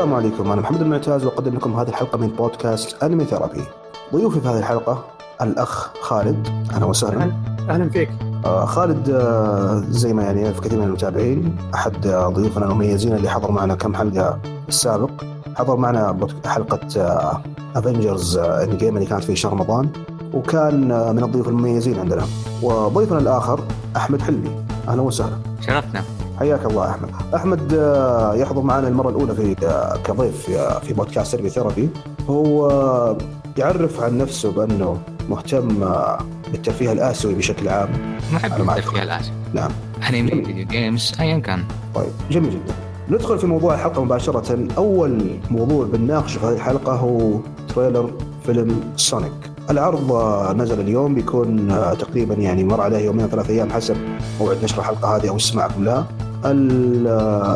السلام عليكم أنا محمد المعتاز وأقدم لكم هذه الحلقة من بودكاست Anime Therapy. ضيوفي في هذه الحلقة الأخ خالد أهلا وسهلا. أهلا فيك. آه خالد آه زي ما يعني يعرف كثير من المتابعين أحد آه ضيوفنا المميزين اللي حضر معنا كم حلقة السابق حضر معنا حلقة Avengers Endgame اللي كانت في شهر رمضان وكان آه من الضيوف المميزين عندنا. وضيفنا الآخر أحمد حلمي أهلا وسهلا. شرفنا. حياك الله أحمد. أحمد آه، يحضر معنا المرة الأولى في آه، كضيف في في بودكاست سيربي Therapy. هو آه، يعرف عن نفسه بأنه مهتم آه، بالترفيه الآسيوي بشكل عام. محب. الترفيه الآسيوي نعم. أنمي. فيديو جيمز ايا كان طيب جميل جدا. ندخل في موضوع الحلقة مباشرة. اول موضوع بنناقشه في هذه الحلقة هو trailer فيلم سونيك. العرض آه، نزل اليوم بيكون آه، تقريبا يعني مر عليه يومين ثلاث أيام حسب موعد نشر الحلقة هذه أو استماعكم لها. ال-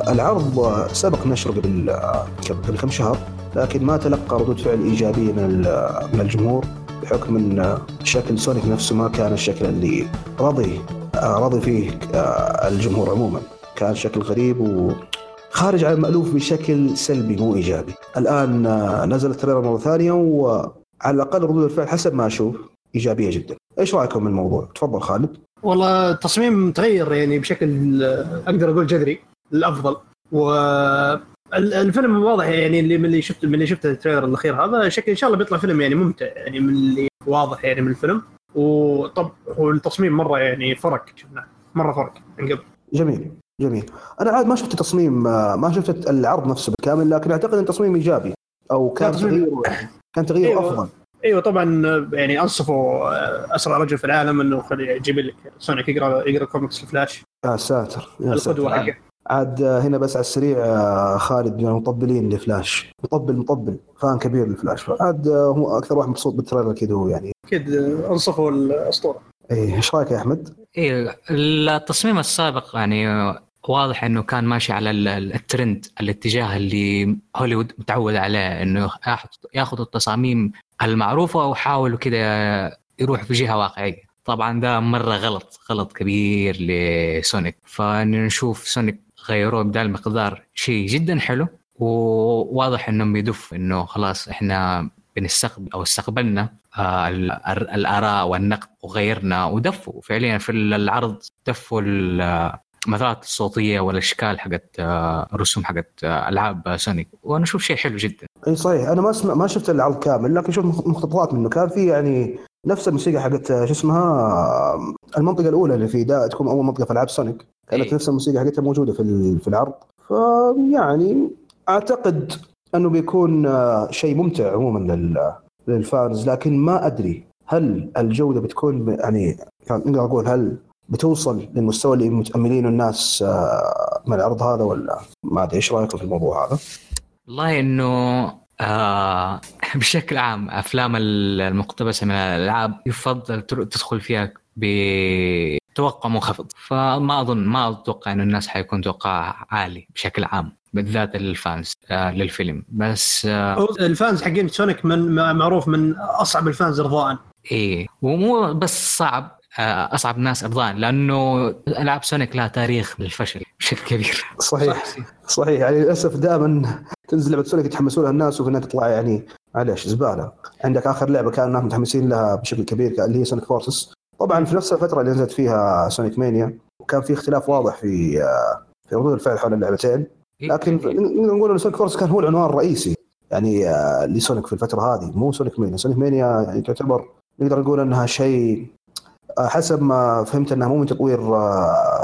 العرض سبق نشره قبل قبل كم شهر لكن ما تلقى ردود فعل إيجابية من من الجمهور بحكم إن شكل سونيك نفسه ما كان الشكل اللي رضي رضي فيه آه، الجمهور عموما كان شكل غريب و خارج عن المألوف بشكل سلبي مو إيجابي. الآن آه، نزل ال trailer مرة ثانية وعلى الأقل ردود الفعل حسب ما أشوف إيجابية جدا. إيش رأيكم من الموضوع؟ تفضل خالد. والله التصميم تغير يعني بشكل أقدر أقول جذري للافضل والفيلم واضح يعني اللي من اللي شفت من اللي شفت التريلر الأخير هذا شكل إن شاء الله بيطلع فيلم يعني ممتع يعني من اللي واضح يعني من الفيلم. وطب هو التصميم مرة يعني فرق شفناه. مرة فرق من قبل. جميل جميل. أنا عاد ما شفت التصميم ما شفت العرض نفسه بالكامل لكن أعتقد إن تصميم إيجابي أو كان تغيير كان تغيير أيوة. أفضل. إيوه طبعا يعني أنصفوا آه، أسرع رجل في العالم إنه خلي يجيب لك سونيك يقرأ يقرأ كوميكس الفلاش يا ساتر يا ساتر. القدوه حقه. عاد آه، هنا بس على السريع آه، خالد من المطبلين لفلاش. مطبل مطبل. fan كبير لفلاش. عاد هو أكثر واحد مبسوط بال trailer كذا هو يعني. أكيد أنصفوا الأسطورة. إيه إيش رأيك يا أحمد؟ إيه التصميم السابق يعني واضح إنه كان ماشي على ال- ال- الترند الاتجاه اللي هوليوود متعود عليه إنه ياخذ التصاميم المعروفة ويحاولوا كده يروح في جهة واقعية. طبعا ده مرة غلط غلط كبير لسونيك. فنشوف سونيك غيروه بدال مقدار شيء جدا حلو وواضح إنهم بيدف إنه خلاص إحنا بنستقبل أو استقبلنا آه، ال- ال- الآراء والنقد وغيرنا ودفوا. فعليا في العرض ضافوا المؤثرات الصوتية والأشكال حقت آه، الرسوم حقت آه، ألعاب سونيك. وأنا أشوف شيء حلو جدا. إي صحيح. أنا ما اسمع ما شفت العرض كامل لكن شفت مقتطفات منه. كان في يعني نفس الموسيقى حقت آه، شو اسمها المنطقة الأولى اللي في دا تكون أول منطقة في ألعاب سونيك. كانت. نفس الموسيقى حقتها موجودة في في العرض. فيعني أعتقد أنه بيكون آه، شيء ممتع عموما لل- لل fans. لكن ما أدري هل الجودة بتكون يعني كان نقدر نقول هل بتوصل للمستوى اللي متأملينه الناس آه، من العرض هذا ولا ما أدري. إيش رأيكم في الموضوع هذا؟ والله إنه آه بشكل عام أفلام المقتبسة من الألعاب يفضل تدخل فيها بتوقع منخفض. فما أظن ما أتوقع إنه الناس حيكون توقع عالي بشكل عام بالذات ال fans آه للفيلم. بس آه ال fans حقين سونيك من معروف من أصعب ال fans ارضاء إيه ومو بس صعب آه أصعب ناس ارضاء لأنه ألعاب سونيك لها تاريخ للفشل بشكل كبير. صحيح. صحيح. يعني للأسف دائما تنزل لعبة سونيك يتحمسون لها الناس وفي النهاية تطلع يعني معلش زبالة. عندك آخر لعبة كان الناس متحمسين لها بشكل كبير اللي هي Sonic Forces طبعا في نفس الفترة اللي نزلت فيها Sonic Mania وكان في اختلاف واضح في آه، في ردود الفعل حول اللعبتين. لكن نقدر نقول إن Sonic Forces كان هو العنوان الرئيسي. يعني آه، لسونيك في الفترة هذه مو Sonic Mania Sonic Mania يعني تعتبر نقدر نقول إنها شيء آه، حسب ما فهمت إنها مو من تطوير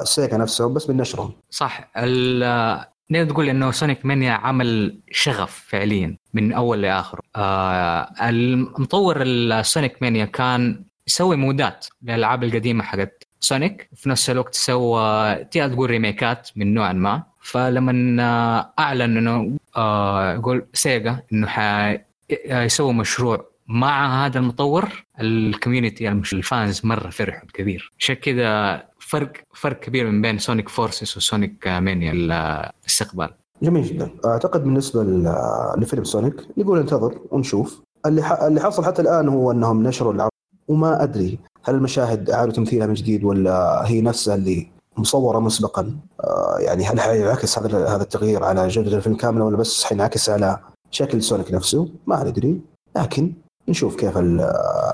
سيجا نفسهم بس من نشرهم. صح. ال- نقدر تقول إنه Sonic Mania عمل شغف فعليا من أول لاخر آه المطور ال Sonic Mania كان يسوي mod ات للألعاب القديمة حقت سونيك في نفس الوقت سوى تقدر تقول remake ات من نوع ما. فلما آه، أعلن إنه آه يقول سيجا إنه حيسوي مشروع مع هذا المطور ال community المش- ال fans مرة فرحوا كبير عشان كذا فرق فرق كبير من بين Sonic Forces و Sonic Mania الاستقبال جميل جدا. أعتقد بالنسبة ل- لفيلم سونيك نقول انتظر ونشوف. اللي ح... اللي حصل حتى الآن هو أنهم نشروا العرض وما أدري هل المشاهد أعادوا تمثيلها من جديد ولا هي نفسها اللي مصورة مسبقا. آه، يعني هل حينعكس هذا هذا التغيير على جودة الفيلم كامله ولا بس حينعكس على شكل سونيك نفسه؟ ما ندري لكن نشوف كيف ال-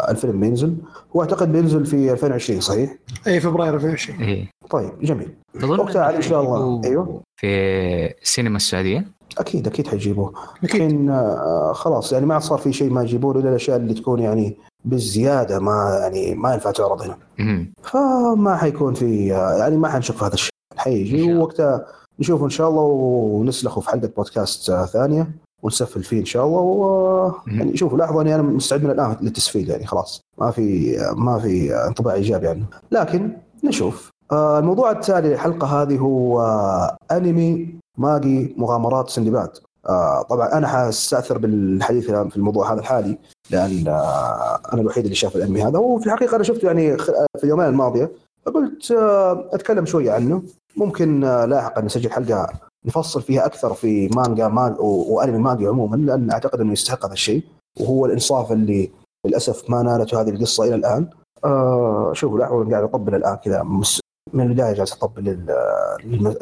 الفيلم بينزل واعتقد بينزل في 2020 صحيح؟ اي فبراير 2020 إيه. طيب جميل تظن وقتها إن شاء الله. أيوه. في السينما السعودية أكيد أكيد حيجيبوه الحين آه، خلاص يعني ما عاد صار في شيء ما يجيبوه إلا الأشياء اللي تكون يعني بالزيادة ما يعني ما ينفع تعرض هنا. فما حيكون في يعني ما حنشوف هذا الشيء حيجي. ووقتها نشوفه إن شاء الله ونسلخه في حلقة بودكاست آه، ثانية ونسفل فيه إن شاء الله و. يعني شوفوا لاحظوا أني أنا مستعد من الآن للتسفيل يعني خلاص. ما في ما في انطباع إيجابي عنه. لكن نشوف. آه، الموضوع التالي للحلقة هذه هو آه، أنمي ماجي مغامرات سندباد. آه، طبعا أنا حأستأثر بالحديث في الموضوع هذا الحالي لأن آه، أنا الوحيد اللي شاف الأنمي هذا. وفي الحقيقة أنا شفته يعني في اليومين الماضية فقلت آه، أتكلم شوية عنه. ممكن لاحقا نسجل حلقة نفصل فيها أكثر في مانجا مان و- وانمي مانجا عموما لأن أعتقد إنه يستحق هذا الشيء وهو الإنصاف اللي للأسف ما نالته هذه القصة إلى الآن. آه شوفوا لا قاعد أطبل الآن كذا من البداية جالس أطبل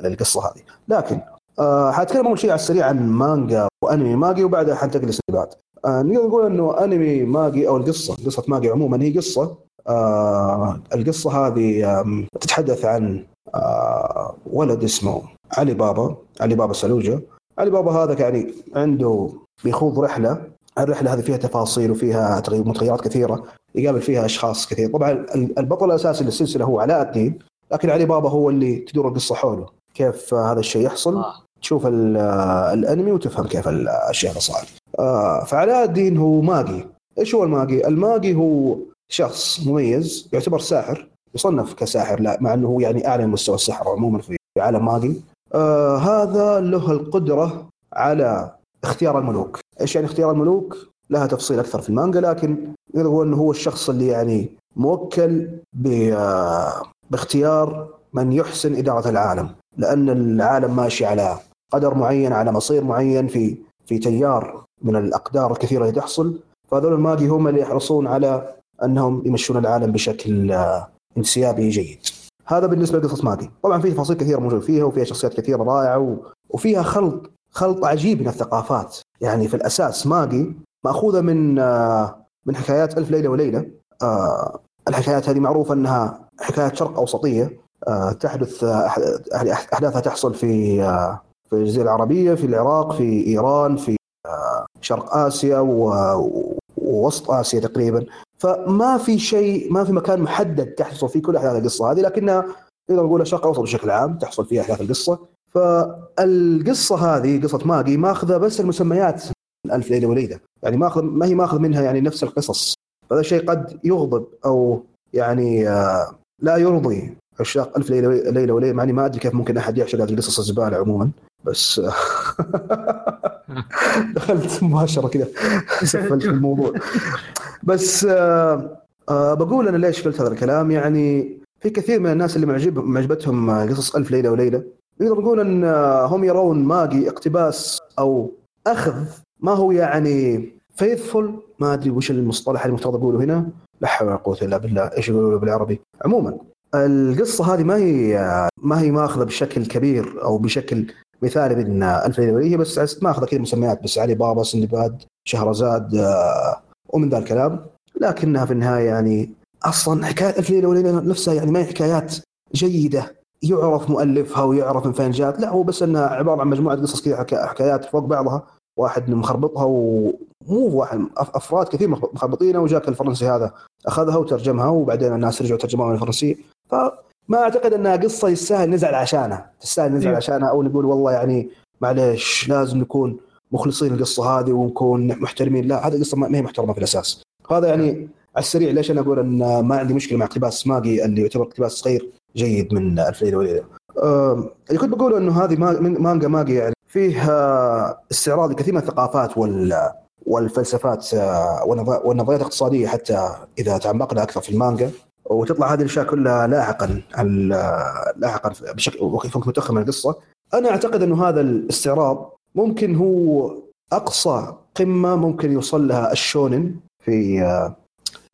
للقصه هذه، لكن آه حاتكلم أول شيء على السريع عن مانجا وانمي ماجي وبعدها حنتقل للسنبات. آه نقدر نقول إنه انمي ماجي أو القصة قصة ماجي عموما هي قصة آه القصة هذه تتحدث عن آه ولد اسمه علي بابا علي بابا سلوجة علي بابا هذا يعني عنده بيخوض رحلة الرحلة هذه فيها تفاصيل وفيها تغير- متغيرات كثيرة يقابل فيها أشخاص كثير طبعا ال- البطل الأساسي للسلسلة هو علاء الدين لكن علي بابا هو اللي تدور القصة حوله كيف هذا الشيء يحصل آه. تشوف ال- الأنمي وتفهم كيف الأشياء صارت. آه فعلاء الدين هو ماجي، إيش هو الماجي؟ الماجي هو شخص مميز يعتبر ساحر يصنف كساحر لا مع إنه هو يعني أعلى مستوى السحر عموما في عالم ماجي. آه هذا له القدرة على اختيار الملوك، إيش يعني اختيار الملوك؟ لها تفصيل أكثر في المانجا لكن نقول إنه هو الشخص اللي يعني موكل آه، باختيار من يحسن إدارة العالم، لأن العالم ماشي على قدر معين على مصير معين في في تيار من الأقدار الكثيرة اللي تحصل فهذول الماجي هم اللي يحرصون على أنهم يمشون العالم بشكل آه، انسيابي جيد. هذا بالنسبة لقصه ماجي، طبعا في تفاصيل كثيرة موجودة فيها وفيها شخصيات كثيرة رائعة. وفيها خلط خلط عجيب من الثقافات، يعني في الأساس ماجي مأخوذة من آه، من حكايات ألف ليلة وليلة. آه، الحكايات هذه معروفة أنها حكايات شرق أوسطية تحدث أح- أحداثها تحصل في في الجزيرة العربية في العراق في إيران في شرق آسيا ووسط آسيا تقريبا فما في شيء ما في مكان محدد تحصل فيه كل أحداث القصة هذه لكنها نقدر نقول شرق اوسط بشكل عام تحصل فيها أحداث القصة. فالقصة هذه قصة ماجي ماخذة بس المسميات من ألف ليلة وليلة. يعني ماخذ ما هي ماخذ منها يعني نفس القصص. هذا الشيء قد يغضب أو يعني آه، لا يرضي عشاق ألف ليلة ليلة وليلة. مع إني ما أدري كيف ممكن أحد يعشق هذه القصص الزبالة عموما بس دخلت مباشرة كذا. سفلت الموضوع. بس آه آه بقول أنا ليش قلت هذا الكلام؟ يعني في كثير من الناس اللي معجب معجبتهم آه، قصص ألف ليلة وليلة نقدر نقول إن آه، هم يرون ماجي اقتباس أو أخذ ما هو يعني فيثفول ما أدري وش المصطلح اللي المفترض أقوله هنا. لا حول ولا قوة إلا بالله. إيش يقولوا بالعربي؟ عموما القصة هذه ما هي ما هي ماخذة بشكل كبير أو بشكل مثالي من الف ليله وليله بس ماخذه كذا مسميات بس علي بابا سندباد شهرزاد آه، ومن ذا الكلام. لكنها في النهاية يعني أصلا حكاية الف ليله وليله نفسها يعني ما هي حكايات جيدة. يعرف مؤلفها ويعرف من فين جات. لا هو بس انها عبارة عن مجموعة قصص كذا حكا- حكايات فوق بعضها. واحد مخربطها ومو واحد أفراد كثير مخ- مخربطينها وجاك الفرنسي هذا أخذها وترجمها وبعدين الناس رجعوا ترجموها من الفرنسية. فما أعتقد أنها قصة يستاهل نزعل عشانها. تستاهل نزعل إيه. عشانها أو نقول والله يعني معليش لازم نكون مخلصين القصة هذه ونكون محترمين. لا هذه القصة ما ما هي محترمة في الأساس. هذا يعني على السريع ليش أنا أقول أن ما عندي مشكلة مع اقتباس ماجي اللي يعتبر اقتباس صغير جيد من ألف ليلة وليلة. اللي كنت بقوله أنه هذه ما- مانجا ماجي يعني فيه آه، استعراض لكثير من الثقافات وال والفلسفات آه، والنظ- والنظريات الاقتصادية حتى إذا تعمقنا أكثر في المانجا. وتطلع هذه الأشياء كلها لاحقا لاحقا بشكل وقت متاخر من القصة. أنا أعتقد إنه هذا الاستعراض ممكن هو أقصى قمة ممكن يوصل لها الشونن في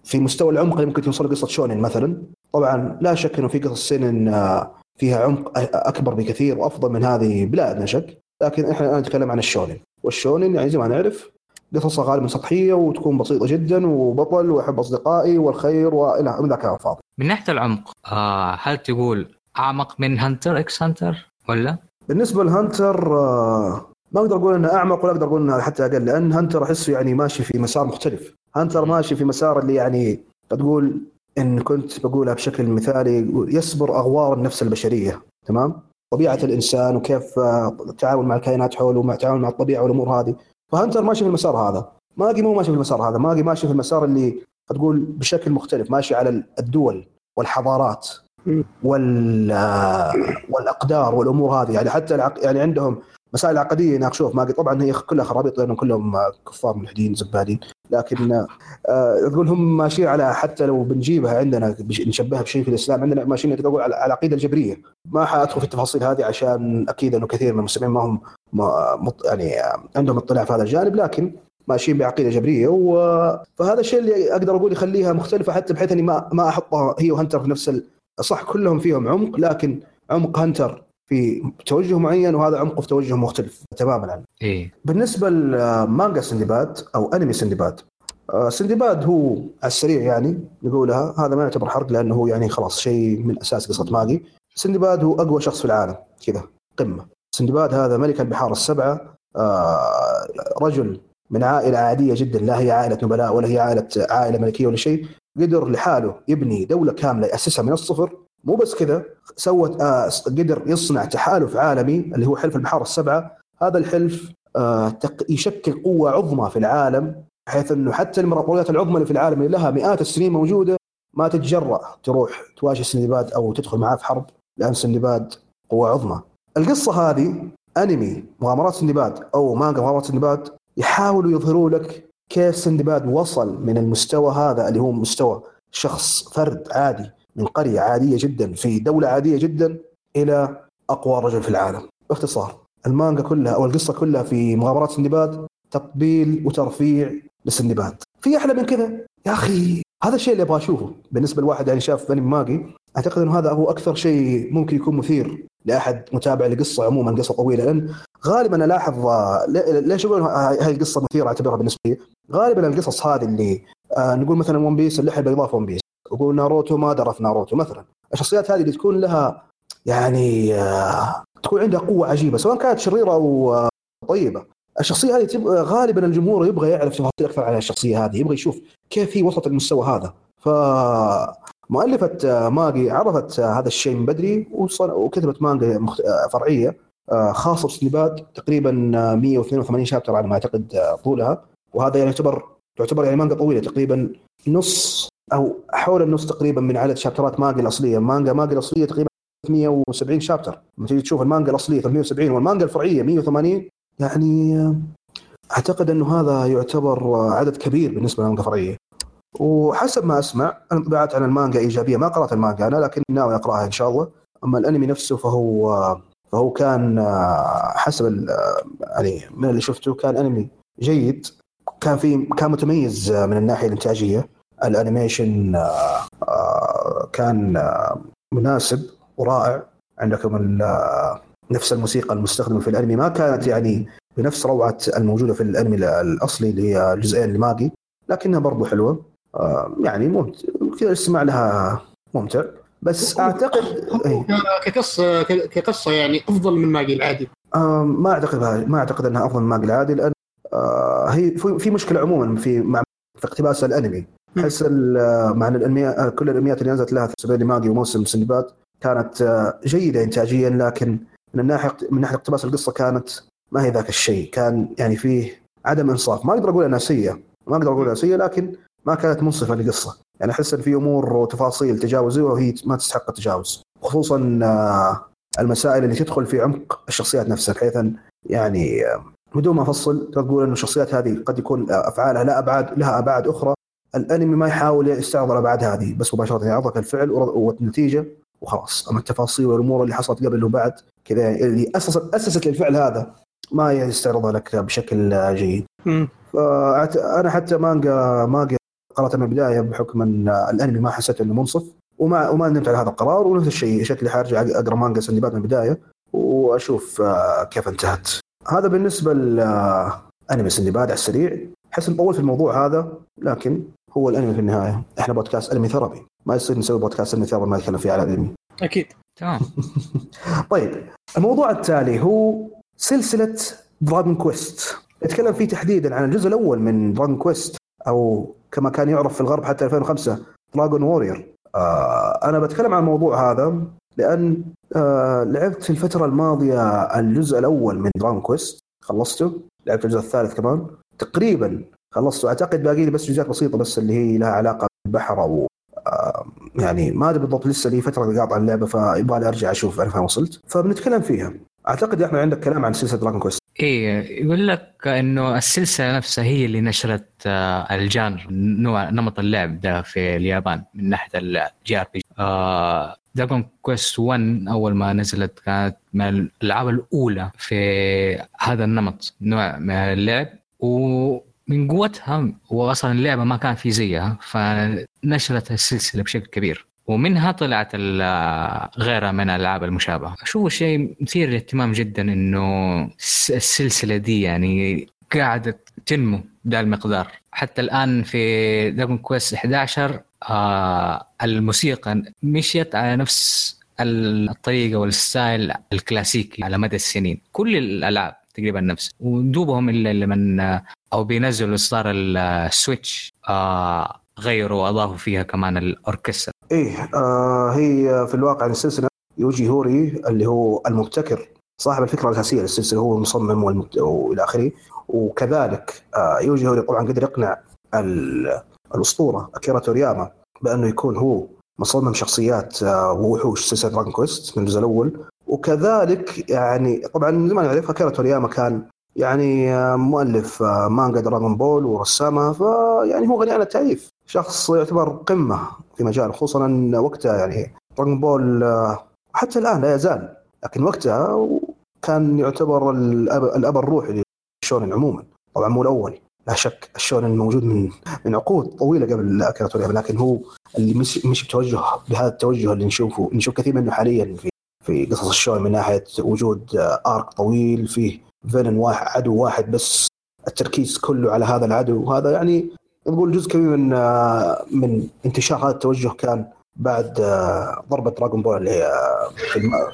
في مستوى العمق اللي ممكن توصل قصه شونن مثلا. طبعا لا شك إنه في قصص آه، فيها عمق أكبر بكثير وأفضل من هذه بلا أدنى شك. لكن إحنا الآن نتكلم عن الشونن. والشونن يعني زي ما نعرف قصصها غالبا سطحية وتكون بسيطة جدا وبطل وأحب أصدقائي والخير والى من ذاك الفاضي. من ناحية العمق آه هل تقول أعمق من Hunter x Hunter ولا؟ بالنسبة لهانتر آه ما أقدر أقول إنه أعمق ولا أقدر أقول إنه حتى أقل لأن هانتر أحسه يعني ماشي في مسار مختلف. هانتر ماشي في مسار اللي يعني تقول إن كنت بقولها بشكل مثالي يصبر أغوار النفس البشرية تمام؟ طبيعة الإنسان وكيف آه، التعامل مع الكائنات حوله ومع التعامل مع الطبيعة والأمور هذه فهانتر ماشي في المسار هذا. ماجي مو ماشي في المسار هذا. ماجي ماشي في المسار اللي تقول بشكل مختلف ماشي على الدول والحضارات وال والأقدار والأمور هذه. يعني حتى العق... يعني عندهم مسائل عقدية يناقشوها ماجي. طبعا هي كلها خرابيط لأنهم كلهم كفار ملحدين زبادين لكن آه تقول هم ماشيين على حتى لو بنجيبها عندنا نشبهها بشيء في الإسلام. عندنا ماشيين تقول على العقيده الجبرية. ما حأدخل في التفاصيل هذه عشان أكيد إنه كثير من المسلمين ما هم ما يعني عندهم اطلاع في هذا الجانب لكن ماشيين بعقيدة جبرية. و... فهذا الشيء اللي أقدر أقول يخليها مختلفة حتى بحيث إني ما ما أحطها هي وهنتر في نفس ال... صح كلهم فيهم عمق لكن عمق هنتر في توجه معين وهذا عمقه في توجه مختلف تماما. عنه. إيه؟ بالنسبة لمانجا سندباد أو أنمي سندباد آه، سندباد هو السريع يعني نقولها. هذا ما يعتبر حرق لأنه هو يعني خلاص شيء من أساس قصة ماجي. سندباد هو أقوى شخص في العالم كذا قمة. سندباد هذا ملك البحار السبعة آه، رجل من عائلة عادية جدا لا هي عائلة نبلاء ولا هي عائلة عائلة ملكية ولا شيء. قدر لحاله يبني دولة كاملة يأسسها من الصفر. مو بس كذا سوت آه قدر يصنع تحالف عالمي اللي هو حلف البحار السبعة هذا الحلف آه يشكل قوة عظمى في العالم بحيث إنه حتى الامبراطوريات العظمى اللي في العالم اللي لها مئات السنين موجودة ما تتجرأ تروح تواجه سندباد أو تدخل معاه في حرب لأن سندباد قوة عظمى. القصة هذه أنمي مغامرات سندباد أو مانجا مغامرات سندباد يحاولوا يظهروا لك كيف سندباد وصل من المستوى هذا اللي هو مستوى شخص فرد عادي من قرية عادية جدا في دولة عادية جدا إلى أقوى رجل في العالم. باختصار المانجا كلها أو القصة كلها في مغامرات سندباد تطبيل وترفيع لسندباد في أحلى من كذا؟ يا أخي هذا الشيء اللي أبغى أشوفه. بالنسبة لواحد يعني شاف أنمي ماجي أعتقد أنه هذا هو أكثر شيء ممكن يكون مثير لأحد متابع لقصه عموما قصة طويلة لأن غالبا ألاحظ ليش أقول هاي القصة مثيرة أعتبرها بالنسبة لي. غالبا القصص هذه اللي آه نقول مثلا One Piece اللحيه البيضاء في One Piece وقول ناروتو ما درى في ناروتو مثلا. الشخصيات هذه اللي تكون لها يعني آه تكون عندها قوة عجيبة سواء كانت شريرة أو آه طيبة. الشخصية هذه تبغى غالبا الجمهور يبغى يعرف تفاصيل أكثر عن الشخصية هذه يبغى يشوف كيف هي وصلت المستوى هذا. ف مؤلفة آه، ماجي عرفت هذا الشيء من بدري وكتبت مانجا فرعية خاصة بسنباد تقريبا 182 شابتر على ما أعتقد طولها. وهذا يعني يعتبر تعتبر يعني مانجا طويلة تقريبا نص أو حول النص تقريبا من عدد شابترات ماجي الأصلية، مانجا ماجي الأصلية تقريبا 370 شابتر، لما تيجي تشوف المانجا الأصلية 370 والمانجا الفرعية 180 يعني أعتقد أنه هذا يعتبر عدد كبير بالنسبة للمانجا الفرعية. وحسب ما أسمع انطباعات عن المانجا إيجابية ما قرأت المانجا أنا لكن ناوي أقرأها إن شاء الله. أما الأنمي نفسه فهو فهو كان حسب يعني من اللي شفته كان أنمي جيد. كان في كان متميز من الناحية الإنتاجية. ال animation كان مناسب ورائع عندكم نفس الموسيقى المستخدمة في الانمي. ما كانت يعني بنفس روعة الموجودة في الانمي الأصلي اللي هي الجزئين الماجي لكنها برضو حلوة. آه، يعني ممتع كذا الاستماع لها ممتع. بس أعتقد إيه. كقصة كقصة يعني أفضل من ماجي العادي. آه، ما أعتقد ما أعتقد أنها أفضل من ماجي العادي لأن آه، هي في مشكلة عموما في مع في اقتباس الانمي. احس مع الانميات كل الانميات اللي نزلت لها في سبيل ماجي وموسم سندباد كانت جيدة انتاجيا لكن من ناحيه من ناحية اقتباس القصة كانت ما هي ذاك الشيء. كان يعني فيه عدم إنصاف. ما أقدر أقول إنها سيئة. ما أقدر أقول إنها سيئة لكن ما كانت منصفة للقصة. يعني أحس إن في أمور وتفاصيل تجاوزوها وهي ما تستحق التجاوز. خصوصا آه، المسائل اللي تدخل في عمق الشخصيات نفسها بحيث أن يعني آه، بدون ما أفصل تقول إنه الشخصيات هذه قد يكون أفعالها لا ابعاد لها أبعاد أخرى. الأنمي ما يحاول يستعرض الابعاد هذه بس مباشرة يعرضك الفعل والنتيجة وخلاص. أما التفاصيل والأمور اللي حصلت قبل وبعد كذا اللي اسست أسست للفعل هذا ما يستعرضها لك بشكل جيد. فانا حتى مانجا مانجا قرأتها من البداية بحكم أن الأنمي ما حسيت أنه منصف. وما وما ندمت على هذا القرار ونفس الشيء شكلي حارجع أقرأ مانجا سندباد من البداية وأشوف آه، كيف انتهت. هذا بالنسبة لانمي سندباد على السريع. احس نطول في الموضوع هذا لكن هو الأنمي في النهاية. إحنا بودكاست Anime Therapy ما يصير نسوي بودكاست Anime Therapy ما نتكلم فيه على الأنمي. أكيد. تمام. طيب الموضوع التالي هو سلسلة Dragon Quest نتكلم فيه تحديدا عن الجزء الأول من Dragon Quest أو كما كان يعرف في الغرب حتى 2005 Dragon Warrior آه أنا بتكلم عن الموضوع هذا لأن آه لعبت في الفترة الماضية الجزء الأول من Dragon Quest خلصته لعبت الجزء الثالث كمان. تقريبا خلصته أعتقد باقي لي بس جزئيات بسيطة بس اللي هي لها علاقة بالبحر أو آه يعني ما أدري بالضبط لسه لي فترة قاطع اللعبة فيبغى أرجع أشوف أنا فين وصلت. فبنتكلم فيها. أعتقد احمد عندك كلام عن سلسلة دراجون كويست إيه يقول لك إنه السلسلة نفسها هي اللي نشرت آه، ال genre نوع نمط اللعب ده في اليابان من ناحية ال JRP دراجون كويست 1 أول ما نزلت كانت من الألعاب الأولى في هذا النمط نوع من اللعب. ومن قوتها واصلا اللعبه ما كان في زيها فنشرت السلسلة بشكل كبير. ومنها طلعت غيرها من الألعاب المشابهة. اشوفه شيء مثير للاهتمام جدا إنه الس- السلسلة دي يعني قاعدة تنمو بهذا المقدار. حتى الآن في دراجون كويست 11 آه الموسيقى مشيت على نفس الطريقة وال style الكلاسيكي على مدى السنين. كل الألعاب تقريبا نفس. ودوبهم إلا لمن أو بينزلوا اصدار السويتش آه غيروا وأضافوا فيها كمان الأوركسترا. إيه آه هي في الواقع السلسلة يوجي هوري اللي هو المبتكر صاحب الفكرة الأساسية للسلسلة هو المصمم. وإلى آخره. وكذلك آه يوجي هوري طبعا قدر يقنع ال... الأسطورة أكيرا تورياما بأنه يكون هو مصمم شخصيات آه ووحوش سلسله دراجون كويست من الجزء الأول. وكذلك يعني طبعا زي ما نعرف اكيرا تورياما كان يعني آه، مؤلف آه، مانجا دراغون بول ورسامها فيعني هو غني عن التعريف. شخص يعتبر قمة في مجاله خصوصا ان وقتها يعني. دراغون بول آه، حتى الآن لا يزال لكن وقتها كان يعتبر الأب, الأب الروحي للشونن عموما. طبعا مو الأول لا شك الشونن موجود من من عقود طويلة قبل اكيرا تورياما لكن هو اللي مشي مشي بتوجه بهذا التوجه اللي نشوفه نشوف كثير منه حاليا في في قصص الشونن من ناحية وجود آه، arc طويل فيه villain واحد عدو واحد بس التركيز كله على هذا العدو. وهذا يعني نقول جزء كبير من آه، من انتشار هذا التوجه كان بعد آه، ضربة دراغون بول اللي هي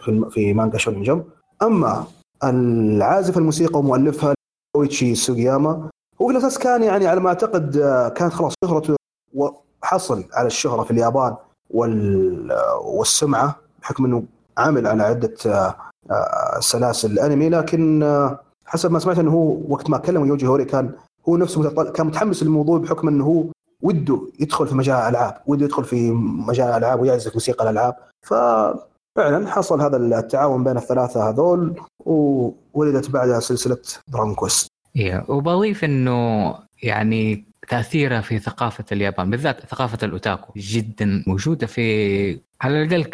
في في, مانجا شونن جمب. أما العازف الموسيقى ومؤلفها اويتشي سوغياما هو في الأساس كان يعني على ما أعتقد آه، كانت خلاص شهرته وحصل على الشهرة في اليابان وال آه، والسمعة بحكم إنه عمل على عدة آه، سلاسل الأنمي لكن آه، حسب ما سمعت إنه هو وقت ما كلم يوجي هوري كان هو نفسه متطل... كان متحمس للموضوع بحكم إنه هو وده يدخل في مجال الألعاب وده يدخل في مجال الألعاب ويعزف موسيقى الألعاب. ففعلا حصل هذا التعاون بين الثلاثة هذول وولدت بعدها سلسلة كويست إيه وبضيف إنه يعني تاثيرها في ثقافة اليابان بالذات ثقافة الأوتاكو جدا موجودة في على الأقل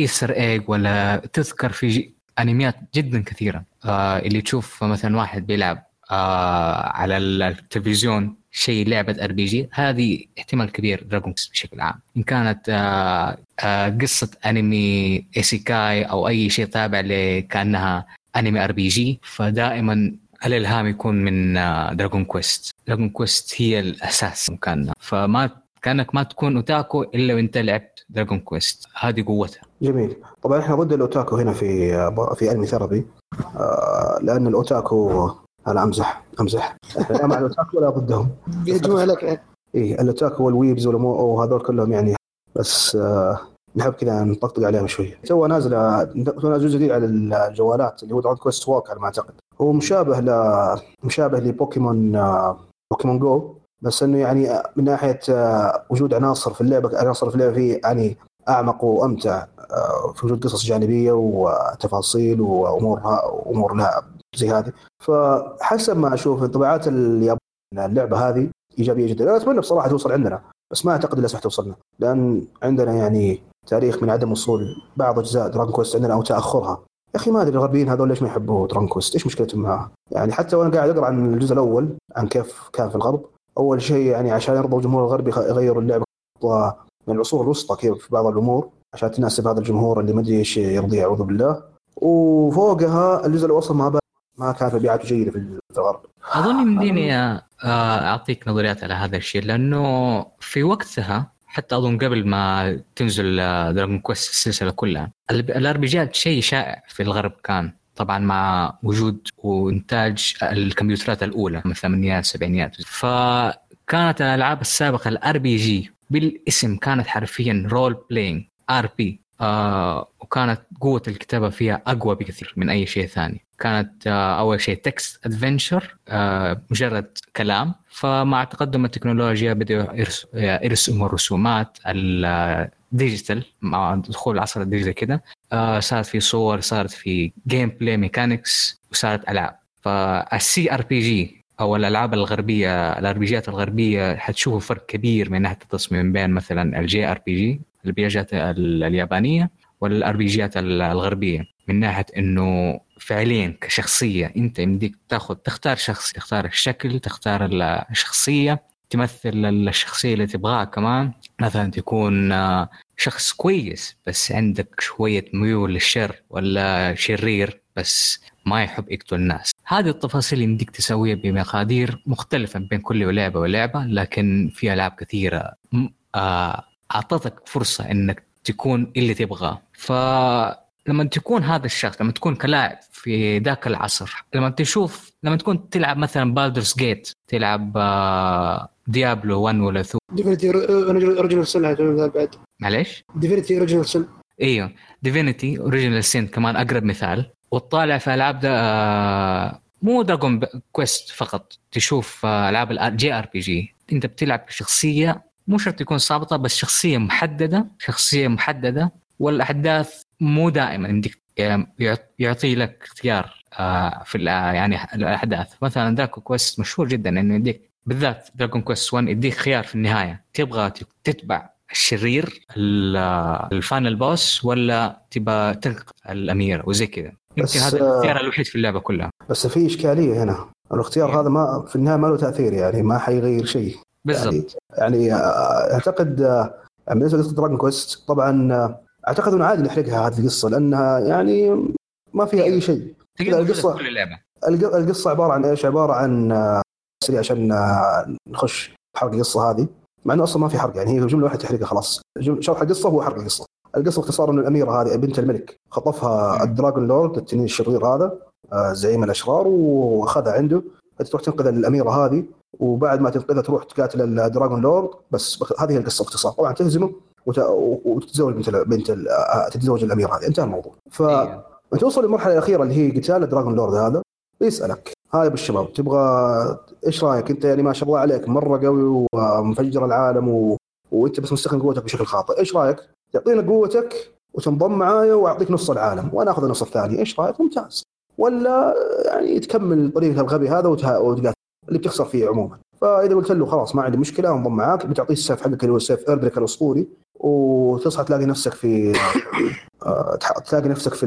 Easter egg ولا تذكر في انميات جدا كثيرة. آه اللي تشوف مثلا واحد بيلعب آه على التلفزيون شيء لعبة RPG هذه احتمال كبير دراجون بشكل عام. إن كانت آه آه قصة أنمي إيسيكاي أو أي شيء تابع لكأنها أنمي RPG فدائما الإلهام يكون من دراجون كويست دراجون كويست هي الأساس مكاننا فما كانك ما تكون أوتاكو إلا وإنت لعبت دراجون كويست هذه قوتها. جميل. طبعا إحنا ضد الأوتاكو هنا في في انمي ثيرابي آه لأن الأوتاكو أنا أمزح أمزح. إحنا لا مع الأوتاكو ولا ضدهم. بيهجموا عليك يعني. إيه الأوتاكو وال weebs وهذول كلهم يعني. بس آه نحب كذا نطقطق عليهم شوي. تو نازلة تو نازل جزء جديد على الجوالات اللي هو دراجون كويست ووك على ما أعتقد. هو مشابه ل مشابه لبوكيمون آه بوكيمون جو. بس إنه يعني من ناحية آه وجود عناصر في اللعبة عناصر في اللعبة فيه يعني أعمق وأمتع آه في وجود قصص جانبية وتفاصيل وأمور أمور لها زي هذه. فحسب ما أشوف انطباعات اليابان اللعبة هذه إيجابية جدا. أنا أتمنى بصراحة توصل عندنا بس ما أعتقد انها توصلنا. لأن عندنا يعني تاريخ من عدم وصول بعض أجزاء دراجون كويست عندنا أو تأخرها. يا أخي ما أدري الغربيين هذول ليش ما يحبوا دراجون كويست إيش مشكلتهم معها؟ يعني حتى وأنا قاعد أقرأ عن الجزء الأول عن كيف كان في الغرب أول شيء يعني عشان يرضوا الجمهور الغربي يغيروا اللعبه من العصور الوسطى كذا في بعض الأمور عشان تناسب هذا الجمهور اللي ما أدري إيش يرضيه أعوذ بالله. وفوقها الجزء الأول وسط ما ما كانت مبيعاته جيدة في الغرب. أظن يمديني آه، أعطيك نظريات على هذا الشيء لأنه في وقتها حتى أظن قبل ما تنزل دراجون كويست السلسلة كلها ال RPGات شيء شائع في الغرب كان. طبعا مع وجود وإنتاج الكمبيوترات الأولى من الثمانينات السبعينيات فكانت الألعاب السابقة ال RPG بالاسم كانت حرفيا role playing RP آه وكانت قوة الكتابة فيها أقوى بكثير من أي شيء ثاني. كانت آه أول شيء text adventure آه مجرد كلام. فمع تقدم التكنولوجيا بدأوا يرسموا الرسومات ال digital مع دخول العصر ال digital كده. آه صارت في صور صارت في gameplay mechanics وصارت ألعاب. فال CRPG أو الألعاب الغربية ال RPGات الغربية حتشوفوا فرق كبير من ناحية التصميم بين مثلا ال JRPG ال PGات اليابانية وال RPGات الغربية من ناحية إنه فعليا كشخصية أنت يمديك تاخذ تختار شخص تختار الشكل تختار الشخصية تمثل الشخصية اللي تبغاها كمان. مثلا تكون شخص كويس بس عندك شوية ميول للشر ولا شرير بس ما يحب يقتل الناس. هذه التفاصيل يمديك تسويها بمقادير مختلفة بين كل لعبة ولعبة لكن في ألعاب كثيرة أعطتك فرصة أنك تكون اللي تبغاه. فلما تكون هذا الشخص لما تكون كلاعب في ذاك العصر لما تشوف لما تكون تلعب مثلا Baldur's Gate تلعب Diablo 1 ولا 2 Divinity Original Sin بعد؟ معليش؟ Divinity Original Sin إيوه. Divinity Original Sin كمان أقرب مثال. وتطالع في ألعاب ده مو Dragon Quest فقط. تشوف ألعاب ال JRPG. أنت بتلعب بشخصيه مو شرط تكون صابطه بس شخصية محددة شخصية محددة والأحداث مو دائما عندك يعطي لك اختيار في يعني الأحداث. مثلا Dragon Quest مشهور جدا إنه يديك بالذات Dragon Quest 1 يديك خيار في النهاية. تبغى تتبع الشرير ال final boss ولا تبغى تنقذ الاميره وزي كذا. يمكن هذا الاختيار الوحيد في اللعبة كلها. بس في إشكالية هنا. الاختيار إيه. هذا ما في النهاية ما له تأثير يعني ما حيغير شيء. بالضبط. يعني, يعني أعتقد يعني بالنسبة لقصة Dragon Quest طبعا أعتقد إنه عادي نحرقها هذه القصة لأنها يعني ما فيها أي شيء. القصة كل اللعبة. القصة عبارة عن إيش؟ عبارة عن سريع عشان نخش حرق القصة هذه. مع إنه أصلا ما في حرق يعني هي جملة واحدة تحرقها خلاص. شرح القصة هو حرق القصة. القصة باختصار إنه الأميرة هذه بنت الملك خطفها ال Dragonlord التنين الشرير هذا آه، زعيم الأشرار وأخذها عنده. تروح تنقذ الأميرة هذه. وبعد ما تنقذها تروح تقاتل الدراجون لورد بس هذه هي القصة باختصار. طبعا تهزمه وتتزوج بنت بنت آه، تتزوج الأميرة هذه. انتهى الموضوع. ف إيه. توصل للمرحلة الأخيرة اللي هي قتال الدراجون لورد هذا. يسألك. هاي بالشباب تبغى إيش رأيك أنت؟ يعني ما شاء الله عليك مرة قوي ومفجر العالم و... وأنت بس مستخدم قوتك بشكل خاطئ. إيش رأيك؟ تعطينا قوتك وتنضم معايا وأعطيك نص العالم وأنا آخذ النص الثاني. إيش رأيك؟ ممتاز. ولا يعني تكمل طريقك الغبي هذا وتقاتل. اللي بتخسر فيه عموما. فإذا قلت له خلاص ما عندي مشكلة أنضم معاك بتعطيه السيف حقك اللي هو السيف Erdrick الأسطوري وتصحى تلاقي نفسك في آه، تلاقي نفسك في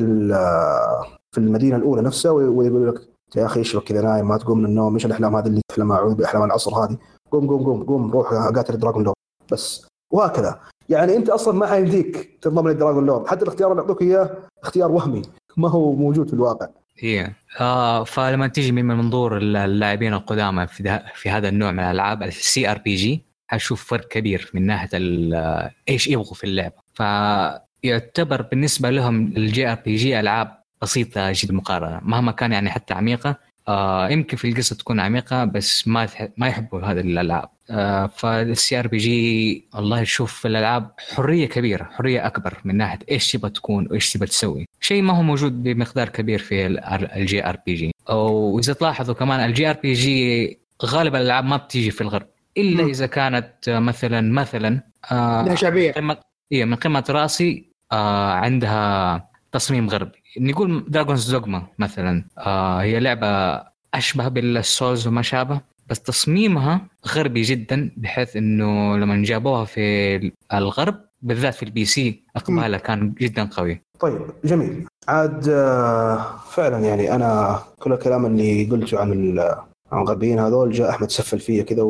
في المدينة الأولى نفسها ويقول لك يا أخي إيش كذا نايم ما تقوم من النوم إيش الأحلام هذه اللي تحلم أعوذ بأحلام العصر هذه؟ قوم قوم قوم قوم روح قاتل Dragonlord. بس وهكذا. يعني أنت أصلا ما حيمديك تنضم لل Dragonlord. حتى الاختيار اللي يعطوك إياه اختيار وهمي ما هو موجود في الواقع. هي. آه فلما تيجي من منظور اللاعبين القدامى في, في هذا النوع من الألعاب ال CRPG حتشوف فرق كبير من ناحية إيش يبغوا في اللعبة. فيعتبر بالنسبة لهم ال JRPG ألعاب بسيطة جدا مقارنة. مهما كان يعني حتى عميقة آه يمكن في القصة تكون عميقة بس ما ما يحبوا هذه الألعاب. فال CRPG والله تشوف في الألعاب حرية كبيرة حرية أكبر من ناحية إيش تبغى تكون وإيش تبغى تسوي. شيء ما هو موجود بمقدار كبير في ال JRPG واذا تلاحظوا كمان ال JRPG غالبا الألعاب ما بتيجي في الغرب إلا إذا كانت مثلا مثلا آه شعبية. قمة إيه من قمة رأسي آه عندها تصميم غربي. نقول Dragon's Dogma مثلا آه هي لعبة أشبه بال Souls وما شابه. بس تصميمها غربي جدا بحيث إنه لما جابوها في الغرب بالذات في ال PC أقبالها كان جدا قوي. طيب جميل. عاد آه، فعلا يعني أنا كل الكلام اللي قلته عن عن الغربيين هذول جاء أحمد سفل فيا كذا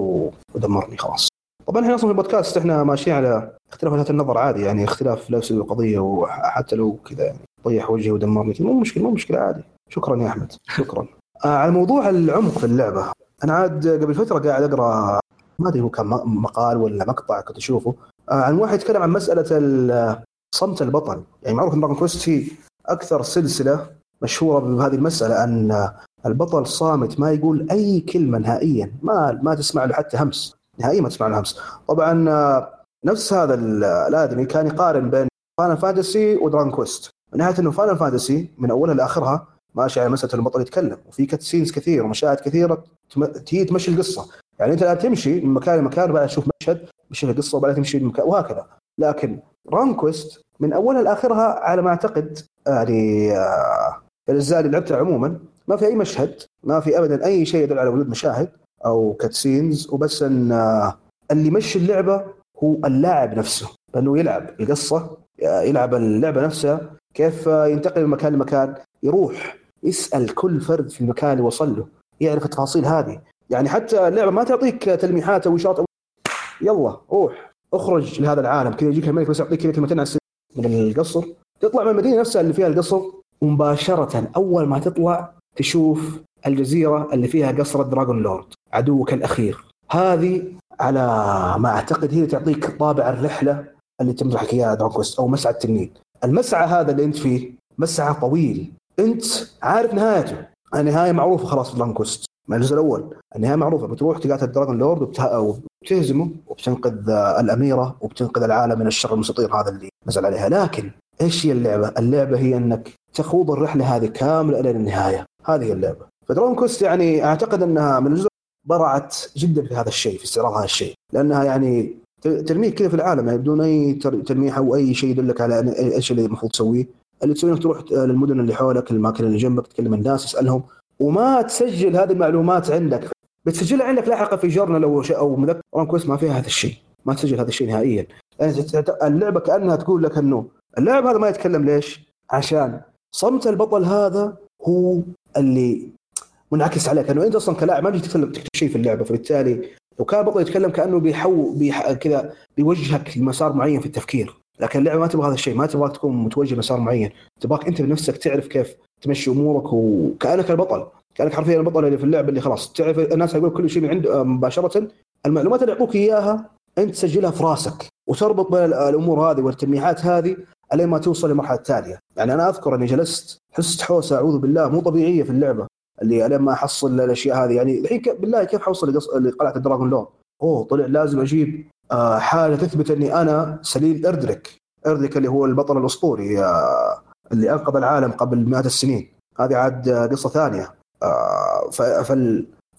ودمرني خلاص. طبعا إحنا أصلا في البودكاست إحنا ماشيين على اختلاف وجهات النظر عادي يعني اختلاف لا يفسد القضية وحتى لو كذا يعني طيح وجهي ودمرني. مو مشكلة مو مشكلة عادي. شكرا يا أحمد شكرا. آه على موضوع العمق في اللعبة أنا عاد قبل فترة قاعد أقرأ ما أدري هو كان مقال ولا مقطع كنت أشوفه آه عن واحد يتكلم عن مسألة صمت البطل. يعني معروف إن Dragon هي أكثر سلسلة مشهورة بهذه المسألة أن البطل صامت ما يقول أي كلمة نهائيا ما ما تسمع له حتى همس نهائيا ما تسمع له همس. طبعا آه، نفس هذا الآدمي كان يقارن بين Final Fantasy و Dragon Quest من ناحية إنه Final Fantasy من أولها لآخرها ماشي على مسألة البطل يتكلم وفي cutscenes كثير ومشاهد كثيرة هي تمشي القصة. يعني أنت الان تمشي من مكان لمكان وبعدين تشوف مشهد تمشي القصة وبعدين تمشي المكان وهكذا. لكن Dragon Quest من أولها لاخرها على ما أعتقد يعني آه الاجزاء اللي لعبتها عموما ما في أي مشهد ما في ابدا أي شيء يدل على وجود مشاهد أو cutscenes وبس إن آه اللي يمشي اللعبة هو اللاعب نفسه. لأنه يلعب القصة يلعب اللعبة نفسها كيف ينتقل من مكان لمكان يروح يسأل كل فرد في المكان اللي وصل له. يعرف التفاصيل هذه. يعني حتى اللعبة ما تعطيك تلميحات أو إشارات يلا روح اخرج لهذا العالم. كذا يجيك الملك بس يعطيك كذا كلمتين عن من القصر. تطلع من المدينة نفسها اللي فيها القصر. ومباشره أول ما تطلع تشوف الجزيرة اللي فيها قصر دراجون لورد عدوك الأخير. هذه على ما أعتقد هي تعطيك طابع الرحلة اللي تمدحك إياها كويست أو مسعى التنين. المسعى هذا اللي أنت فيه مسعى طويل. أنت عارف نهايته. النهاية معروفة خلاص في Dragon Quest من الجزء الأول. النهاية معروفة بتروح تقاتل Dragonlord وبتهزمه وبتنقذ الأميرة وبتنقذ العالم من الشر المستطير هذا اللي نزل عليها. لكن إيش هي اللعبة؟ اللعبة هي أنك تخوض الرحلة هذه كاملة إلى النهاية. هذه هي اللعبة. ف Dragon Quest يعني أعتقد أنها من الجزء برعت جدا في هذا الشيء في استعراض هذا الشيء. لأنها يعني ترميك كذا في العالم يعني بدون أي تلميح أو أي شيء يدلك على إيش اللي المفروض تسويه. اللي تسويه انك تروح للمدن اللي حولك الاماكن اللي جنبك تكلم الناس تسألهم وما تسجل هذه المعلومات عندك. بتسجلها عندك لاحقا في جورنال أو شيء أو مذكره كويس ما فيها هذا الشيء. ما تسجل هذا الشيء نهائيا. يعني اللعبة كأنها تقول لك إنه اللاعب هذا ما يتكلم ليش؟ عشان صمت البطل هذا هو اللي منعكس عليك. انه أنت أصلا كلاعب ما تجي تكتب شيء في اللعبة. فبالتالي لو كان البطل يتكلم كأنه بيحو بيح... كذا بيوجهك لمسار معين في التفكير. لكن اللعبة ما تبغى هذا الشيء ما تبغاك تكون متوجه لمسار معين. تبغاك أنت بنفسك تعرف كيف تمشي أمورك وكأنك البطل كأنك حرفيا البطل اللي في اللعبة اللي خلاص. تعرف الناس يقول كل شيء من عند مباشرة. المعلومات اللي يعطوك إياها أنت تسجلها في راسك وتربط بين الأمور هذه والتلميحات هذه الين ما توصل للمرحله التاليه يعني أنا أذكر إني جلست حست حوسة أعوذ بالله مو طبيعية في اللعبة. اللي الين ما أحصل الأشياء هذه. يعني الحين بالله كيف حوصل لقلعة ال Dragonlord أوه طلع لازم أجيب آه، حاجة تثبت أني أنا سليل Erdrick. Erdrick اللي هو البطل الأسطوري آه، اللي أنقذ العالم قبل مئات السنين. هذه عاد قصة ثانية. آه،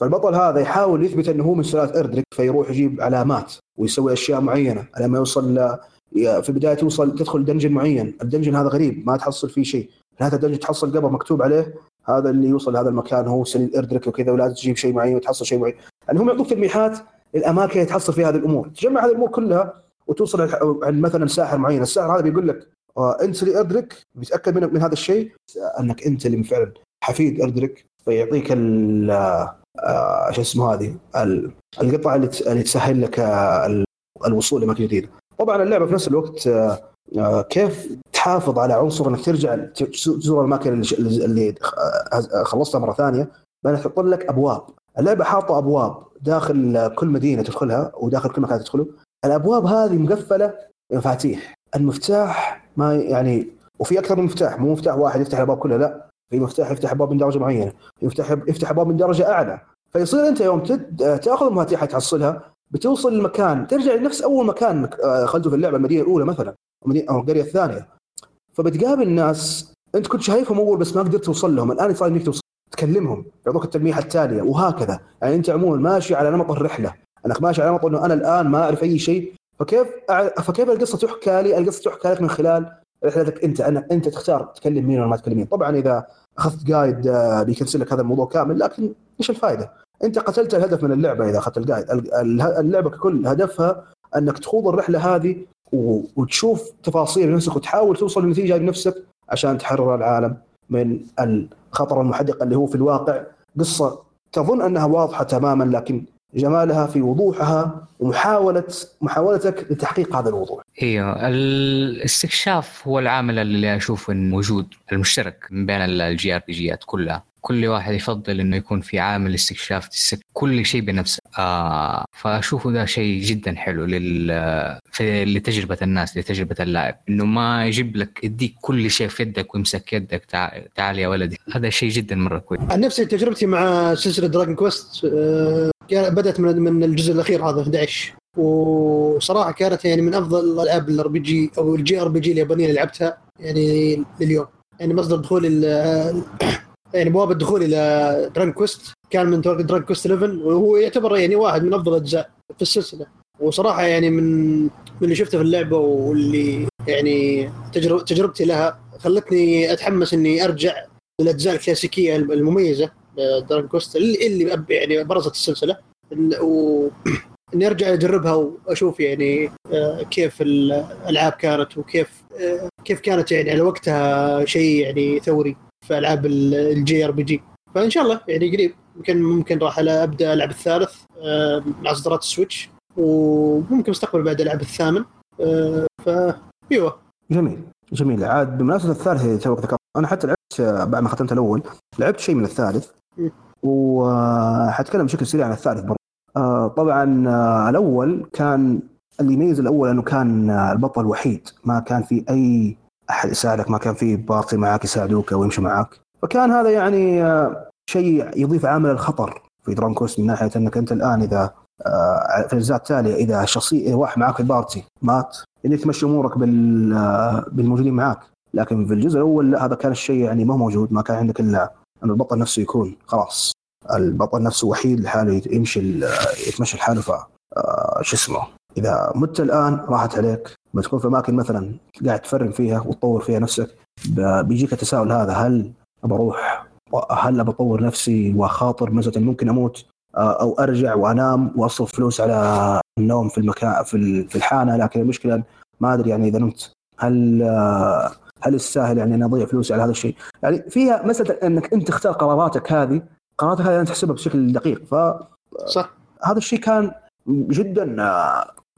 فالبطل هذا يحاول يثبت أنه هو من سلالة Erdrick فيروح يجيب علامات ويسوي أشياء معينة. لما يوصل في البداية توصل تدخل dungeon معين، ال dungeon هذا غريب ما تحصل فيه شيء، هذا ال dungeon تحصل قبر مكتوب عليه. هذا اللي يوصل لهذا المكان هو سليل Erdrick وكذا ولازم تجيب شيء معين وتحصل شيء معين، يعني هم يعطوك تلميحات الأماكن اللي تحصل فيها هذه الأمور، تجمع هذه الأمور كلها وتوصل عند مثلا ساحر معين، الساحر هذا بيقول لك آه أنت سليل Erdrick بيتأكد من, هذا الشيء أنك أنت اللي فعلا حفيد Erdrick فيعطيك ال آه شو اسمه هذه القطعه اللي اللي تسهل لك الوصول لمكان جديد. طبعا اللعبة في نفس الوقت آه، كيف تحافظ على عنصر إنك ترجع تزور الأماكن اللي خلصتها مرة ثانية؟ بان تحط لك أبواب. اللعبة حاطة أبواب. داخل كل مدينة تدخلها وداخل كل مكان تدخله. الأبواب هذه مقفلة بمفاتيح المفتاح ما يعني وفي أكثر من مفتاح مو مفتاح واحد يفتح الأبواب كلها لا. في مفتاح يفتح أبواب من درجة معينة في مفتاح يفتح أبواب من درجة أعلى. فيصير أنت يوم تأخذ المفاتيح تحصلها بتوصل المكان ترجع لنفس أول مكان دخلته في اللعبة المدينة الأولى مثلا أو القرية الثانية. فبتقابل ناس أنت كنت شايفهم أول بس ما قدرت توصل لهم الآن صار إنك توصل تكلمهم يعطوك التلميحه التالية وهكذا. يعني أنت عموما ماشي على نمط الرحلة. أنك ماشي على نمط إنه أنا الآن ما أعرف أي شيء فكيف فكيف القصة تحكى لي؟ القصة تحكى لك من خلال رحلتك أنت. أنا أنت تختار تكلم مين ولا ما تكلم مين، طبعا إذا أخذت جايد آه، بيكنسل لك هذا الموضوع كامل لكن إيش الفائده؟ أنت قتلت الهدف من اللعبة إذا أخذت الجايد، اللعبة ككل هدفها أنك تخوض الرحلة هذه وتشوف تفاصيل نفسك وتحاول توصل لنتيجة بنفسك عشان تحرر العالم. من الخطر المحدق اللي هو في الواقع. قصة تظن أنها واضحة تماما لكن جمالها في وضوحها ومحاوله محاولتك لتحقيق هذا الوضوح. إيوه. الاستكشاف هو العامل اللي أشوف إنه موجود المشترك من بين ال JRPG ات كلها. كل واحد يفضل إنه يكون في عامل استكشاف كل شيء بنفسه. آه فأشوفه ده شيء جدا حلو لل لتجربة الناس لتجربة اللاعب. إنه ما يجيب لك يديك كل شيء في يدك ويمسك يدك تعال يا ولدي. هذا شيء جدا مرة كويس. عن نفسي تجربتي مع سلسلة Dragon Quest آه بدأت من من الجزء الأخير هذا 11 وصراحة كانت يعني من أفضل الالعاب ال RPG أو ال JRPG اليابانية اللي لعبتها يعني لليوم. يعني مصدر دخولي يعني بوابه الدخول إلى Dragon Quest كان من Dragon Quest 11 وهو يعتبر يعني واحد من أفضل الأجزاء في السلسلة. وصراحة يعني من من اللي شفته في اللعبة واللي يعني تجرب تجربتي لها خلتني أتحمس إني أرجع للأجزاء الكلاسيكية المميزة Dragon Quest اللي, اللي يعني برزت السلسلة. و إني أرجع أجربها وأشوف يعني آه، كيف الألعاب كانت وكيف آه، كيف كانت يعني على وقتها شيء يعني ثوري. في ألعاب ال JRPG فإن شاء الله يعني قريب. يمكن ممكن راح أبدأ ألعب الثالث آه، مع اصدارات السويتش. وممكن مستقبل بعد العب الثامن. آه، ف أيوه. جميل. جميل. عاد بمناسبة الثالث توك ذكرت أنا حتى لعبت بعد ما ختمت الأول لعبت شيء من الثالث. وحتكلم بشكل سريع عن الثالث برضه. آه، طبعا الأول كان اللي يميز الأول إنه كان البطل وحيد. ما كان في أي أحد يساعدك ما كان في باقي معك يساعدوك أو يمشوا معك فكان هذا يعني آه، شيء يضيف عامل الخطر في Dragon Quest من ناحية أنك أنت الآن إذا آه، في الاجزاء التالية إذا شخصية واحد معك في ال party مات انك تمشي أمورك آه، بالموجودين معك لكن في الجزء الأول لا هذا كان الشيء يعني ما موجود ما كان عندك إلا أن البطل نفسه يكون خلاص. البطل نفسه وحيد لحاله يمشي يتمشى لحاله ف شو اسمه إذا مت الآن راحت عليك. لما تكون في أماكن مثلا قاعد تفرم فيها وتطور فيها نفسك بيجيك التساؤل هذا هل بروح هل بطور نفسي وأخاطر مثلا ممكن أموت؟ أو أرجع وأنام وأصرف فلوس على النوم في المكان في الحانة؟ لكن المشكلة ما أدري يعني إذا نمت هل هل يستاهل يعني أن أضيع فلوسي على هذا الشيء؟ يعني فيها مسألة أنك أنت تختار قراراتك هذه قراراتك هذه أنت تحسبها بشكل دقيق. ف صح. هذا الشيء كان جدا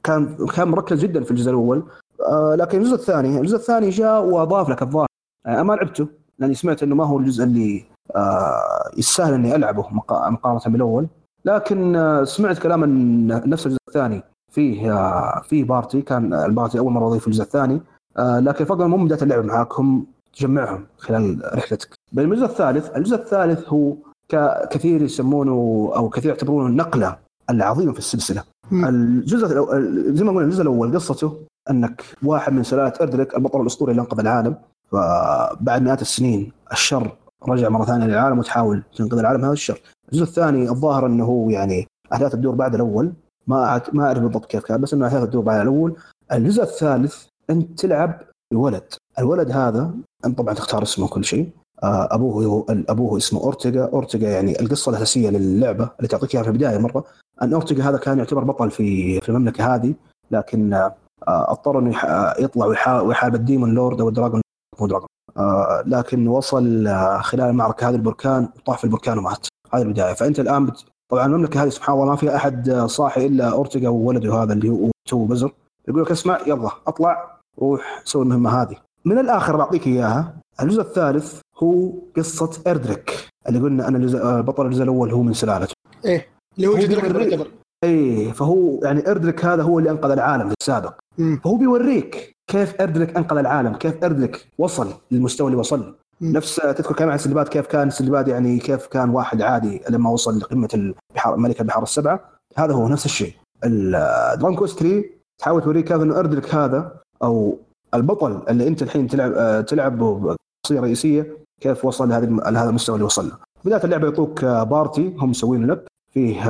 كان كان مركز جدا في الجزء الأول. آه لكن الجزء الثاني الجزء الثاني جاء وأضاف لك الظاهر. يعني ما لعبته لأني سمعت إنه ما هو الجزء اللي آه يستاهل إني ألعبه مقارنة بالأول. لكن آه سمعت كلام نفس الجزء الثاني فيه آه فيه party. كان ال party أول مرة اضيف الجزء الثاني. آه لكن فضلا مو بداية اللعب معك هم تجمعهم خلال رحلتك. بينما الجزء الثالث الجزء الثالث هو كثير يسمونه أو كثير يعتبرونه النقله العظيمه في السلسلة. الجزء زي ما قلنا الجزء الأول قصته أنك واحد من سلالة اردريك البطل الأسطوري اللي انقذ العالم. فبعد مئات السنين الشر رجع مرة ثانية للعالم وتحاول تنقذ العالم. هذا الشر. الجزء الثاني الظاهر إنه هو يعني أحداث تدور بعد الأول. ما ما أعرف بالضبط كيف كان بس إنه أحداث تدور بعد الأول. الجزء الثالث انت تلعب بولد، الولد هذا أنت طبعا تختار اسمه كل شيء. آه، أبوه أبوه اسمه أورتيغا، أورتيغا يعني القصة الأساسية للعبة اللي تعطيك إياها في البداية مرة. ان اورتيغا هذا كان يعتبر بطل في في المملكة هذه لكن آه، اضطر إنه يطلع ويحارب ال demon lord أو ال dragon. مو dragon. آه، لكن وصل خلال المعركه هذه البركان وطاح في البركان ومات. هذه البداية. فأنت الآن بت... طبعا المملكة هذه سبحان الله ما فيها أحد صاحي إلا اورتيغا وولده هذا اللي هو تو بزر. يقول لك اسمع يلا اطلع روح سوي المهمة هذه. من الآخر بعطيك إياها الجزء الثالث هو قصة إردريك اللي قلنا أن آه، بطل الجزء الأول هو من سلالته. إيه. اللي هو جد إيه فهو يعني إردريك هذا هو اللي أنقذ العالم في السابق. مم. فهو بيوريك كيف إردريك أنقذ العالم كيف إردريك وصل للمستوى اللي وصل. نفس تذكر كلام عن سلباد كيف كان سلباد يعني كيف كان واحد عادي لما وصل لقمة البحار ملك البحار السبعة. هذا هو نفس الشيء. Dragon Quest 3 تحاول توريك كيف إنه إردريك هذا أو البطل اللي أنت الحين تلعب آه، تلعب شخصيه رئيسية كيف وصل لهذا لهذا المستوى اللي وصل له. بدايه اللعبة يعطوك party هم مسوينه لك. فيه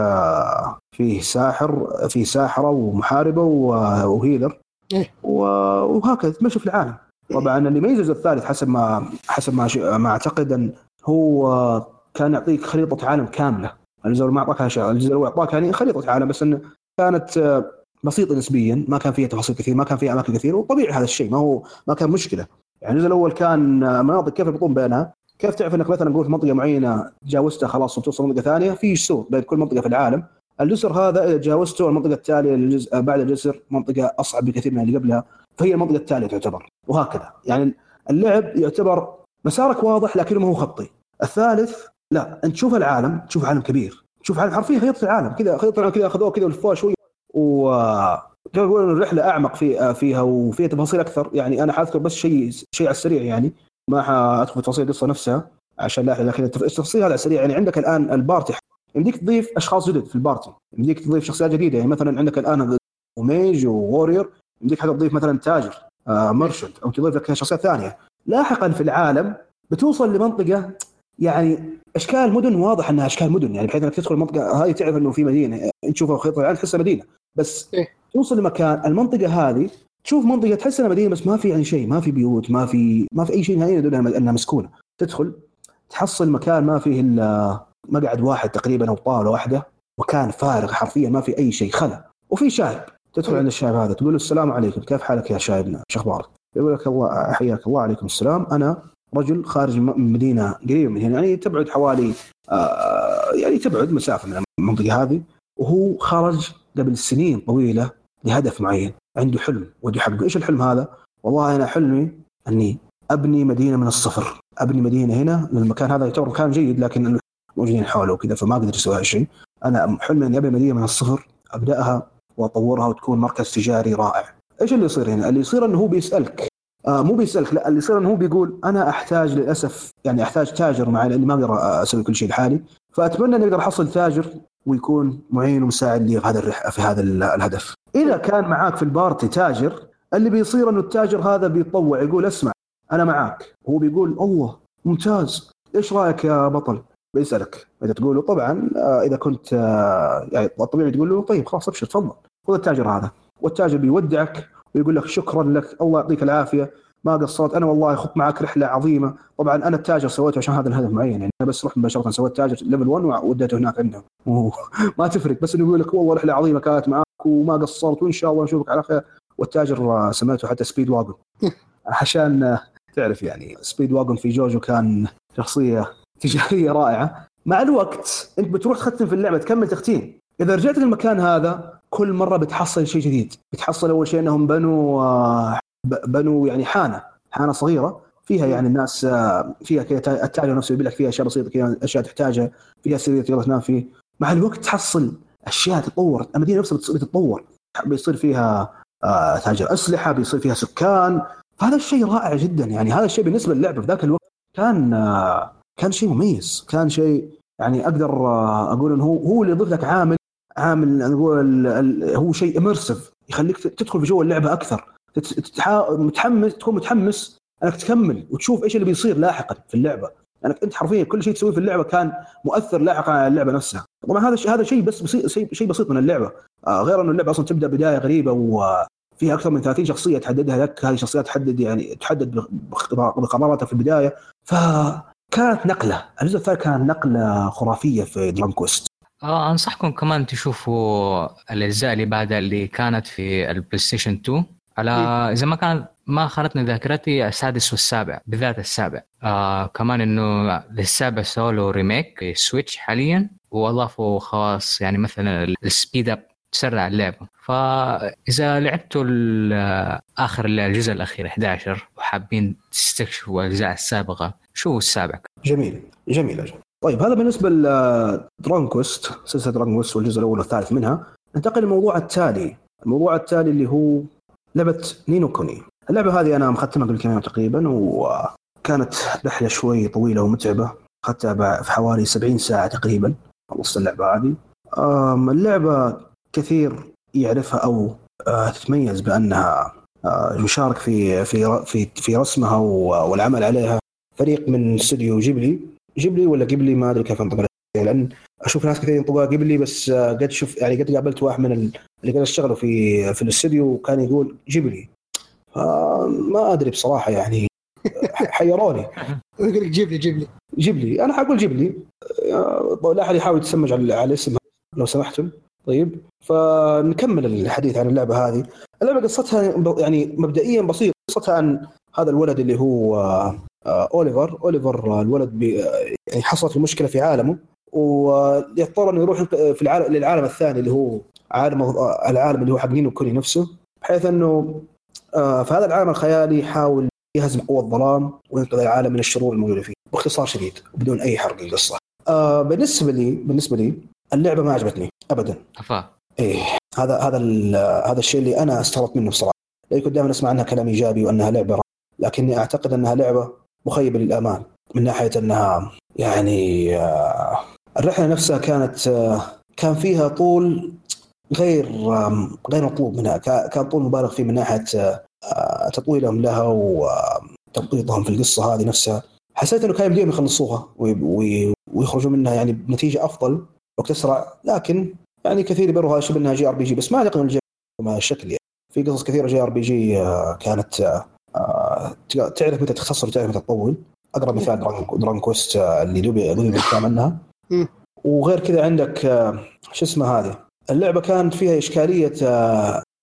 فيه ساحر فيه ساحرة ومحاربة و healer. إيه. وهكذا تمشي في العالم. طبعا اللي يميز الثالث حسب ما حسب ما ما أعتقد أن هو كان يعطيك خريطة عالم كاملة. الجزء ما أعطاك الجزء الأول اعطاك يعني خريطة عالم بس انه كانت بسيطة نسبيا. ما كان فيها تفاصيل كثير ما كان فيها أماكن كثير وطبيعي هذا الشيء ما هو ما كان مشكلة. يعني الجزء الأول كان مناطق كيف يربطون بينها؟ كيف تعرف إنك مثلا نقول في منطقة معينة تجاوزتها خلاص وتوصل منطقه ثانية؟ في سور بين كل منطقة في العالم. الجسر هذا اذا تجاوزته المنطقة التالية للجزء بعد الجسر منطقة أصعب بكثير من اللي قبلها فهي المنطقة التالية تعتبر وهكذا. يعني اللعب يعتبر مسارك واضح لكنه ما هو خطي. الثالث لا أنت تشوف العالم تشوف عالم كبير تشوف عالم حرفيا خريطه العالم كذا خريطه العالم كذا أخذوها كذا ولفوها شوي. و تقول الرحلة أعمق في فيها وفيها تفاصيل أكثر. يعني أنا حاذكر بس شيء شيء على السريع يعني. ما حأدخل في تفاصيل القصة نفسها عشان لا لكن التفصيل هذا على السريع يعني عندك الآن ال party. يمديك تضيف أشخاص جدد في ال party. يمديك تضيف شخصيات جديدة. يعني مثلا عندك الآن وميج وورير. يمديك حتى تضيف مثلا تاجر آه مرشد. أو تضيف لك شخصيات ثانية. لاحقا في العالم بتوصل لمنطقة يعني أشكال مدن واضح أنها أشكال مدن. يعني بحيث إنك تدخل المنطقة هذه تعرف إنه في مدينة. تشوفها خريطه العالم تحسها مدينة. بس إيه؟ توصل لمكان. المنطقة هذه تشوف منطقة تحس إنها مدينة بس ما في يعني شيء ما في بيوت ما في ما في أي شيء نهائيا يدل إنها مسكونة. تدخل تحصل مكان ما فيه إلا مقعد واحد تقريبا أو طاولة واحدة مكان فارغ حرفيا ما في أي شيء خلا. وفي شايب تدخل عند الشايب هذا تقول له السلام عليكم كيف حالك يا شايبنا شو أخبارك؟ يقول لك الله حياك الله عليكم السلام. أنا رجل خارج من مدينة قريبة من هنا يعني تبعد حوالي آه يعني تبعد مسافة من المنطقة هذه. وهو خرج قبل سنين طويلة لهدف معين. عنده حلم. وده يحققه إيش الحلم هذا؟ والله أنا حلمي أني أبني مدينة من الصفر. أبني مدينة هنا المكان هذا يعتبر مكان جيد لكن موجودين حوله وكذا فما أقدر أسوي شيء أنا حلمي أني أبني مدينة من الصفر أبدأها وأطورها وتكون مركز تجاري رائع. إيش اللي يصير هنا؟ اللي يصير إنه هو بيسألك. آه مو بيسألك لا اللي يصير إنه هو بيقول أنا أحتاج للأسف يعني أحتاج تاجر معي لأني ما أقدر أسوي كل شيء لحالي فأتمنى إني أقدر أحصل تاجر ويكون معين ومساعد لي في هذا الرح... في هذا الهدف. إذا كان معاك في البارتي تاجر اللي بيصير إنه التاجر هذا بيتطوع يقول اسمع أنا معاك. هو بيقول الله ممتاز. إيش رأيك يا بطل؟ بيسألك. إذا تقول له طبعا آه، إذا كنت آه، يعني الطبيعي تقول له طيب خلاص ابشر تفضل. خذ التاجر هذا. والتاجر بيودعك ويقول لك شكرا لك الله يعطيك العافية. ما قصرت. أنا والله خط معك رحلة عظيمة. طبعا أنا التاجر سويته عشان هذا الهدف معين. يعني أنا بس رحت مباشرة سويت تاجر level 1 ووديته هناك عندهم ما تفرق. بس انه يقول لك والله رحلة عظيمة كانت معك وما قصرت. وإن شاء الله نشوفك على خير. والتاجر سميته حتى سبيد واجن عشان تعرف يعني سبيد واجن في جوجو كان شخصية تجارية رائعة. مع الوقت أنت بتروح تختم في اللعبة تكمل تختيم. إذا رجعت للمكان هذا كل مرة بتحصل شيء جديد. بتحصل أول شيء إنهم بنوا آه، بنوا يعني حانة حانة صغيرة. فيها يعني الناس آه، فيها كذا التاجر نفسه يبي لك فيها أشياء بسيطة كذا أشياء تحتاجها. فيها سرير تقدر تنام فيه. مع الوقت تحصل أشياء تتطور. المدينة نفسها بتتطور. بيصير فيها آه، تاجر أسلحة بيصير فيها سكان. فهذا الشيء رائع جدا. يعني هذا الشيء بالنسبة للعبة في ذاك الوقت كان كان شيء مميز. كان شيء يعني أقدر أقول إنه هو هو اللي يضيف لك عامل عامل نقول هو شيء اميرسيف يخليك تدخل في جو اللعبة أكثر. متحمس تكون متحمس أنك تكمل وتشوف إيش اللي بيصير لاحقا في اللعبة. أنك أنت حرفيا كل شيء تسويه في اللعبة كان مؤثر لاحقا على اللعبة نفسها. طبعا هذا هذا شيء بس بسيط شيء بسيط من اللعبة. آه غير إنه اللعبة أصلا تبدأ بداية غريبة وفيها أكثر من 30 شخصية تحددها لك. هذه الشخصيات تحدد يعني تحدد بقراراتها في البداية. فكانت نقلة. الجزء الثاني كان نقلة خرافية في Dragon Quest. آه أنصحكم كمان تشوفوا الأجزاء اللي بعدها اللي كانت في البلاي ستيشن 2 على إذا ما كان ما خانتني ذاكرتي السادس والسابع بالذات السابع. آه كمان إنه للسابع سووا له remake سويتش حاليا واضافوا خواص يعني مثلا ال speed up تسرع اللعبة. فإذا لعبتوا آخر الجزء الأخير 11 وحابين تستكشفوا الأجزاء السابقة شو السابع؟ جميل. جميل أجل. طيب هذا بالنسبة كويست سلسلة كويست والجزء الأول والثالث منها. ننتقل للموضوع التالي. الموضوع التالي اللي هو لعبة نينو كوني. اللعبة هذه أنا مختمها قبل كم يوم تقريبا وكانت رحلة شوي طويلة ومتعبة. اخذتها في حوالي 70 ساعة تقريبا. خلصت اللعبة هذه. اللعبة كثير يعرفها أو آه، تتميز بأنها آه، يشارك في في في في رسمها والعمل عليها. فريق من استوديو جيبلي. جيبلي ولا قبلي ما أدري كيف أنطق. لأن أشوف ناس كثير ينطقوها قبلي بس آه، قد شوف يعني قد قابلت واحد من اللي قاعد يشتغلوا في في الاستوديو وكان يقول جيبلي ما أدري بصراحة يعني حيروني. يقول لك جيب لي جيب لي. جيب لي. أنا حقول جيب لي. لا أحد يحاول يتسمج على الاسم لو سمحتم. طيب فنكمل الحديث عن اللعبة هذه. اللعبة قصتها يعني مبدئيا بسيط قصتها عن هذا الولد اللي هو آه، أوليفر. أوليفر الولد يعني حصلت المشكلة في عالمه. ويضطر إنه يروح في العالم للعالم الثاني اللي هو عالم العالم اللي هو حق نينو كوني نفسه بحيث إنه آه، في هذا العالم الخيالي يحاول يهزم قوى الظلام وينقذ العالم من الشرور الموجودة فيه باختصار شديد وبدون أي حرق للقصه. آه بالنسبة لي بالنسبة لي اللعبة ما عجبتني ابدا. افا إيه هذا هذا هذا الشيء اللي أنا استغربت منه بصراحة. لاني كنت دائما أسمع عنها كلام إيجابي وأنها لعبة لكني أعتقد أنها لعبة مخيبة للامال من ناحية أنها يعني آه الرحلة نفسها كانت آه كان فيها طول غير غير مطلوب منها كان طول مبالغ فيه من ناحية آه، تطويلهم لها وتمطيطهم في القصة هذه نفسها. حسيت إنه كان يمديهم يخلصوها ويخرجوا منها يعني بنتيجة أفضل وقت أسرع لكن يعني كثير يبروها شبه انها JRPG بس ما أعتقد إنه ما الشكل يعني. في قصص كثيرة JRPG كانت آه، تعرف متى تختصر وتعرف متى تطول. أقرب مثال Dragon Quest آه، اللي توي توي بنتكلم عنها وغير كذا عندك شو اسمه هذه؟ اللعبة كانت فيها إشكالية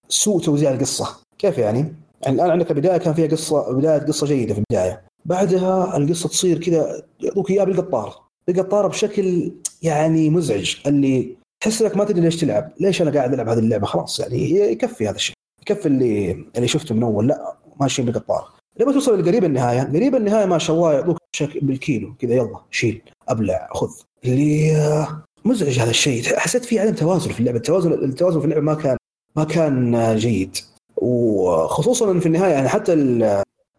سوء توزيع القصة. كيف يعني؟ يعني الآن عندك البداية كان فيها قصة بداية قصة جيدة في البداية. بعدها القصة تصير كذا يعطوك إياها بالقطار. بالقطار بشكل يعني مزعج اللي تحس إنك ما تدري ليش تلعب. ليش أنا قاعد ألعب هذه اللعبة؟ خلاص يعني يكفي هذا الشيء. يكفي اللي اللي شفته من أول. لا ماشيين بالقطار. لما توصل لقريب النهاية قريب النهاية ما شاء الله يعطوك بالكيلو. كذا يلا شيل أبلع خذ. اللي آه، مزعج هذا الشيء. حسيت في عدم توازن في اللعبة. التوازن التوازن في اللعبة ما كان ما كان جيد. وخصوصا في النهاية يعني حتى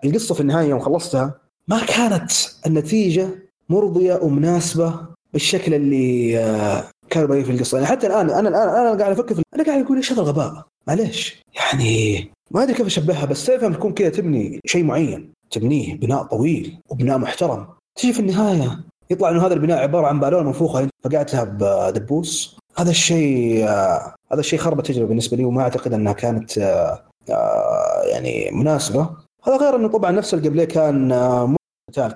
القصة في النهاية يوم خلصتها ما كانت النتيجة مرضية ومناسبة بالشكل اللي آه، كانوا باين في القصة. يعني حتى الان أنا الان أنا قاعد أفكر في أنا قاعد أقول إيش هذا الغباء؟ معليش. يعني ما أدري كيف أشبهها بس تعرف لما تكون كذا تبني شيء معين تبنيه بناء طويل وبناء محترم. تيجي في النهاية يطلع إنه هذا البناء عبارة عن بالونه منفوخة فقعتها بدبوس هذا الشيء آه، هذا الشيء خرب التجربة بالنسبة لي وما أعتقد أنها كانت آه، آه، يعني مناسبة. هذا غير إنه طبعا نفس ال game كان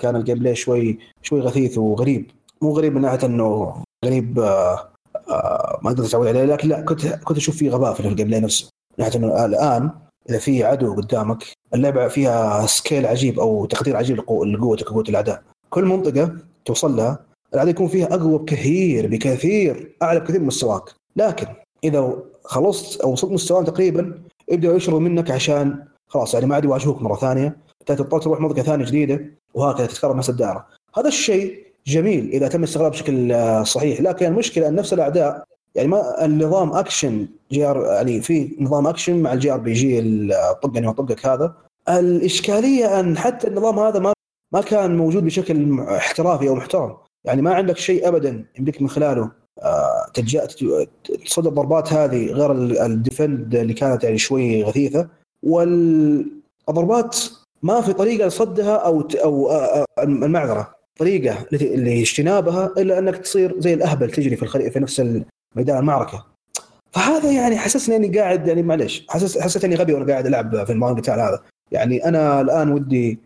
كان ال game شوي شوي غثيث وغريب. مو غريب من ناحية إنه غريب ما أقدر اتعود عليه لكن لا كنت كنت أشوف فيه غباء في ال game نفسه. من ناحية إنه الآن إذا في عدو قدامك اللعبة فيها scale عجيب أو تقدير عجيب لقوتك وقوة الاعداء كل منطقة توصل لها العاده يكون فيها أقوى بكثير بكثير أعلى بكثير من مستواك. لكن إذا خلصت أو وصلت مستواهم تقريبا يبداوا يشردوا منك عشان خلاص يعني ما عاد يواجهوك مرة ثانية. تضطر تروح منطقة ثانية جديدة وهكذا تتكرر نفس الدائرة. هذا الشيء جميل إذا تم استغلال بشكل آه، صحيح. لكن المشكلة أن نفس الأعداء يعني ما النظام action JR يعني في نظام أكشن مع ال JRPG طقني وطقك هذا. الإشكالية أن حتى النظام هذا ما ما كان موجود بشكل احترافي أو محترم. يعني ما عندك شيء ابدا يمديك من خلاله. آه، تصد الضربات هذه غير الديفند اللي كانت يعني شوي غثيثة. والضربات ما في طريقة لصدها أو أو آه، آه، المعذرة. طريقة لاجتنابها إلا أنك تصير زي الأهبل تجري في الخريطه في نفس ميدان المعركة. فهذا يعني حسسني إني قاعد يعني معلش حسس حسيت اني غبي وأنا قاعد ألعب في الهوان هذا. يعني أنا الآن ودي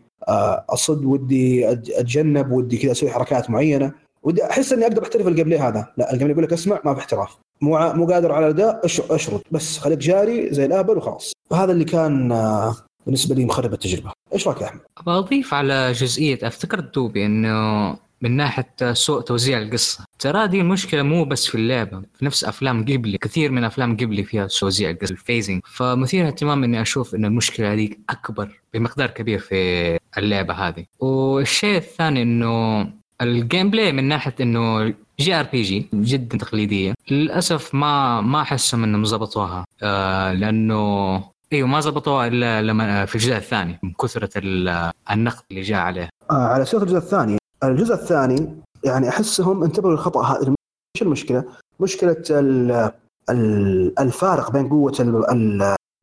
أصد ودي أتجنب ودي كذا أسوي حركات معينة. ودي أحس إني أقدر أحترف ال game هذا. لا ال game يقول لك اسمع ما في احتراف. مو مو قادر على الأداء أشرط. بس خليك جاري زي الاهبل وخلاص. فهذا اللي كان آه، بالنسبة لي مخرب التجربة. إيش رأيك يا أحمد؟ بضيف على جزئية افتكرت دوبي إنه من ناحية سوء توزيع القصة. ترى دي المشكلة مو بس في اللعبة في نفس أفلام قبلي كثير من أفلام قبلي فيها توزيع القصة ال pacing فمثير اهتمام إني أشوف إن المشكلة هذيك أكبر بمقدار كبير في اللعبة هذه. والشيء الثاني إنه ال gameplay من ناحية إنه JRPG جدا تقليدية. للأسف ما ما أحسهم إنهم ظبطوها آه لأنه إيوه ما ظبطوها إلا لما في الجزء الثاني من كثرة النقد اللي جاء عليه. آه على سيرة الجزء الثاني الجزء الثاني يعني أحسهم انتبهوا للخطأ هذا. إيش المشكلة؟ مشكلة الفارق بين قوة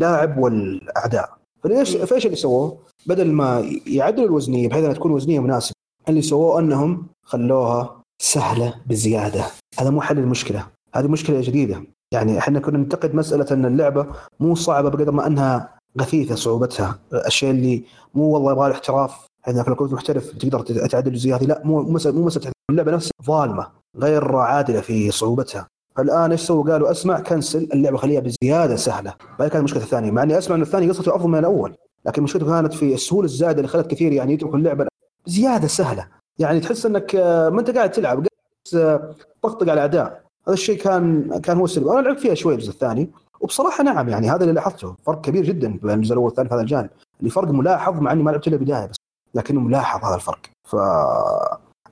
اللاعب والأعداء. فليش فايش اللي سووه؟ بدل ما يعدلوا الوزنية بحيث أنها تكون وزنية مناسبة اللي سووه أنهم خلوها سهلة بزيادة. هذا مو حل المشكلة. هذه مشكلة جديدة. يعني إحنا كنا ننتقد مسألة إن اللعبة مو صعبة بقدر ما إنها غثيثة صعوبتها. الشيء اللي مو والله يبغى الاحتراف انك لو كنت محترف تقدر تعدل الجزئيات. لا مو مساله مو مسألة اللعبة نفسها ظالمة غير عادلة في صعوبتها. فالان إيش سووا؟ قالوا أسمع كنسل اللعبة خليها بزيادة سهلة. ما كانت المشكلة الثانية مع إني أسمع إن الثاني قصته أفضل من الأول لكن مشكلته كانت في السهولة الزائده اللي خلت كثير يعني يتركوا اللعبة زيادة سهلة. يعني تحس إنك آه، ما أنت قاعد تلعب آه، طقطق على الاعداء هذا الشيء كان كان هو السلبي أنا لعبت فيها شوي الجزء الثاني وبصراحة نعم يعني هذا اللي لاحظته. فرق كبير جدا بين الجزء الأول والثاني في هذا الجانب. اللي فرق ملاحظ مع إني ما لعبت إلا بدايه بس لكنه ملاحظ هذا الفرق. ف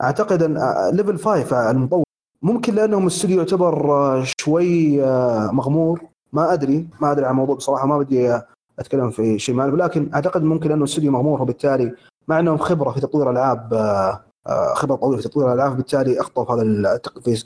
أعتقد أن ليفل 5 المطور. ممكن لأنهم الاستوديو يعتبر آه، شوي آه، مغمور. ما أدري ما أدري عن الموضوع بصراحة ما بدي أتكلم في شيء ما لكن أعتقد ممكن انه الاستوديو مغمور وبالتالي مع إنهم خبرة في تطوير ألعاب آه، خبرة طويلة في تطوير الألعاب بالتالي أخطأوا في هذا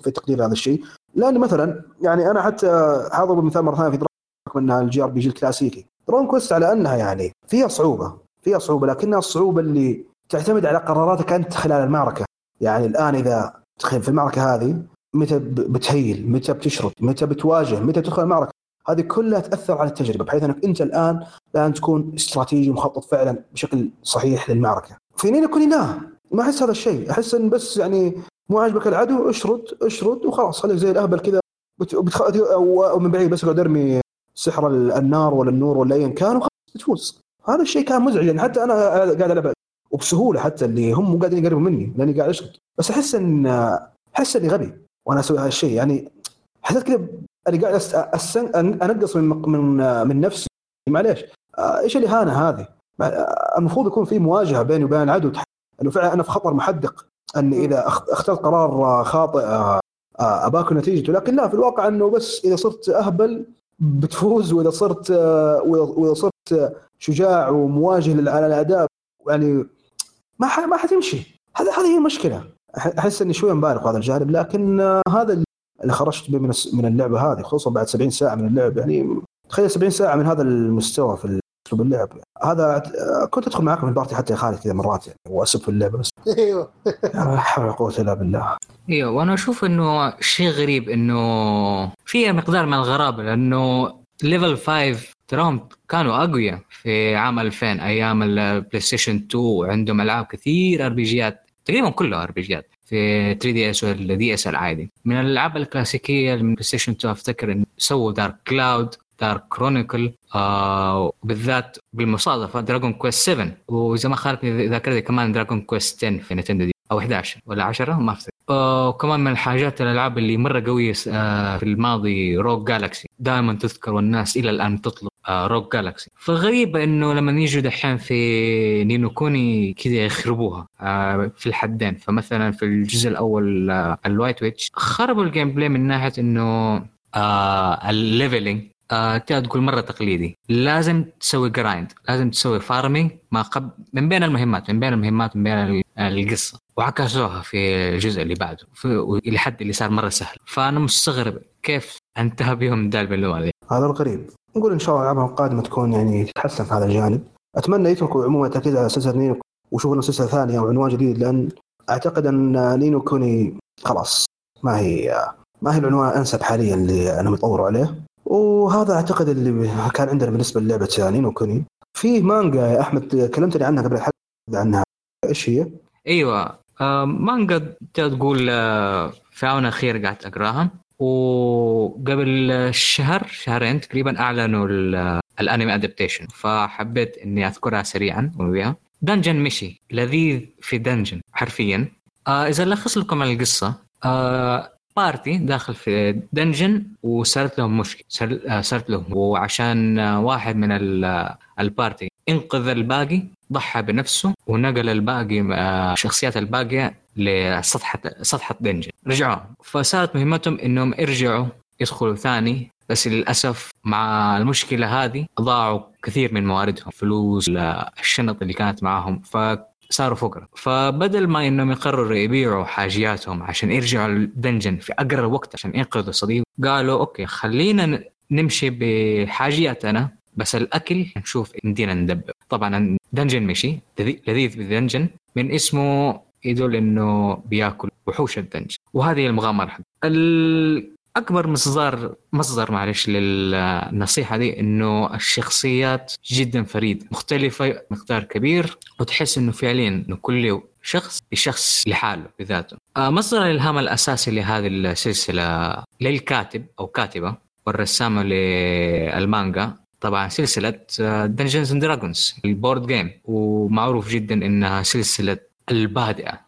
في تقدير هذا الشيء. لأن مثلا يعني أنا حتى حاضر مثال مرة ثانية في دراجون كويست انها ال JRPG الكلاسيكي. دراجون كويست على أنها يعني فيها صعوبة. فيها صعوبة لكنها الصعوبة اللي تعتمد على قراراتك أنت خلال المعركة. يعني الآن إذا تخيل في المعركة هذه متى بتهيل متى بتشرد متى بتواجه متى تدخل المعركة؟ هذه كلها تأثر على التجربة بحيث أنك أنت الآن لازم تكون استراتيجي مخطط فعلا بشكل صحيح للمعركة. في نينا كوني لا؟ ما أحس هذا الشيء. أحس إن بس يعني مو عاجبك العدو اشرد اشرد وخلاص. خليك زي الأهبل كذا. ومن بعيد بس اقعد ارمي سحر النار ولا النور ولا ايا كان وخلاص تفوز هذا الشيء كان مزعج يعني حتى أنا قاعد ألعب وبسهولة حتى اللي هم مو قاعدين يقربوا مني لأني قاعد اشرد بس أحس ان أحس إني غبي وأنا أسوي هذا الشيء يعني حسيت كذا أنا قاعد. أنقص من من من نفسي معليش إيش الاهانه هذه؟ المفروض يكون في مواجهة بيني وبين العدو إنه فعلا أنا في خطر محدق إني إذا أخترت قرار خاطئ آه، آه، اباكل نتيجته لكن لا في الواقع إنه بس إذا صرت أهبل بتفوز وإذا صرت آه، وإذا صرت شجاع ومواجه للاعداء يعني ما ما حتمشي. هذا هذه هي المشكلة. أحس إني شوية مبالغ في هذا الجانب لكن هذا اللي خرجت به من اللعبة هذه خصوصا بعد 70 ساعة من اللعب يعني تخيل 70 ساعة من هذا المستوى في اسلوب اللعب. هذا كنت أدخل معاكم في ال party حتى يا خالد كذا مرات يعني وأسب في اللعبة بس. أيوه. لا حول ولا قوة إلا بالله. أيوه وأنا أشوف إنه شيء غريب إنه فيها مقدار من الغرابة لأنه ليفل 5 تراهم كانوا أقوياء في عام 2000 أيام البلاي ستيشن 2 وعندهم ألعاب كثير RPG ات تقريبا كلها RPG ات في 3 دي اس ولا دي اس العادي من الألعاب الكلاسيكية من بلاي ستيشن 2 أفتكر انه سووا دارك كلاود دارك كرونيكل آه وبالذات بالمصادفة دراجون كويست 7 وإذا ما خانتني ذاكرتي كمان دراجون كويست 10 في نتندو دي اس أو 11 ولا 10 ما أفتكر. آه وكمان من الحاجات الألعاب اللي مرة قوية آه في الماضي روج جالكسي دائما تذكر والناس إلى الآن تطلب روج جالكسي فغريبة إنه لما يجوا دحين في نينو كوني كذا يخربوها آه في الحدين. فمثلا في الجزء الأول آه الوايت ويتش خربوا ال gameplay من ناحية إنه آه ال leveling آه تقول مرة تقليدي. لازم تسوي grind لازم تسوي farming ما قبل من بين المهمات من بين المهمات من بين القصة. وعكسوها في الجزء اللي بعده إلى حد اللي صار مرة سهل. فأنا مستغرب كيف انتهى بهم دال باللغة دي هذا الغريب نقول إن شاء الله الالعاب القادمة تكون يعني تتحسن في هذا الجانب. أتمنى يتركوا عموما تركيز على سلسله نينو ويشوفوا لنا سلسله ثانية وعنوان جديد لأن أعتقد أن نينو كوني خلاص ما هي ما هي العنوان الانسب حاليا اللي أنا مطور عليه. وهذا أعتقد اللي كان عندنا بالنسبة للعبة نينو كوني. فيه مانجا يا أحمد كلمتني عنها قبل الحلقة عنها. إيش هي؟ أيوه. آه مانجا تقول آه في الاخير اخير قاعد أقراها. وقبل شهر شهرين تقريبا أعلنوا ال anime adaptation فحبيت إني أذكرها سريعا وياها. دنجن ميشي لذيذ في دنجن حرفيا. آه إذا لخص لكم القصة آه party داخل في dungeon وصارت لهم مشكلة صارت لهم. وعشان واحد من ال party انقذ الباقي ضحى بنفسه ونقل الباقي الشخصيات الباقية لسطحه سطحه dungeon رجعوا. فصارت مهمتهم إنهم يرجعوا يدخلوا ثاني. بس للأسف مع المشكلة هذه ضاعوا كثير من مواردهم. فلوس الشنط اللي كانت معاهم. ف صاروا فقراء. فبدل ما إنهم يقرروا يبيعوا حاجياتهم عشان يرجعوا ال dungeon في أقرب وقت عشان ينقذوا صديق قالوا okay خلينا نمشي بحاجياتنا بس الأكل نشوف يمدينا ندبر. طبعا دنجن ميشي لذيذ بال dungeon من اسمه يدل إنه بياكل وحوش ال dungeon وهذه المغامرة اكبر مصدر مصدر معلش للنصيحة دي إنه الشخصيات جدا فريدة مختلفة مقدار كبير وتحس إنه فعليا إنه كل شخص شخص لحاله بذاته. آه، مصدر الإلهام الأساسي لهذه السلسلة للكاتب أو كاتبة والرسامة للمانجا طبعا سلسلة دنجنز اند دراجونز ال board game. ومعروف جدا إنها سلسلة البادئة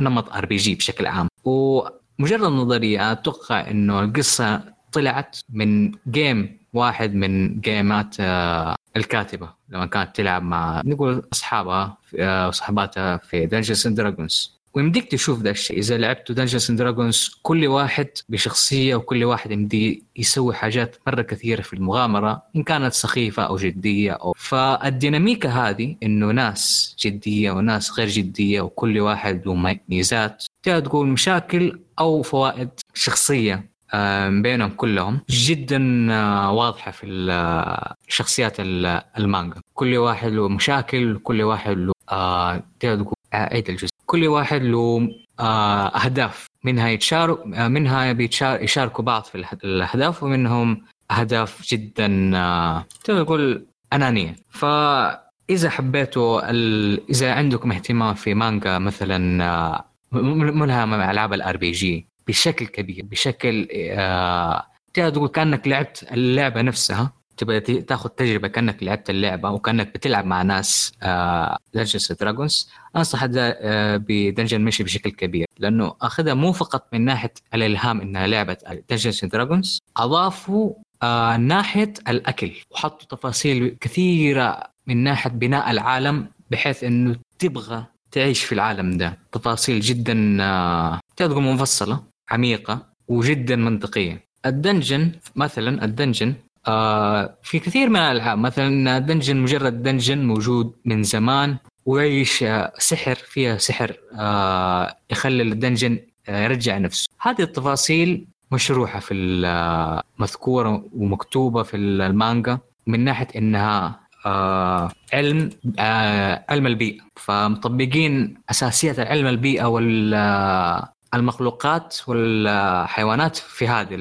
لنمط RPG بشكل عام. و مجرد نظريه أتوقع إنه القصة طلعت من game واحد من game ات آه، الكاتبة. لما كانت تلعب مع نقول أصحابها آه، وصحباتها في دنجنز اند دراجونز ويمديك تشوف ذا الشيء. إذا لعبتوا دنجنز اند دراجونز كل واحد بشخصية وكل واحد يمدي يسوي حاجات مرة كثيرة في المغامرة إن كانت سخيفة أو جدية أو. فال dynamic هذه إنه ناس جدية وناس غير جدية وكل واحد له ميزات تقدر تقول مشاكل أو فوائد شخصية آه، بينهم كلهم. جدا آه، واضحة في شخصيات المانجا. كل واحد له مشاكل كل واحد له عيد الجزء. كل واحد له آه، أهداف. منها يتشارك آه، منها يشاركوا بعض في الأهداف ومنهم أهداف جدا آه، تقدر تقول أنانية. فإذا حبيتوا ال... إذا عندكم اهتمام في مانجا مثلا ملهمة ألعاب ال RPG بشكل كبير بشكل تقدر تقول كأنك لعبت اللعبة نفسها تبغى تاخذ تجربة كأنك لعبت اللعبة وكانك بتلعب مع ناس Dungeons Dragons أنصح ب Dungeon Meshi بشكل كبير لأنه أخذها مو فقط من ناحية الإلهام إنها لعبة Dungeons Dragons أضافوا آه ناحية الأكل. وحطوا تفاصيل كثيرة من ناحية بناء العالم بحيث إنه تبغى تعيش في العالم ده. تفاصيل جدا آه تقول مفصله عميقة وجدا منطقية. ال dungeon مثلا ال dungeon آه في كثير من الألعاب مثلا dungeon مجرد dungeon موجود من زمان ويعيش سحر فيها سحر آه يخلي ال dungeon آه يرجع نفسه. هذه التفاصيل مشروحة في مذكورة ومكتوبة في المانجا من ناحية إنها آه علم آه علم البيئة. فمطبقين أساسيات العلم البيئة وال آه، المخلوقات والحيوانات في هذه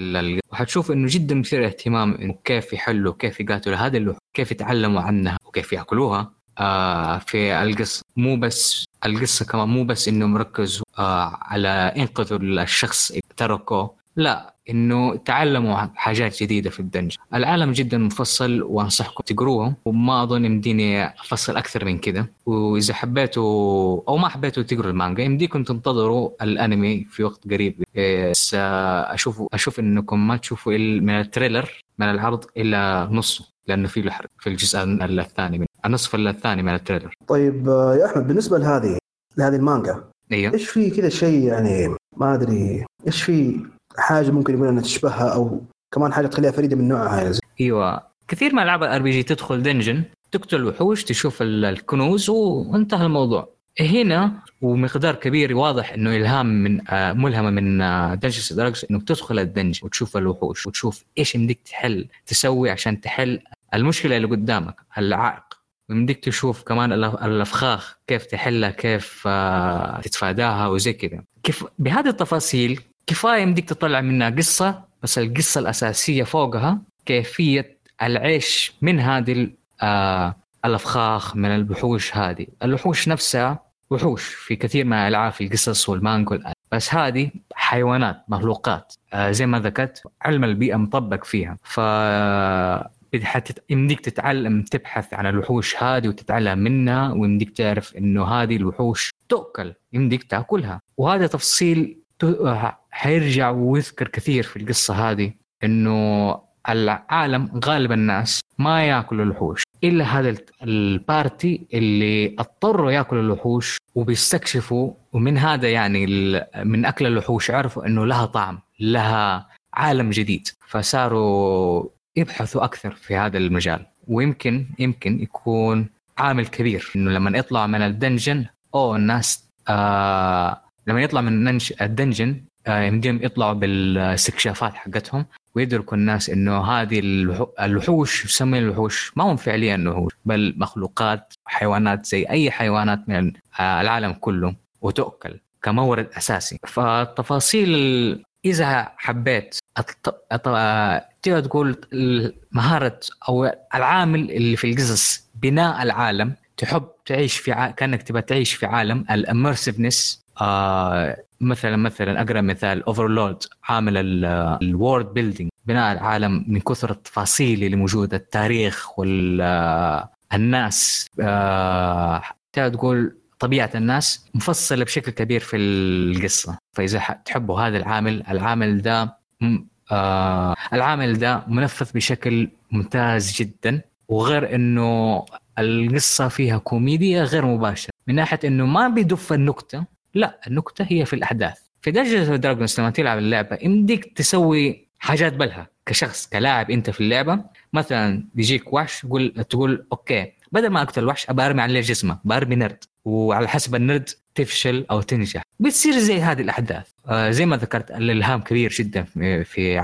وحتشوف إنه جدا مثير اهتمام إنه كيف يحلوا كيف يقاتلوا هذه اللوحة كيف يتعلموا عنها وكيف يأكلوها. آه في القصة مو بس القصة كمان مو بس انهم ركزوا آه على انقذوا الشخص تركوه لا إنه تعلموا حاجات جديدة في الدنج. العالم جدا مفصل وأنصحكم تقروه وما أظن يمديني أفصل أكثر من كذا وإذا حبيتوا أو ما حبيتوا تقروا المانجا يمديكم تنتظروا الأنمي في وقت قريب. بس أشوف أشوف إنكم ما تشوفوا من ال trailer من العرض الا نصه لأنه في له حرق في الجزء الثاني من النصف الثاني من التريلر. طيب يا أحمد بالنسبة لهذه لهذه المانجا أيوه إيش في كذا شيء يعني ما أدري إيش في حاجة ممكن يقول إنها تشبهها أو كمان حاجة تخليها فريدة من نوعها يعني. أيوه. كثير من ألعاب ال RPG تدخل dungeon تقتل وحوش تشوف الكنوز وانتهى الموضوع. هنا ومقدار كبير واضح إنه إلهام من آه ملهمة من آه Dungeons لدرجه انك تدخل ال dungeon وتشوف الوحوش وتشوف إيش يمديك تحل تسوي عشان تحل. المشكلة اللي قدامك العائق. ويمديك تشوف كمان الأفخاخ كيف تحلها كيف آه تتفاداها وزي كذا. كيف بهذه التفاصيل كفاية يمديك تطلع منها قصة بس القصة الأساسية فوقها كيفية العيش من هذه آه الأفخاخ من الوحوش هذه. الوحوش نفسها وحوش في كثير من الالعاب في القصص والمانجا بس هذه حيوانات مخلوقات. آه زي ما ذكرت علم البيئة مطبق فيها. ف يمديك تتعلم تبحث عن الوحوش هذه وتتعلم منها ويمديك تعرف إنه هذه الوحوش تؤكل يمديك تأكلها. وهذا تفصيل حيرجع ويذكر كثير في القصة هذه إنه العالم غالب الناس ما ياكلوا الوحوش إلا هذا البارتي اللي اضطروا ياكلوا الوحوش وبيستكشفوا ومن هذا يعني من أكل الوحوش عرفوا إنه لها طعم لها عالم جديد فصاروا يبحثوا أكثر في هذا المجال. ويمكن يمكن يكون عامل كبير إنه لما يطلعوا من ال dungeon أو الناس آه لما يطلع من ال dungeon آه، يمديهم يطلعوا بالاستكشافات حقتهم ويدركوا الناس إنه هذه الوحوش يسمى الوحوش ما هم فعليا وحوش بل مخلوقات حيوانات زي أي حيوانات من آه، العالم كله وتؤكل كمورد أساسي. فالتفاصيل إذا حبيت تقدر تقول مهارة أو العامل اللي في القصص بناء العالم تحب تعيش في ع... كأنك تبغى تعيش في عالم ال immersiveness آه مثلا مثلا أقرأ مثال. Overlord عامل ال world building بناء العالم من كثر التفاصيل اللي موجودة التاريخ والناس آه تقول طبيعة الناس مفصلة بشكل كبير في القصة. فإذا تحبوا هذا العامل العامل ده آه العامل ده منفذ بشكل ممتاز جدا وغير إنه القصة فيها كوميديا غير مباشرة. من ناحية إنه ما بيضيف النكتة لا النكتة هي في الأحداث. في Dungeons Dragons لما تلعب اللعبة يمديك تسوي حاجات بلها كشخص كلاعب أنت في اللعبة مثلا بيجيك وحش تقول تقول okay بدل ما أقتل الوحش ابى ارمي عليه جسمه برمي نرد. وعلى حسب النرد تفشل أو تنجح. بتصير زي هذه الأحداث. آه زي ما ذكرت الإلهام كبير جدا في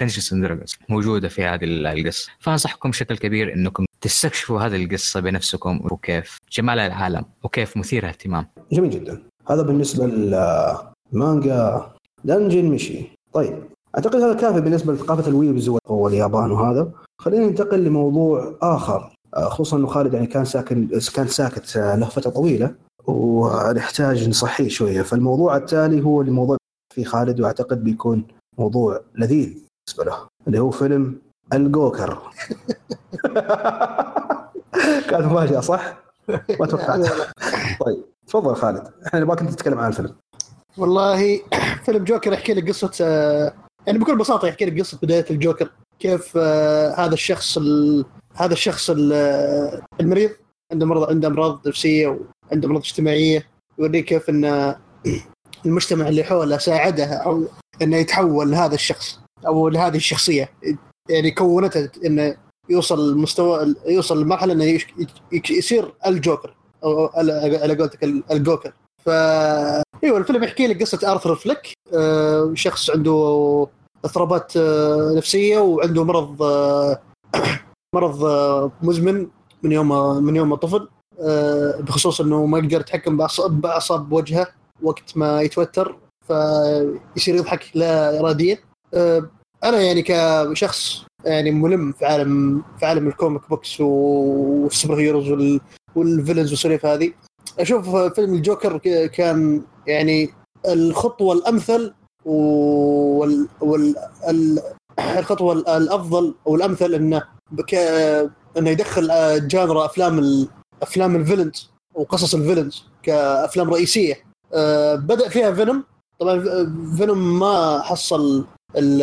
Dungeons and Dragons موجودة في هذه القصة. فأنصحكم بشكل كبير إنكم تستكشفوا هذه القصة بنفسكم وكيف جمال العالم وكيف مثير اهتمام. جميل جدا. هذا بالنسبة لمانجا Dungeon Meshi طيب أعتقد هذا كافي بالنسبة لثقافة الويبز واليابان وهذا. خلينا ننتقل لموضوع آخر آه، خصوصا إنه خالد يعني كان ساكن كان ساكت آه، له فتره طويلة ونحتاج نصحيه شوية. فالموضوع التالي هو الموضوع في خالد وأعتقد بيكون موضوع لذيذ بالنسبة له اللي هو فيلم الجوكر. كانت مفاجاه صح؟ ما توقعت. طيب. تفضل خالد. إحنا نبغاك أنت تتكلم عن الفيلم. والله فيلم جوكر يحكي لك قصة آه، يعني بكل بساطة يحكي لك قصة بداية الجوكر كيف هذا الشخص هذا الشخص المريض عنده مرض عنده أمراض نفسية وعنده أمراض اجتماعية يوريك كيف إن المجتمع اللي حوله ساعده أو إنه يتحول لهذا الشخص أو لهذه الشخصية. يعني كونته إنه يوصل مستوى يوصل لمرحلة إنه يصير الجوكر. أو على قولتك الجوكر. ف إيوه الفيلم يحكي لك قصة آرثر فليك. آه، شخص عنده اضطرابات آه، نفسية وعنده مرض آه، مرض مزمن من يوم من يوم طفل. بخصوص إنه ما يقدر يتحكم باعصاب وجهه وقت ما يتوتر فيصير يضحك لا اراديا. أنا يعني كشخص يعني ملم في عالم في عالم ال comic books وال superheroes وال villains والسواليف هذه. أشوف فيلم الجوكر كان يعني الخطوة الأمثل وال, وال... الخطوة الأفضل أو الامثل إنه بك... إنه يدخل genre أفلام ال... أفلام ال villains وقصص ال villains كأفلام رئيسية. أه بدأ فيها Venom. طبعا Venom ما حصل ال...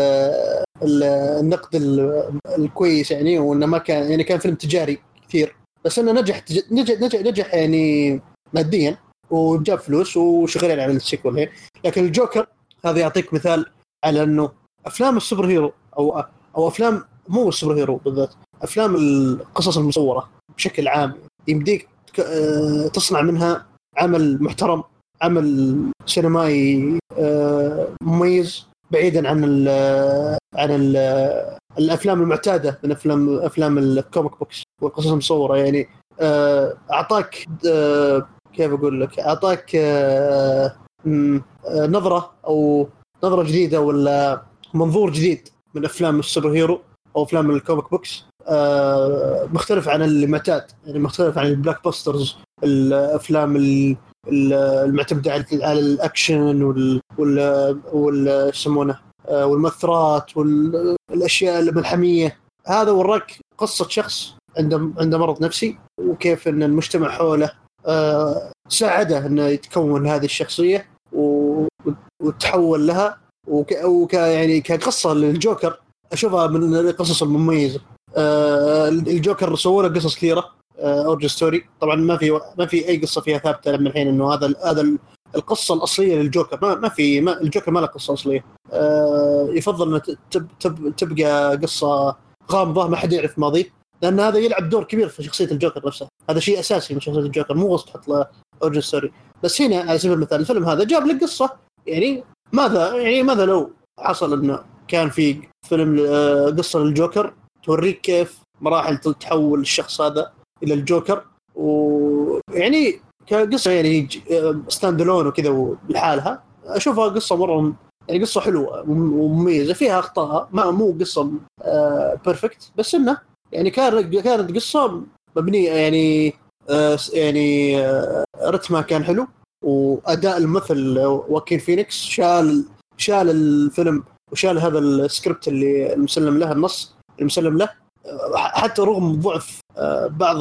ال... النقد الكويس يعني وإنه ما كان يعني كان فيلم تجاري كثير. بس انه نجح نجح نجح, نجح يعني ماديا وجاب فلوس وشغالين على ال sequel لكن الجوكر هذا يعطيك مثال على انه أفلام ال superhero أو أو أفلام مو ال superhero بالذات أفلام القصص المصورة بشكل عام. يمديك آه، تصنع منها عمل محترم عمل سينمائي آه، مميز بعيدا عن ال عن ال الأفلام المعتادة من افلام أفلام ال comic books والقصص المصوره يعني آه، أعطاك كيف أقول لك؟ أعطاك نظرة أو نظرة جديدة ولا منظور جديد من أفلام ال superhero أو أفلام ال comic books آه مختلف عن المعتاد يعني مختلف عن ال blockbusters الافلام المعتمدة على الأكشن وال وال يسمونه؟ آه والمؤثرات والأشياء الملحميه هذا وراك قصة شخص عنده عنده مرض نفسي وكيف إن المجتمع حوله آه ساعده إنه يتكون هذه الشخصية وتحول لها. وك, يعني كقصة للجوكر أشوفها من القصص المميزة. آه الجوكر سووا له قصص كثيرة origin آه story طبعا ما في ما في أي قصة فيها ثابتة لما الحين إنه هذا هذا القصة الأصلية للجوكر. ما, ما في ما الجوكر ما له قصة أصلية. آه يفضل إنه تب تب تبقى قصة غامضة ما حد يعرف ماضيه لأن هذا يلعب دور كبير في شخصية الجوكر نفسه. هذا شيء أساسي من شخصية الجوكر مو غصب تحط له origin story بس هنا على سبيل المثال الفيلم هذا جاب لك قصة يعني ماذا يعني ماذا لو حصل إنه كان في فيلم آه، قصة للجوكر توريك كيف مراحل تحول الشخص هذا إلى الجوكر. ويعني كقصة يعني stand alone وكذا لحالها أشوفها قصة مرة يعني قصة حلوة ومميزة. فيها أخطاء. ما مو قصة perfect بس إنه يعني كانت كانت قصة مبنية يعني آه، يعني آه، رتمها كان حلو. وأداء الممثل واكين فينيكس شال شال الفيلم وشال هذا السكريبت اللي المسلم له النص المسلم له. حتى رغم ضعف آه، بعض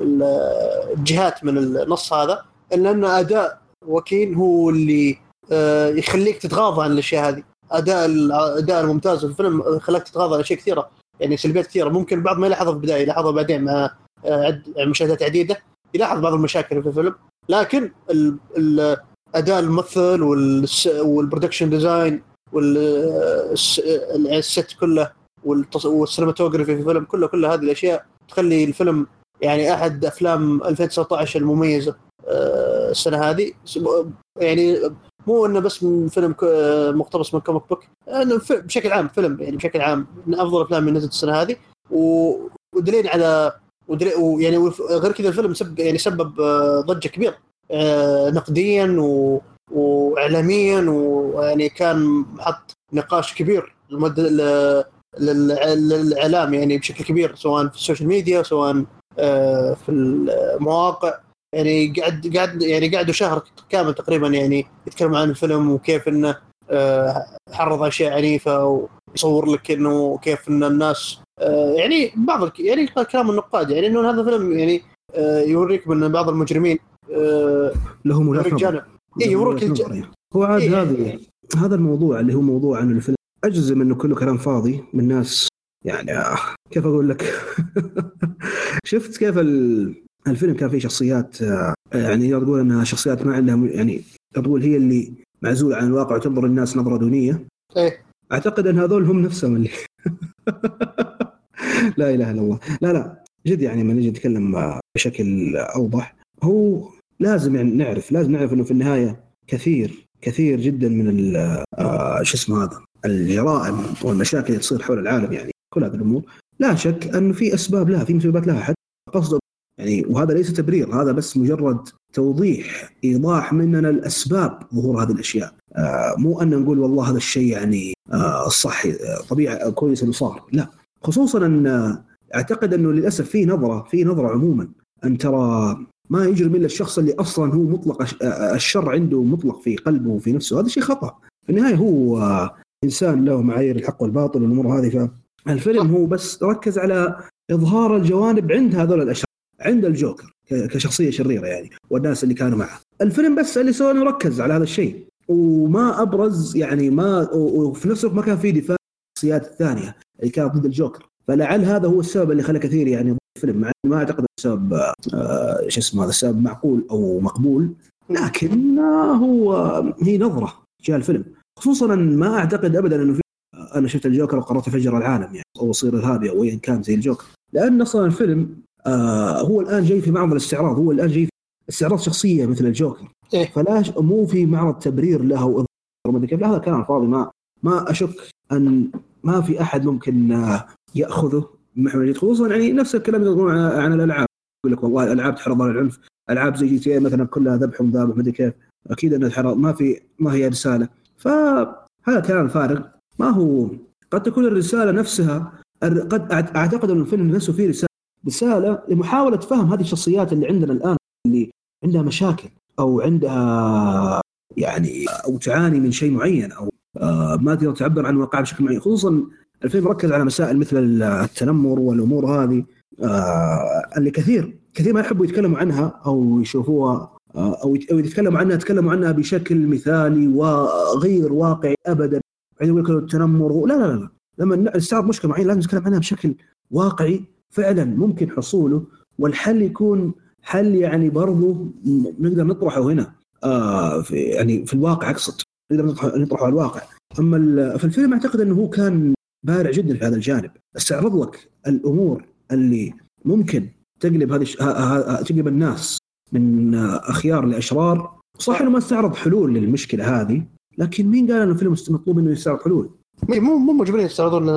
الجهات من النص هذا الا أن أداء وكين هو اللي آه، يخليك تتغاضى عن الأشياء هذه. أداء الاداء الممتاز في الفيلم خلاك تتغاضى عن أشياء كثيرة. يعني سلبيات كثيرة. ممكن البعض ما يلاحظها في البداية يلاحظها بعدين مع آه، مشاهدات عديدة يلاحظ بعض المشاكل في الفيلم. لكن أداء الممثل وال production design وال set كله وال cinematography في الفيلم كله كل هذه الأشياء تخلي الفيلم يعني أحد أفلام 2019 المميزة آه، السنة هذه. يعني مو إنه بس من فيلم مقتبس من comic book إنه بشكل عام فيلم يعني بشكل عام من أفضل الافلام اللي نزلت السنة هذه. ودليل على ودليل ويعني غير كذا الفيلم سبب يعني سبب آه، ضجة كبيره آه، نقديا و... واعلاميا ويعني كان حط نقاش كبير للمد... للإعلام يعني بشكل كبير سواء في السوشيال ميديا سواء آه، في المواقع. يعني قعد قعد يعني قعدوا شهر كامل تقريبا يعني يتكلموا عن الفيلم وكيف إنه آه، حرض أشياء عنيفة ويصور لك إنه كيف إن الناس يعني بعض يعني كلام النقاد يعني إنه هذا الفيلم يعني يوريك ان بعض المجرمين لهم وجهه اي يوروك هو عاد إيه. هذا هذا الموضوع اللي هو موضوع عن الفيلم أجزم إنه كله كلام فاضي من ناس يعني آه كيف أقول لك؟ شفت كيف الفيلم كان فيه شخصيات آه يعني تقول إنها شخصيات ما عندها يعني تقول هي اللي معزولة عن الواقع وتنظر الناس نظرة دونية. إيه. أعتقد إن هذول هم نفسهم اللي لا إله إلا الله. لا لا جد يعني لما نجي نتكلم بشكل أوضح هو لازم يعني نعرف لازم نعرف إنه في النهاية كثير كثير جدا من آه شو اسمه هذا؟ الجرائم والمشاكل اللي تصير حول العالم يعني كل هذه الأمور. لا شك انه في أسباب لها في مسببات لها حتى قصده يعني وهذا ليس تبرير هذا بس مجرد توضيح إيضاح مننا الأسباب ظهور هذه الأشياء. آه مو أن نقول والله هذا الشيء يعني آه صحي آه طبيعي كويس إنه صار. لا. خصوصا أن أعتقد أنه للأسف في نظرة في نظرة عموما. أن ترى ما يجرم إلا الشخص اللي أصلا هو مطلق الشر عنده مطلق في قلبه وفي نفسه. هذا شيء خطأ. في النهاية هو انسان له معايير الحق والباطل والأمور هذه فالفيلم هو بس ركز على إظهار الجوانب عند هذول الاشرار عند الجوكر كشخصية شريرة يعني والناس اللي كانوا معه. الفيلم بس اللي سوى انه ركز على هذا الشيء وما أبرز يعني ما وفي نفس الوقت ما كان في دفاع الشخصيات الثانية اللي كانت ضد الجوكر. فلعل هذا هو السبب اللي خلى كثير يعني الفيلم مع ما أعتقد السبب آه شو اسمه هذا السبب معقول أو مقبول لكن آه هو هي نظرة جاء الفيلم. خصوصا ما أعتقد ابدا أنه في أنا شفت الجوكر وقررت افجر العالم يعني أو اصير ارهابي أو ايا كان زي الجوكر. لأن أصلا الفيلم آه هو الآن جاي في معرض الاستعراض هو الآن جاي في استعراض شخصية مثل الجوكر. إيه؟ فلا مو في معرض تبرير له وما كيف هذا كلام فاضي ما ما أشك أن ما في أحد ممكن آه، يأخذه محور جديد خصوصا يعني نفس الكلام يقولون عن الألعاب. يقول لك والله الألعاب تحرض على العنف. ألعاب زي GTA مثلا كلها ذبح ومذابح ما ادري كيف. أكيد أنها تحرض. ما في ما هي رسالة. فهذا كلام فارغ. ما هو؟ قد تكون الرسالة نفسها قد أعتقد أن الفيلم نفسه فيه رسالة رسالة لمحاولة فهم هذه الشخصيات اللي عندنا الآن اللي عندها مشاكل أو عندها يعني أو تعاني من شيء معين أو آه، ما تقدر تعبر عن واقعها بشكل معين. خصوصا الفيلم ركز على مسائل مثل التنمر والأمور هذه آه اللي كثير كثير ما يحبوا يتكلموا عنها أو يشوفوها أو أو يتكلموا عنها يتكلموا عنها بشكل مثالي وغير واقعي ابدا. يعني يقول لك التنمر لا لا لا لما نستعرض مشكله معينه لازم نتكلم عنها بشكل واقعي فعلا ممكن حصوله. والحل يكون حل يعني برضه نقدر نطرحه هنا. آه في يعني في الواقع أقصد. نقدر نطرحه على الواقع. أما في الفيلم أعتقد أنه هو كان بارع جدا في هذا الجانب. استعرض لك الأمور اللي ممكن تقلب هذه تقلب الناس. من أخيار لاشرار صح إنه ما استعرض حلول للمشكلة هذه لكن مين قال ان الفيلم مطلوب إنه يستعرض حلول؟ مو مو مجبرين يستعرضون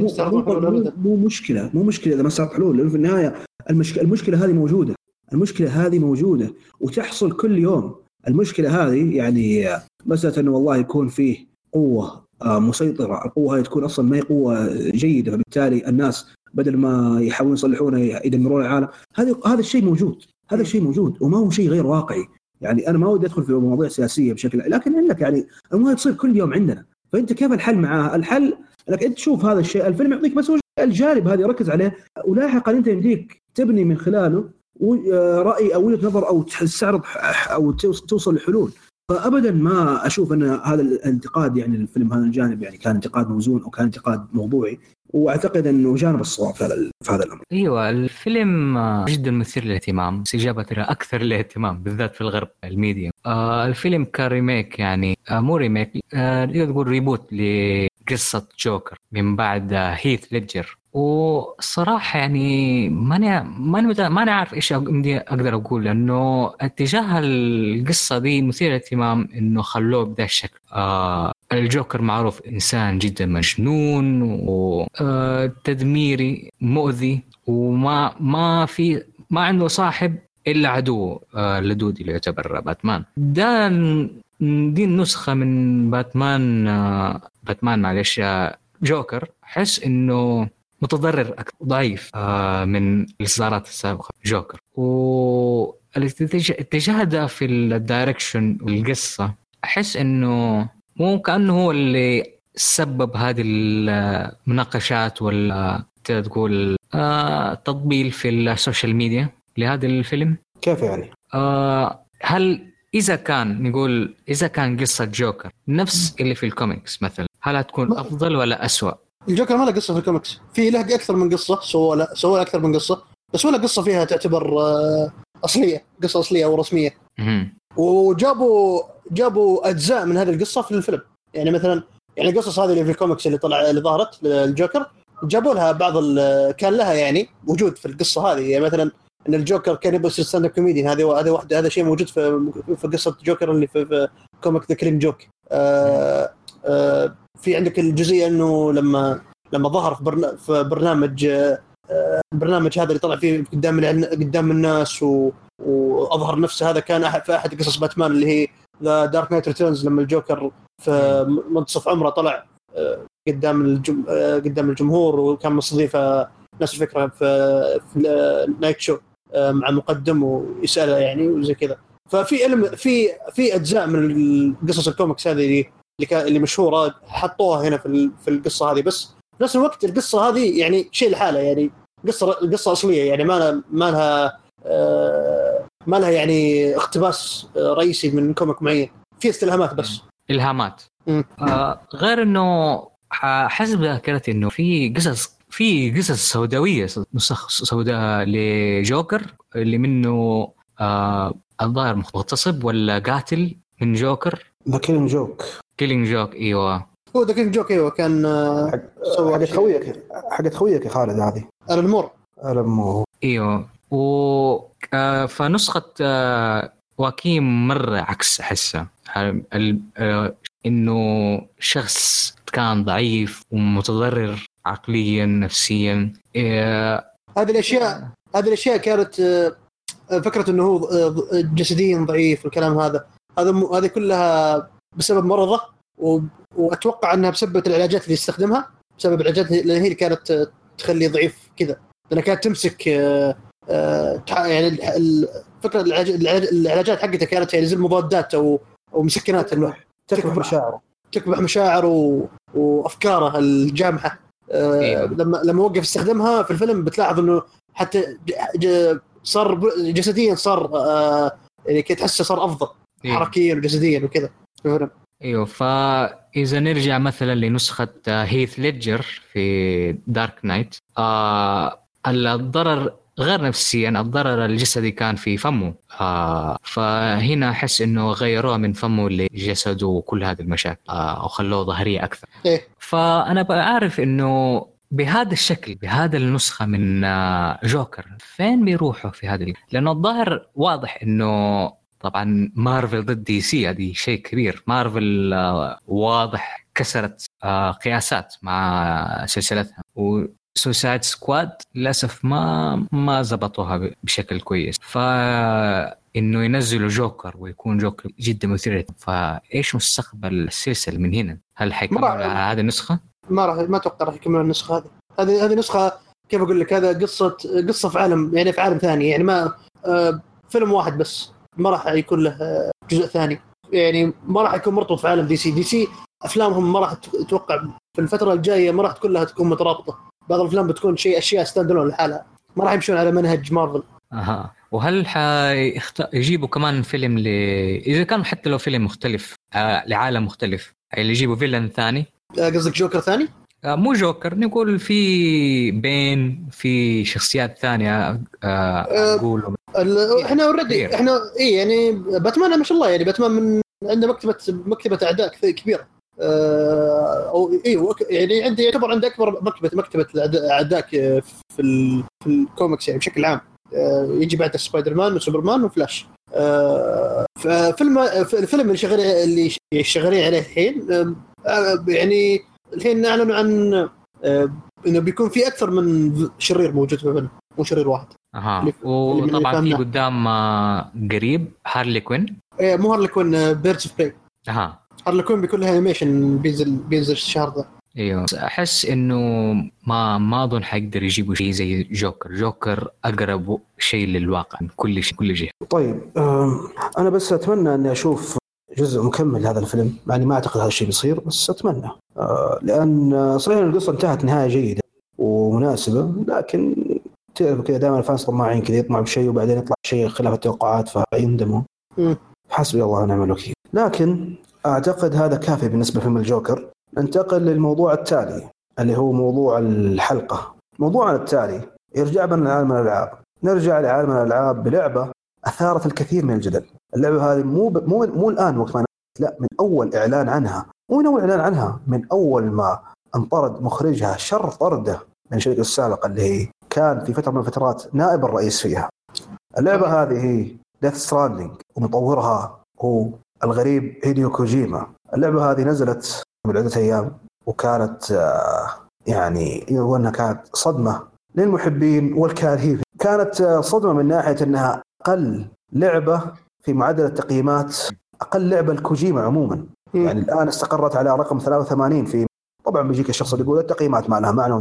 يستعرضون حلول ابدا مو مشكلة مو مشكلة إذا ما استعرض حلول لأنه في النهاية المشكلة المشكلة هذه موجودة المشكلة هذه موجودة وتحصل كل يوم. المشكلة هذه يعني مسألة إنه والله يكون فيه قوة آه، مسيطرة، القوة هذه تكون أصلا ما هي قوة جيدة فبالتالي الناس بدل ما يحاولون يصلحونه يدمرون العالم، هذا هذا الشيء موجود، هذا الشيء موجود وما هو شيء غير واقعي، يعني أنا ما ودي أدخل في مواضيع سياسية بشكل لكن عندك يعني المواضيع تصير كل يوم عندنا، فأنت كيف الحل معاها؟ الحل؟ انك أنت تشوف هذا الشيء، الفيلم يعطيك بس الجانب هذا ركز عليه. ولاحقا أنت يمديك تبني من خلاله رأي أو وجهة نظر أو تستعرض أو توصل لحلول. فابدا ما أشوف أن هذا الانتقاد يعني الفيلم هذا الجانب يعني كان انتقاد موزون أو كان انتقاد موضوعي. وأعتقد أنه جانب الصواب في هذا في هذا الأمر. أيوه الفيلم جدا مثير للاهتمام، استجابه أكثر للاهتمام بالذات في الغرب الميديا. آه الفيلم ك remake يعني آه مو remake آه تقول reboot لقصه جوكر من بعد هيث ليدجر. والصراحة يعني ماني ماني ماني عارف إيش أقدر أقول لأنه اتجاه القصة دي مثير للاهتمام إنه خلوه بدا الشكل. آه الجوكر معروف إنسان جدا مجنون وتدميري آه، مؤذي وما ما في ما عنده صاحب إلا عدو آه اللدود اللي يعتبر باتمان. ده دي النسخة من باتمان باتمان معلش جوكر. أحس إنه متضرر أكثر ضعيف آه، من الإصدارات السابقة جوكر. والاتجاه ده في ال direction والقصة أحس إنه مو كأنه هو اللي سبب هذه المناقشات ولا تقول آه تطبيل في ال social media لهذا الفيلم. كيف يعني؟ آه هل إذا كان نقول إذا كان قصة جوكر نفس اللي في الكوميكس مثلا هل هتكون أفضل ولا اسوء؟ الجوكر ما له قصة في الكوميكس. في له أكثر من قصة سووا له سووا أكثر من قصة بس ولا قصة فيها تعتبر آه، أصلية قصة أصلية أو رسمية. وجابوا جابوا أجزاء من هذه القصة في الفيلم. يعني مثلا يعني القصص هذه اللي في الكوميكس اللي طلع اللي ظهرت للجوكر جابوا لها بعض كان لها يعني وجود في القصة هذه. يعني مثلا إن الجوكر كان يبغى يصير stand up comedian هذه هذا واحد هذا شيء موجود في في قصة جوكر اللي في, في comic The Killing Joke آه آه في عندك الجزئية إنه لما لما ظهر في, برنا في برنامج آه، البرنامج هذا اللي طلع فيه قدام قدام الناس و... وأظهر نفسه هذا كان احد في أحد قصص باتمان اللي هي The Dark Knight Returns لما الجوكر في منتصف عمره طلع آه، قدام الجم... آه، قدام الجمهور وكان مستضيف نفس الفكرة في, في night show مع مقدم ويساله يعني وزي كذا. ففي علم في في أجزاء من قصص الكوميكس هذه اللي اللي مشهورة حطوها هنا في في القصة هذه. بس في نفس الوقت القصة هذه يعني شيء لحاله يعني قصة القصة أصلية يعني ما لها ما لها آه، ما لها يعني اقتباس رئيسي من comic معين. في استلهامات بس. إلهامات. آه غير إنه حسب ذاكرتي إنه في قصص في قصص سوداوية نسخ سوداء لجوكر اللي منه آه الظاهر مغتصب ولا قاتل من جوكر؟ The Killing Joke Killing Joke إيوه. هو The Killing Joke إيوه كان آه، حقت خويك حقت خويك يا خالد هذه. ألن مور. مور. إيوه. و آه فنسخة آه واكيم مرة عكس احسها آه إنه شخص كان ضعيف ومتضرر عقليا نفسيا. آه هذه الاشياء هذه الأشياء كانت آه فكرة إنه هو آه، جسديا ضعيف والكلام هذا. هذا هذه كلها بسبب مرضه و... وأتوقع أنها بسبب العلاجات اللي يستخدمها بسبب العلاجات اللي هي اللي كانت تخليه ضعيف كذا. لأنها كانت تمسك آه، آه، يعني الفكرة العلاجات حقتها كانت يعني زي المضادات أو أو مسكنات إنه تكبح مشاعره تكبح مشاعره وأفكاره الجامحة إيه. لما لما وقف يستخدمها في الفيلم بتلاحظ إنه حتى صار جسديا صار يعني تحسه صار أفضل إيه. حركيا وجسديا وكذا إيوه فاذا نرجع مثلا لنسخة هيث ليدجر في Dark Knight آه الضرر غير نفسيا الضرر الجسدي كان في فمه. آه فهنا أحس إنه غيروه من فمه لجسده وكل هذه المشاكل آه وخلوه ظهرية أكثر. إيه؟ فأنا بعرف إنه بهذا الشكل بهذا النسخة من آه، جوكر فين بيروحوا في هذه لأنه الظاهر واضح أنه طبعا مارفل ضد دي سي هذه شيء كبير. مارفل آه، واضح كسرت آه، قياسات مع سلسلتها. و Suicide Squad للأسف ما ما زبطوها بشكل كويس. ف إنه ينزلوا جوكر ويكون جوكر جدا مثير فايش مستقبل السلسلة من هنا؟ هل حيكملوا على هذه النسخة؟ ما راح ما أتوقع راح يكملوا النسخة هذه. هذه هذه نسخة كيف أقول لك؟ هذا قصه قصة في عالم يعني في عالم ثاني. يعني ما آه فيلم واحد بس ما راح يكون له جزء ثاني. يعني ما راح يكون مرتبط في عالم DC. DC أفلامهم ما راح أتوقع في الفترة الجاية ما راح تكون لها تكون مترابطة. بعض الأفلام بتكون شيء أشياء stand alone لحالها. ما راح يمشون على منهج مارفل أها. وهل حيخت... يجيبوا كمان فيلم ل إذا كان حتى لو villain مختلف آه لعالم مختلف اللي يجيبوا villain ثاني؟ آه، قصدك جوكر ثاني؟ آه مو جوكر نقول في بين في شخصيات ثانية آه آه، أقول ال- إحنا already. إحنا اي يعني باتمان ما شاء الله يعني باتمان من عنده مكتبه مكتبة أعداء كبيرة. آه، أو اي وك- يعني عنده يعتبر عنده أكبر مكتبة مكتبة الأعداء- أعداء ك- في ال- في الكوميكس يعني بشكل عام. آه، يجي بعد سبايدر مان وسوبرمان وفلاش. آه، ففيلم الفيلم اللي شغالين اللي شغالين عليه الحين آه، يعني الحين أعلنوا عن آه، إنه بيكون في أكثر من شرير موجود في الفيلم مو شرير واحد. أها. وطبعا في قدام آه، قريب هارلي كوين. إيه، مو هارلي كوين Birds of Prey أها. هارلي كوين بيكون لها animation بينزل بينزل الشهر ذا. أيوه. أحس إنه ما ما أظن حيقدر يجيبوا شيء زي جوكر جوكر أقرب شيء للواقع من كل شيء كل جهه طيب أنا بس أتمنى إني أشوف جزء مكمل لهذا الفيلم. مع اني ما أعتقد هذا الشيء بيصير بس أتمنى. آه، لأن صحيح القصة انتهت نهاية جيدة ومناسبة لكن تعرف كذا دائما ال fans طماعين كذا يطمع بشيء وبعدين يطلع شيء خلاف التوقعات فيندموا. حسبي الله ونعم الوكيل. لكن أعتقد هذا كافي بالنسبة لفيلم الجوكر. ننتقل للموضوع التالي اللي هو موضوع الحلقة. موضوعنا التالي يرجع بنا لعالم الألعاب. نرجع لعالم الألعاب بلعبة أثارت الكثير من الجدل. اللعبة هذه مو ب... مو مو الآن وقت ما لا من أول إعلان عنها. مو من أول إعلان عنها من أول ما انطرد مخرجها شر طرده من الشركة السابقه اللي هي كان في فترة من الفترات نائب الرئيس فيها. اللعبة هذه هي Death Stranding ومطورها هو الغريب هيديو كوجيما. اللعبة هذه نزلت من عده أيام وكانت آه، يعني يقول انها كانت صدمة للمحبين والكارهين. كانت آه، صدمة من ناحية إنها أقل لعبة في معدل التقييمات أقل لعبة لكوجيما عموما. مم. يعني الآن استقرت على رقم 83 في طبعا بيجيك الشخص اللي يقول التقييمات ما لها معنى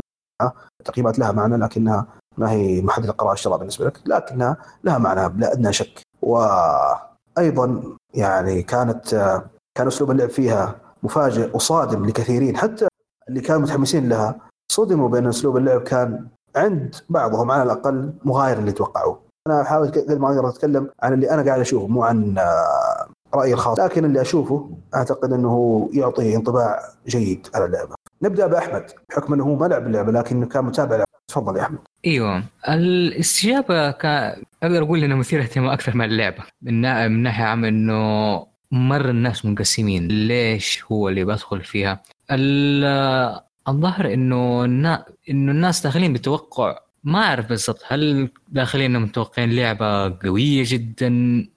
التقييمات لها معنى لكنها ما هي محدد القراءة والشراء بالنسبة لك لكنها لها معنى بلا أدنى شك. وأيضا يعني كانت آه، كان أسلوب اللعب فيها مفاجئ وصادم لكثيرين حتى اللي كانوا متحمسين لها صدموا بأن أسلوب اللعب كان عند بعضهم على الأقل مغاير اللي توقعوه. أنا احاول قد ما أقدر أتكلم عن اللي أنا قاعد أشوفه مو عن آه، رأيي الخاص، لكن اللي أشوفه أعتقد أنه يعطي انطباع جيد على اللعبة. نبدأ بأحمد بحكم أنه هو ما لعب اللعبة لكنه كان متابع. تفضل يا أحمد. أيوه. الاستجابة كان أقدر أقول انها مثيره اهتمام أكثر من اللعبة. من, نا... من ناحية عامة إنه مره الناس منقسمين. ليش هو اللي بدخل فيها؟ ال- الظاهر إنه النا... إنه الناس داخلين بتوقع ما أعرف بالضبط هل داخلين إنهم متوقعين لعبة قوية جدا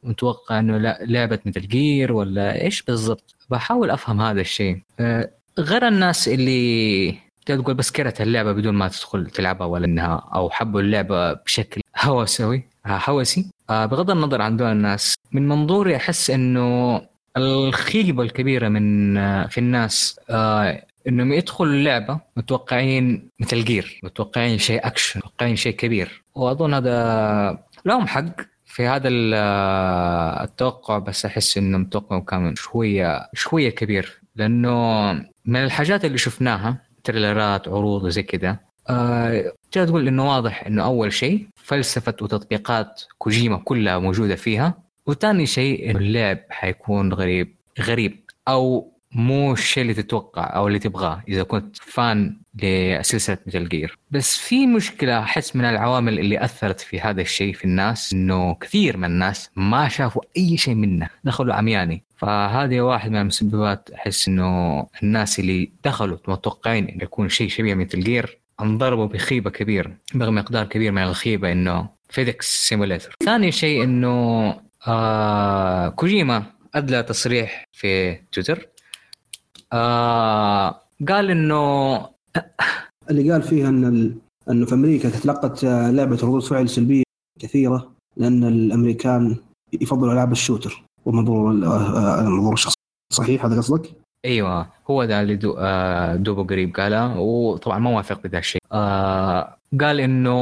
متوقع إنه لعبة مثل جير ولا إيش بالضبط؟ بحاول أفهم هذا الشيء. أه، غير الناس اللي تقول بس كرهت اللعبة بدون ما تدخل تلعبها ولا إنها أو حبوا اللعبة بشكل هوسوي آه، هوسي. آه، بغض النظر عن دول الناس من منظوري أحس إنه الخيبة الكبيرة من آه، في الناس إنهم يدخلوا اللعبة متوقعين مثل جير متوقعين شيء اكشن متوقعين شيء كبير. وأظن هذا لهم حق في هذا ال- التوقع بس أحس انه متوقع كان شوية شوية كبير. لأنه من الحاجات اللي شفناها تريلرات عروض وزي كذا. آه تقدر تقول إنه واضح إنه أول شيء فلسفة وتطبيقات كوجيما كلها موجودة فيها. وثاني شيء إنه اللعب حيكون غريب غريب أو مو الشيء اللي تتوقع أو اللي تبغاه. إذا كنت فان لسلسله مثل جير. بس في مشكلة أحس من العوامل اللي أثرت في هذا الشيء في الناس إنه كثير من الناس ما شافوا أي شيء منه دخلوا عمياني. فهذه واحد من المسببات أحس إنه الناس اللي دخلوا متوقعين إنه يكون شيء شبيه مثل جير انضربوا بخيبة كبيره بمقدار كبير من الخيبة إنه FedEx simulator. ثاني شيء إنه آه كوجيما أدلى تصريح في تويتر. آه قال إنه اللي قال فيها أن. أنه في أمريكا تتلقت آه، لعبة ردود فعل سلبية كثيرة لأن الأمريكان يفضلوا ألعاب ال shooter ومنظور ال- آه، آه، منظور الشخص صحيح هذا قصدك؟ أيوه هو ده اللي دو دوبه قريب قاله وطبعا ما وافق بذا الشيء آه قال إنه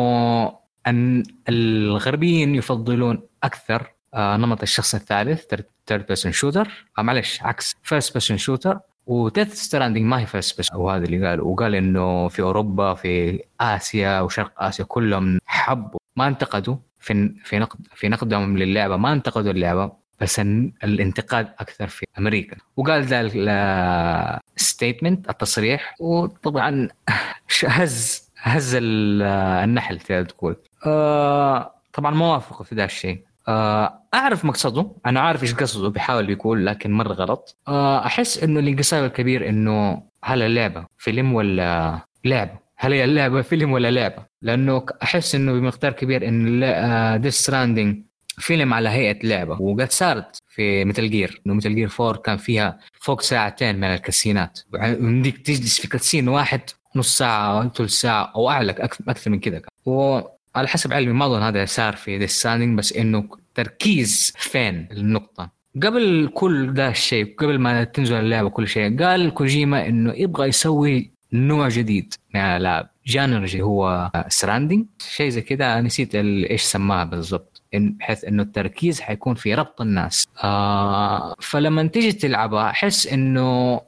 أن الغربيين يفضلون أكثر آه نمط الشخص الثالث third person shooter معلش عكس first person shooter و Death Stranding ما هي first person وهذا اللي قال وقال إنه في أوروبا في آسيا وشرق آسيا كلهم حبوا ما انتقدوا في في نقد في نقدهم للعبة. ما انتقدوا اللعبة بس الانتقاد أكثر في أمريكا. وقال ذا statement التصريح. وطبعا هز هز النحل تقدر تقول. آه طبعا ما وافقوا في ذا الشيء. آه أعرف مقصده. أنا عارف إيش قصده بيحاول يقول لكن مرة غلط. آه أحس إنه الانقسام الكبير إنه هل اللعبة فيلم ولا لعبه هل هي اللعبة فيلم ولا لعبة؟ لأنه أحس إنه بمقدار كبير إن Death Stranding فيلم على هيئة لعبة. وقد صارت في مثل جير إنه مثل جير 4 كان فيها فوق ساعتين من الكت سينات. وعندك تجلس في cutscene واحد نص ساعة ثلث ساعة أو أعلى أكثر من كذا وعلى حسب علمي ما أظن هذا صار في Death Stranding بس إنه تركيز فين النقطة؟ قبل كل ده الشيء قبل ما تنزل اللعبة كل شيء قال كوجيما إنه يبغى يسوي نوع جديد من الألعاب. genre هو strand شيء زي كذا نسيت إيش سماها بالضبط. بحيث إنه التركيز حيكون في ربط الناس. آه فلما تيجي تلعبها أحس إنه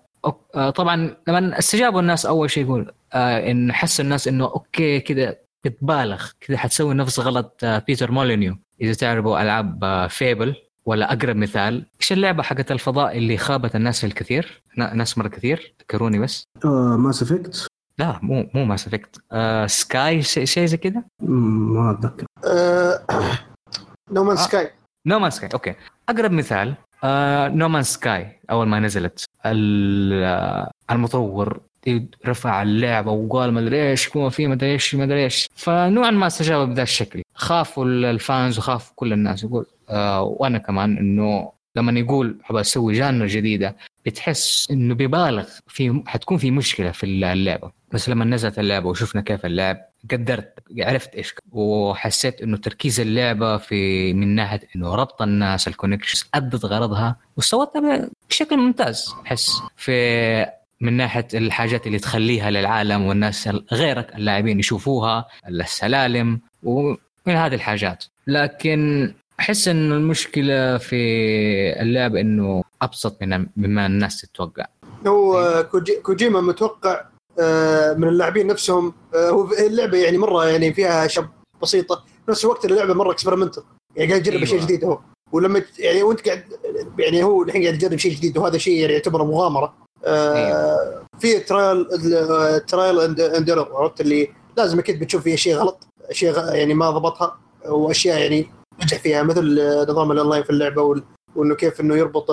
آه طبعا لما استجابوا الناس أول شيء يقول آه إن حس الناس إنه okay كذا بتبالغ كذا حتسوي نفس غلط آه بيتر مولينيو إذا تعرفوا ألعاب آه Fable ولا أقرب مثال إيش اللعبة حقت الفضاء اللي خابت الناس الكثير؟ ناس مرة كثير ذكروني بس؟ Mass uh, Effect لا مو مو Mass Effect آه sky شيء زي كذا ما أتذكر. No Man's Sky No Man's Sky okay. أقرب مثال No Man's Sky أول ما نزلت آه، المطور رفع اللعبة وقال ما أدري إيش يكون في ما أدري إيش ما أدري إيش. فنوعا ما استجابوا بذا الشكل. خافوا ال fans وخافوا كل الناس. يقول آه وأنا كمان إنه لما يقول حبى أسوي genre جديدة بتحس إنه بيبالغ في حتكون في مشكلة في اللعبة. بس لما نزلت اللعبة وشفنا كيف اللعب قدرت عرفت إيش وحسيت إنه تركيز اللعبة في من ناحية إنه ربط الناس ال connections أدت غرضها وسوتها بشكل ممتاز. احس في من ناحية الحاجات اللي تخليها للعالم والناس غيرك اللاعبين يشوفوها السلالم ومن هذه الحاجات. لكن أحس انه المشكلة في اللعب إنه أبسط من مما الناس تتوقع. هو كوجيما متوقع آه، من اللاعبين نفسهم آه، هو اللعبة يعني مرة يعني فيها شب بسيطة نفس الوقت اللعبة مرة اكسبيرمنتال يعني قاعد يجرب أيوة. شيء جديد هو. ولما يعني وأنت قاعد يعني هو الحين قاعد يجرب شيء جديد وهذا شيء يعني يعتبر مغامرة. أيوة. في trial trial and عرفت اللي لازم أكيد بتشوف فيها شيء غلط اشياء يعني ما ضبطها وأشياء يعني نجح فيها مثل نظام الاونلاين في اللعبة وإنه كيف إنه يربط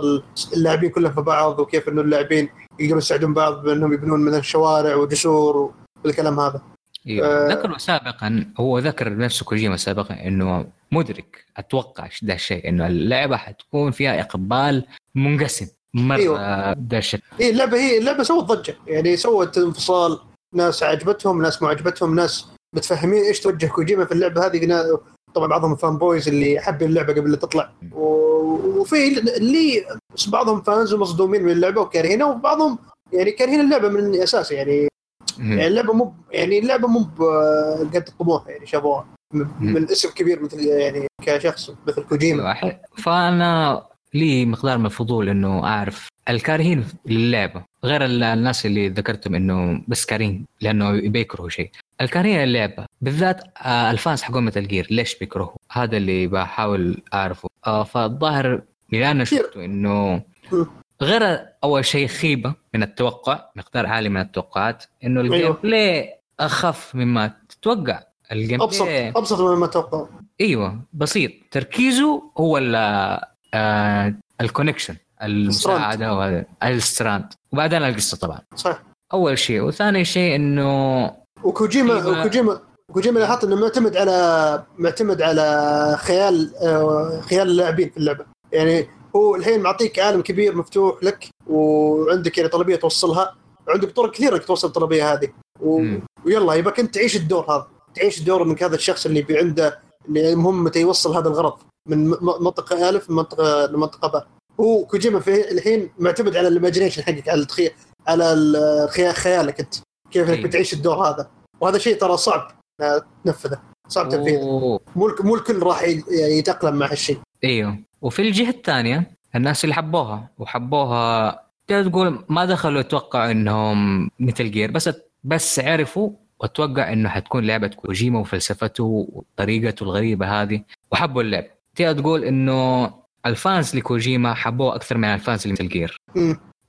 اللاعبين كلهم في بعض وكيف إنه اللاعبين يقدرون يساعدون بعض بأنهم يبنون مثلا شوارع وجسور والكلام هذا. أيوه آه ذكروا سابقا هو ذكر نفسه كوجيما سابقا إنه مدرك أتوقع ذا الشيء إنه اللعبة حتكون فيها إقبال منقسم. مرة أيوة. الشيء اي اللعبه هي اللعبة سوت ضجة. يعني سوت انفصال ناس عجبتهم ناس ما عجبتهم ناس متفهمين إيش توجه كوجيما في اللعبة هذه. طبعا بعضهم fanboys اللي حب اللعبة قبل لا تطلع. وفي اللي بعضهم fans ومصدومين من اللعبة وكارهينها وبعضهم يعني كارهين اللعبة من الأساس. يعني يعني اللعبة مو يعني اللعبة مو قد الطموح يعني شافوها من اسم كبير مثل يعني كشخص مثل كوجيما. فأنا لي مقدار من الفضول إنه أعرف الكارهين للعبة غير الناس اللي ذكرتهم إنه بس كارهين لأنه بيكرهوا شيء. الكارهين اللعبه بالذات آه، ال fans حقون Metal Gear ليش بيكرهوا؟ هذا اللي بحاول أعرفه. آه، فالظاهر اللي أنا شفته إنه غير أول شيء خيبة من التوقع مقدار عالي من التوقعات إنه ال game أيوه. play أخف مما تتوقع. ال game أبسط أبسط مما تتوقع أيوه بسيط. تركيزه هو آه ال connection المساعدة وهذا. ال strand وبعدين القصة طبعا. صح. أول شيء. وثاني شيء إنه وكوجيما وكوجيما كوجيما لاحظت إنه معتمد على معتمد على خيال آه، خيال اللاعبين في اللعبة. يعني هو الحين معطيك عالم كبير مفتوح لك وعندك يعني طلبية توصلها. عندك طرق كثيرة إنك توصل الطلبية هذه. و... ويلا يبقى انت تعيش الدور هذا. تعيش دور انك هذا الشخص اللي عنده اللي مهم متى يوصل هذا الغرض. من منطقة ألف لمنطقه لمنطقه باء. هو كوجيما في الحين معتمد على ال imagination حقك على التخيل على خيالك أنت كيف إنك بتعيش الدور هذا. وهذا شيء ترى صعب تنفذه صعب تنفيذه. مو مو الكل راح يتأقلم مع هالشيء. إيوه. وفي الجهة الثانية الناس اللي حبوها وحبوها تقدر تقول ما دخلوا يتوقعوا إنهم Metal Gear بس بس عرفوا وأتوقع إنه حتكون لعبة كوجيما وفلسفته وطريقته الغريبة هذه وحبوا اللعبه تقدر تقول إنه ال fans لكوجيما حبوه أكثر من ال fans ل Metal Gear.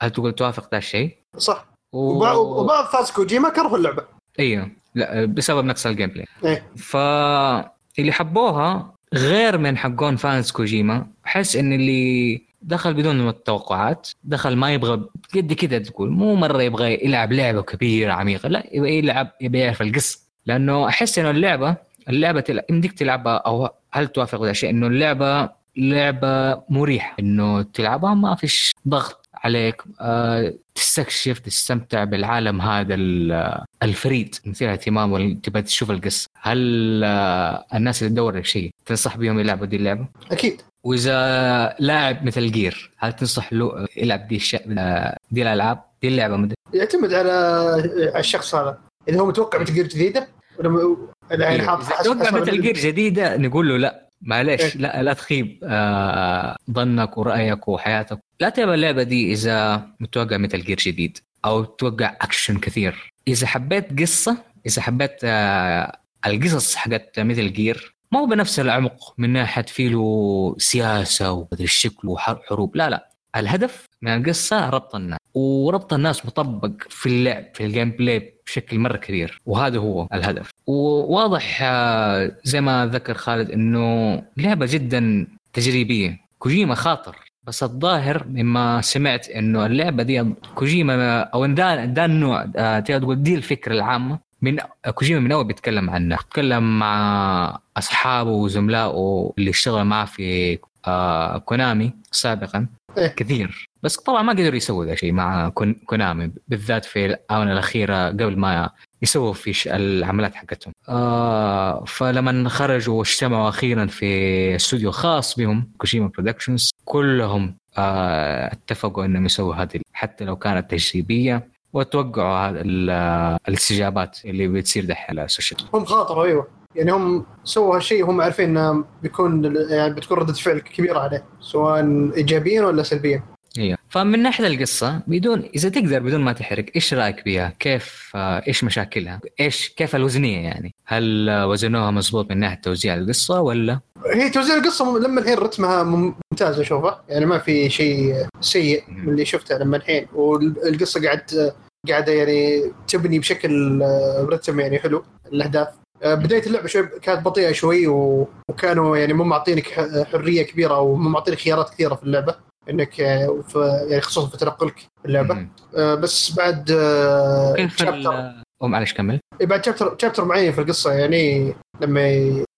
هل تقول توافق ذا الشيء؟ صح و... وبعض fans كوجيما كرهوا اللعبة أيوه لا بسبب نقص ال gameplay إيه فاللي حبوها غير من حقون fans كوجيما احس إن اللي دخل بدون توقعات دخل ما يبغى قد كده تقول مو مرة يبغى يلعب لعبة كبيرة عميقة لا يبغى يلعب يبغى يعرف القصة لأنه أحس إنه اللعبة اللعبة. يمديك تلعبها أو هل توافق ذا الشيء؟ إنه اللعبة لعبة مريحة. إنه تلعبها ما فيش ضغط عليك. أه تستكشف تستمتع بالعالم هذا ال- الفريد. مثير اهتمام وتبغى تشوف القصة. هل آه، الناس اللي تدور على شيء تنصح بهم يلعبوا دي اللعبة؟ أكيد. وإذا لاعب Metal Gear هل تنصح له يلعب دي الش... دي الألعاب؟ دي اللعبة مد... يعتمد على على الشخص هذا. إذا هو متوقع Metal Gear جديدة م- يعني حاط توقع حسب Metal Gear جديدة نقول له لا معليش إيه. لا لا تخيب آه ظنك ورأيك وحياتك. لا تلعب اللعبة دي إذا متوقع Metal Gear جديد أو تتوقع اكشن كثير. إذا حبيت قصة إذا حبيت آه القصص حقت Metal Gear ما هو بنفس العمق من ناحية في له سياسة ومدري الشكل وحروب لا لا. الهدف من القصة ربط الناس وربط الناس مطبق في اللعب في ال gameplay بشكل مرة كبير. وهذا هو الهدف. وواضح آه، زي ما ذكر خالد إنه لعبة جدا تجريبية. كوجيما خاطر بس الظاهر مما سمعت إنه اللعبة دي كوجيما أو إن ده ده النوع آه، تقدر تقول دي الفكرة العامة. من كوجيما من أول بيتكلم عنها بيتكلم مع أصحابه وزملائه اللي اشتغل معاه في آه كونامي سابقا. إيه. كثير. بس طبعا ما قدروا يسووا ذا شيء مع كون- كونامي بالذات في الآونة الأخيرة قبل ما يسووا في العملات حقتهم. آه فلما خرجوا واجتمعوا أخيرا في استوديو خاص بهم Kojima Productions كلهم آه اتفقوا إنهم يسووا هذه حتى لو كانت تجريبية وتوقعوا ال- الاستجابات اللي بتصير دحين على ال social هم خاطروا أيوه. يعني هم سووا هالشيء وهم عارفين إنه بيكون يعني بتكون ردة فعل كبيرة عليه سواء ايجابيا ولا سلبيا. أيوه فمن ناحية القصة بدون إذا تقدر بدون ما تحرق إيش رأيك بها؟ كيف آه، إيش مشاكلها؟ إيش كيف الوزنية يعني؟ هل آه، وزنوها مضبوط من ناحية توزيع القصة ولا؟ هي توزيع القصة لما الحين رتمها مم- ممتاز اشوفها يعني ما في شيء سيء من اللي شفته لما الحين والقصة قاعد قاعدة يعني تبني بشكل آه، رتم يعني حلو الأهداف آه، بداية اللعبة شوي كانت بطيئة شوي و- وكانوا يعني مو معطينك حرية كبيرة ومو معطينك خيارات كثيرة في اللعبة إنك في يعني خصوصا في تنقلك في اللعبه. آه، بس بعد آه، كيف معلش كمل. إيه بعد شابتر شابتر معين في القصة يعني لما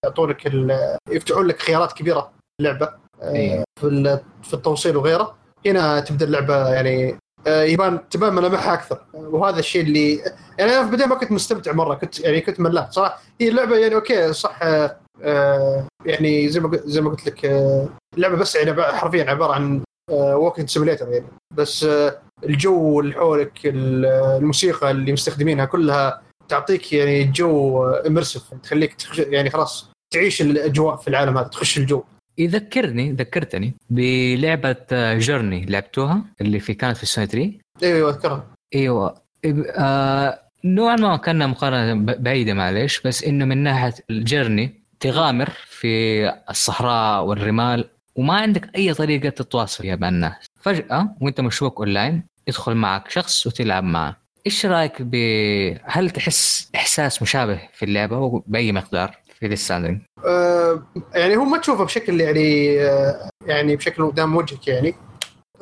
يعطونك ال- يفتحون لك خيارات كبيرة في اللعبة آه، إيه. في ال- في التوصيل وغيره. هنا تبدأ اللعبة يعني آه، يبان تبان ملامحها أكثر. وهذا الشيء اللي يعني أنا في البداية ما كنت مستمتع مرة كنت يعني كنت ملاح صراحة. هي اللعبة يعني okay صح آه، آه، يعني زي ما زي ما قلت لك آه، اللعبة بس يعني حرفيا عبارة عن walking simulator يعني. بس آه، الجو اللي حولك ال- الموسيقى اللي مستخدمينها كلها تعطيك يعني جو immersive تخليك تخش يعني خلاص تعيش الأجواء في العالم هذا تخش الجو. يذكرني ذكرتني بلعبة Journey لعبتوها اللي في كانت في سوني 3 أيوه أذكرها. أيوه. آه نوعا ما كان مقارنة بعيدة معلش بس إنه من ناحية ال Journey تغامر في الصحراء والرمال. وما عندك أي طريقة تتواصل فيها مع الناس. فجأة وأنت مشبوك اونلاين يدخل معك شخص وتلعب معه. إيش رأيك ب هل تحس إحساس مشابه في اللعبة بأي مقدار في ال Stranding آه يعني هو ما تشوفه بشكل يعني آه يعني بشكل قدام وجهك يعني.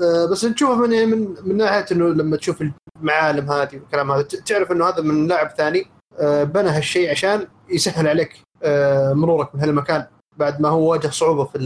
آه بس تشوفه من من من ناحية إنه لما تشوف المعالم هذه والكلام هذا تعرف إنه هذا من لاعب ثاني آه بنى هالشيء عشان يسهل عليك آه مرورك من هالمكان بعد ما هو واجه صعوبة في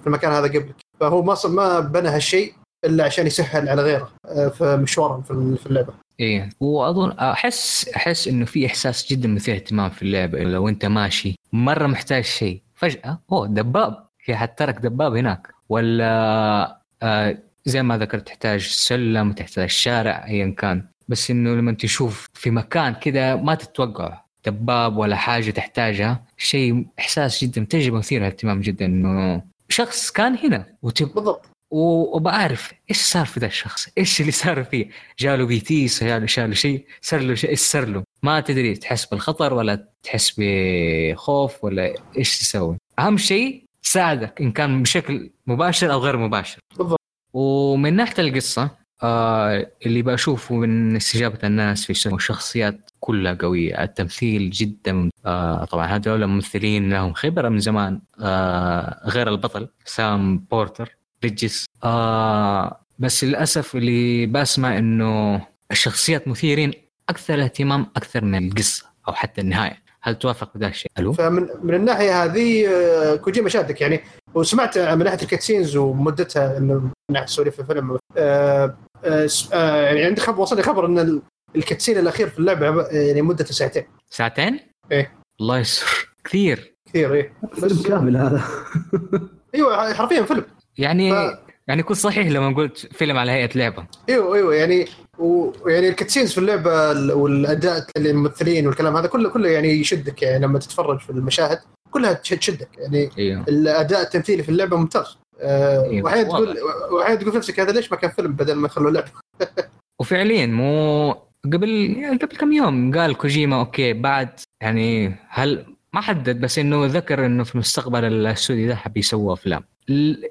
في المكان هذا قبلك فهو ما ما بنى هالشيء إلا عشان يسهل على غيره آه في مشوارهم في اللعبة. إيه. وأظن أحس أحس إنه في إحساس جدا مثير اهتمام في اللعبة لو أنت ماشي مرة محتاج شيء فجأة اوه دباب في حد ترك دباب هناك. ولا آه زي ما ذكرت تحتاج سلم تحتاج شارع ايا كان. بس إنه لما تشوف في مكان كذا ما تتوقع دباب ولا حاجة تحتاجها شيء إحساس جدا تجربة مثيرة اهتمام جدا إنه شخص كان هنا وتب بالضبط. وبعرف إيش صار في ذا الشخص إيش اللي صار فيه. جاله BT شاله شاله شيء صار له شيء إيش صار له؟ ما تدري تحس بالخطر ولا تحس بخوف ولا إيش تسوي. أهم شيء تساعدك إن كان بشكل مباشر أو غير مباشر. بالضبط. ومن ناحية القصة آه اللي بشوفه من استجابة الناس في الشخصيات كلها قوية. التمثيل جدا آه طبعا هذول ممثلين لهم خبرة من زمان آه غير البطل سام بورتر بريدجز آه بس للأسف اللي بسمع إنه الشخصيات مثيرين أكثر اهتمام أكثر من القصة أو حتى النهاية. هل توافق بذا الشيء؟ ألو؟ فمن من الناحية هذه آه، كوجيما شادك. يعني وسمعت من ناحية ال cutscenes ومدتها انه من ناحيه سواليف الفيلم. آه، آه، آه، يعني عندي خبر وصلني خبر إن ال- ال cutscene الأخير في اللعبة آه، يعني مدته ساعتين. ساعتين؟ إيه. الله يستر. كثير. كثير إيه. فيلم كامل هذا. أيوه حرفيا فيلم. يعني ف- يعني كنت صحيح لما قلت فيلم على هيئة لعبة. أيوه أيوه يعني ويعني ال cutscenes في اللعبة ال- والأداء الممثلين والكلام هذا كله كله يعني يشدك يعني لما تتفرج في المشاهد كلها تش- تشدك. يعني أيوه. الأداء التمثيلي في اللعبة ممتاز. إيه، واحيانا تقول. واحيانا تقول في نفسك هذا ليش ما كان فيلم بدل ما يخلوه لعبة؟ وفعليا مو قبل قبل كم يوم قال كوجيما okay بعد يعني هل ما حدد بس إنه ذكر إنه في المستقبل الاستوديو ده حبي يسووا أفلام.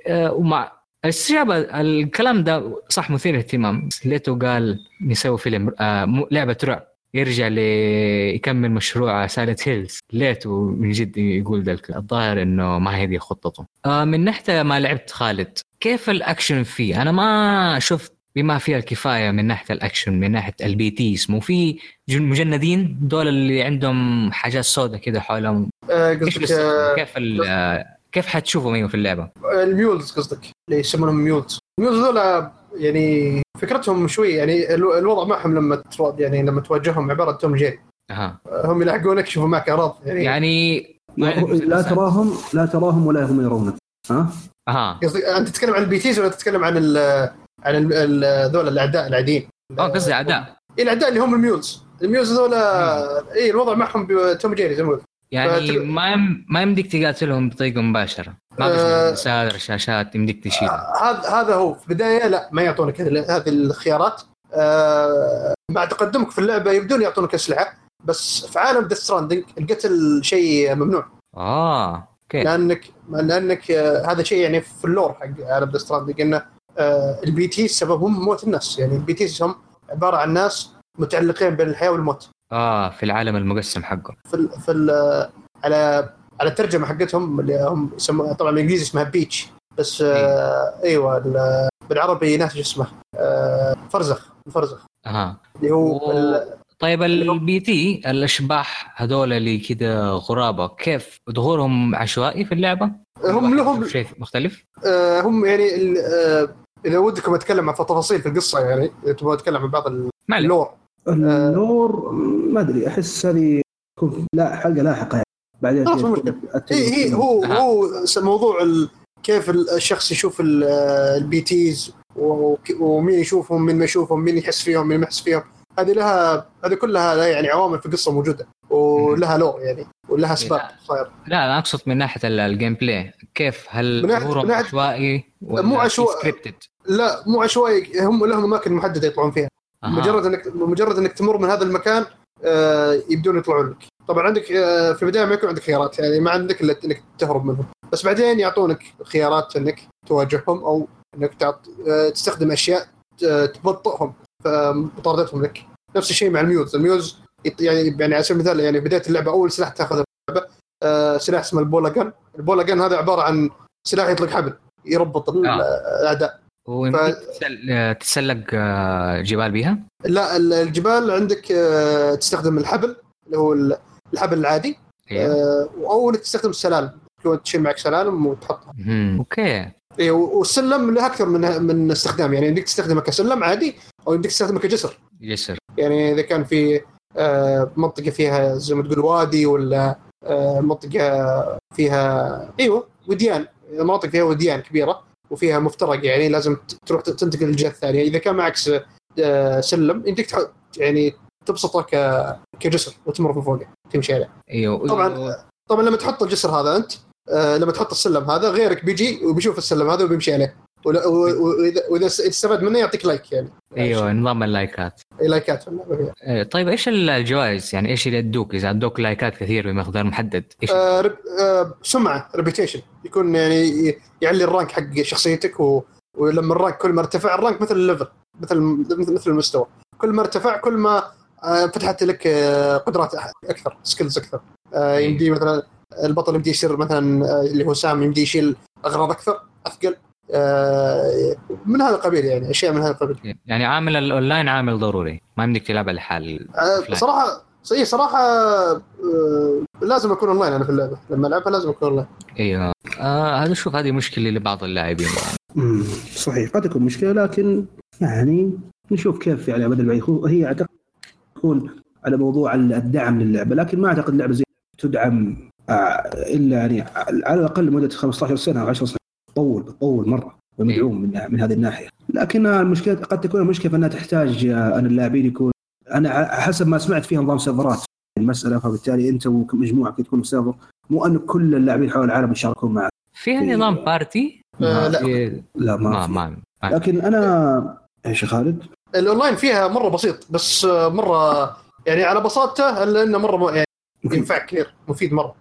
آه، ومع الاستجابه الكلام ده صح مثير اهتمام. بس ليته قال نسوي فيلم آه، لعبة رعب. يرجع ليكمل مشروع Silent Hills. ليته من جد يقول ذلك. الظاهر إنه ما هي دي خطته. آه، من ناحية ما لعبت خالد كيف الأكشن فيه؟ أنا ما شفت بما فيها الكفاية من ناحية الأكشن من ناحية ال BTs مو في جن- مجندين؟ دول اللي عندهم حاجات سوداء كده حولهم. آه، قصدك؟ آه، كيف آه، كيف حتشوفهم أيوه في اللعبة؟ ال MULEs قصدك اللي يسمونهم MULEs. ال MULEs هذول يعني فكرتهم شوي يعني الو- الوضع معهم لما يعني لما تواجههم عبارة توم جيري أها. هم يلحقونك يشوفوا معك اعراض يعني, يعني لا تراهم لا تراهم ولا هم يرونك. ها؟ أها. قصدك أنت تتكلم عن البي تيز ولا تتكلم عن ال عن ذول الأعداء العاديين؟ آه قصدي أعداء. إيه الأعداء اللي هم الميولز. الميولز هذول اي الوضع معهم بتوم جيري زي ما قلت. يعني فتل- ما يم... ما يمديك تقاتلهم بطريقة مباشرة. ما آه. بس مسادر شاشات يمديك تشيل هذا هذا هو. في البداية لا ما يعطونك هذه هذه الخيارات. آه، مع تقدمك في اللعبة يبدون يعطونك أسلحة بس في عالم Death Stranding القتل شيء ممنوع. آه okay. لانك لأنك آه، هذا شيء يعني في ال lore حق عالم Death Stranding إنه آه، ال BT سببهم موت الناس. يعني ال BT هم عبارة عن ناس متعلقين بين الحياة والموت. آه في العالم المقسم حقه في ال في ال على على الترجمة حقتهم اللي هم يسموها طبعا بالإنجليزي اسمها Beach بس آه إيوه ال- بالعربي ناسي شو اسمه آه برزخ البرزخ أها اللي هو ال- طيب ال BT الأشباح هذول اللي كذا غرابة كيف ظهورهم عشوائي في اللعبة؟ هم لهم شيء مختلف؟ آه هم يعني آه إذا ودكم أتكلم عن تفاصيل في القصة يعني تبغى أتكلم عن بعض عليك. اللور النور ما أدري أحس هذه تكون لا حلقة لاحقة يعني. بعدين خلاص مو تكون مشكلة. التجربة. هي هي هو. هو س- موضوع ال- كيف ال- الشخص يشوف ال- ال BTs ومين يشوفهم مين ما يشوفهم مين يحس فيهم مين ما يحس فيهم. هذه لها هذه كلها لها يعني عوامل في القصة موجودة ولها lore يعني ولها أسباب. صاير لا أنا أقصد من ناحية ال- ال gameplay كيف؟ هل من من ناحية- عشوائي ولا مو عشوائي. لا مو عشوائي. هم لهم أماكن محددة يطلعون فيها. مجرد انك مجرد إنك تمر من هذا المكان آه، يبدون يطلعون لك. طبعا عندك آه، في البداية ما يكون عندك خيارات يعني ما عندك إلا إنك تهرب منهم. بس بعدين يعطونك خيارات إنك تواجههم أو إنك تعط... آه، تستخدم أشياء آه، تبطئهم في مطاردتهم لك. نفس الشيء مع ال MULEs. ال MULEs يعني يعني على سبيل المثال يعني بداية اللعبة أول سلاح تاخذه اللعبة آه، سلاح اسمه ال Bola Gun ال Bola Gun هذا عبارة عن سلاح يطلق حبل يربط آه. الأعداء. ف- تسل- تتسلق آه، جبال بيها؟ لا ال- الجبال عندك آه، تستخدم الحبل اللي هو ال- الحبل العادي أيوه آه، أو إنك تستخدم السلالم. تكون تشيل معك سلالم وتحطها. أوكي. إيه، و- والسلم له أكثر من من استخدام. يعني يمديك تستخدمه كسلم عادي أو يمديك تستخدمه كجسر. يسر يعني إذا كان في منطقة فيها زي ما تقول وادي ولا منطقة فيها إيوه وديان. مناطق فيها وديان كبيرة وفيها مفترق يعني لازم تروح تنتقل للجهة الثانية إذا كان معك آه، سلم يمديك يعني تبسطه ك- كجسر وتمر من فوقه تمشي عليه أيوه طبعاً. طبعا لما تحط الجسر هذا أنت آه، لما تحط السلم هذا غيرك بيجي وبيشوف السلم هذا وبيمشي عليه واذا استفاد منه يعطيك like يعني. أيوه نظام اللايكات. اي لايكات. إيه، طيب إيش الجوائز؟ يعني إيش اللي يدوك إذا أدوك لايكات كثير بمقدار محدد إيش؟ آه رب آه سمعة reputation يكون يعني يعلي ال rank حق شخصيتك و... ولما ال rank كل ما ارتفع ال rank مثل ال level مثل مثل المستوى. كل ما ارتفع كل ما آه فتحت لك آه قدرات أكثر skills أكثر. آه يمدي مثلا البطل يمدي يصير مثلا اللي هو سام يمدي يشيل أغراض أكثر أثقل. من هذا القبيل يعني أشياء من هذا القبيل. يعني عامل الاونلاين عامل ضروري. ما يمديك تلعب لحال آه. صراحة صحيح صراحة آه لازم أكون اونلاين أنا في اللعبة. لما ألعبها لازم أكون اونلاين أيوه آه هذا شوف هذه مشكلة لبعض اللاعبين. مم، صحيح قد تكون مشكلة لكن يعني نشوف كيف يعني المدى البعيد. هو- هي أعتقد تكون على موضوع الدعم للعبة لكن ما أعتقد لعبه زي تدعم آه، إلا يعني على الأقل مده 15 سنة أو 10 سنين تطول بتطول مرة ومدعوم من من هذه الناحية لكن المشكلة قد تكون المشكلة في أنها تحتاج آه، أن اللاعبين يكون أنا حسب ما سمعت فيها نظام سيرفرات المسألة فبالتالي أنت ومجموعه تكون في server مو أن كل اللاعبين حول العالم يشاركون معك فيها إيه. نظام party آه، لا. في- لا ما, ما في. ما ما- لكن أنا إيش يا خالد؟ الأونلاين فيها مرة بسيط بس آه، مرة يعني على بساطته إلا إنه مرة يعني ينفع كثير مفيد مرة.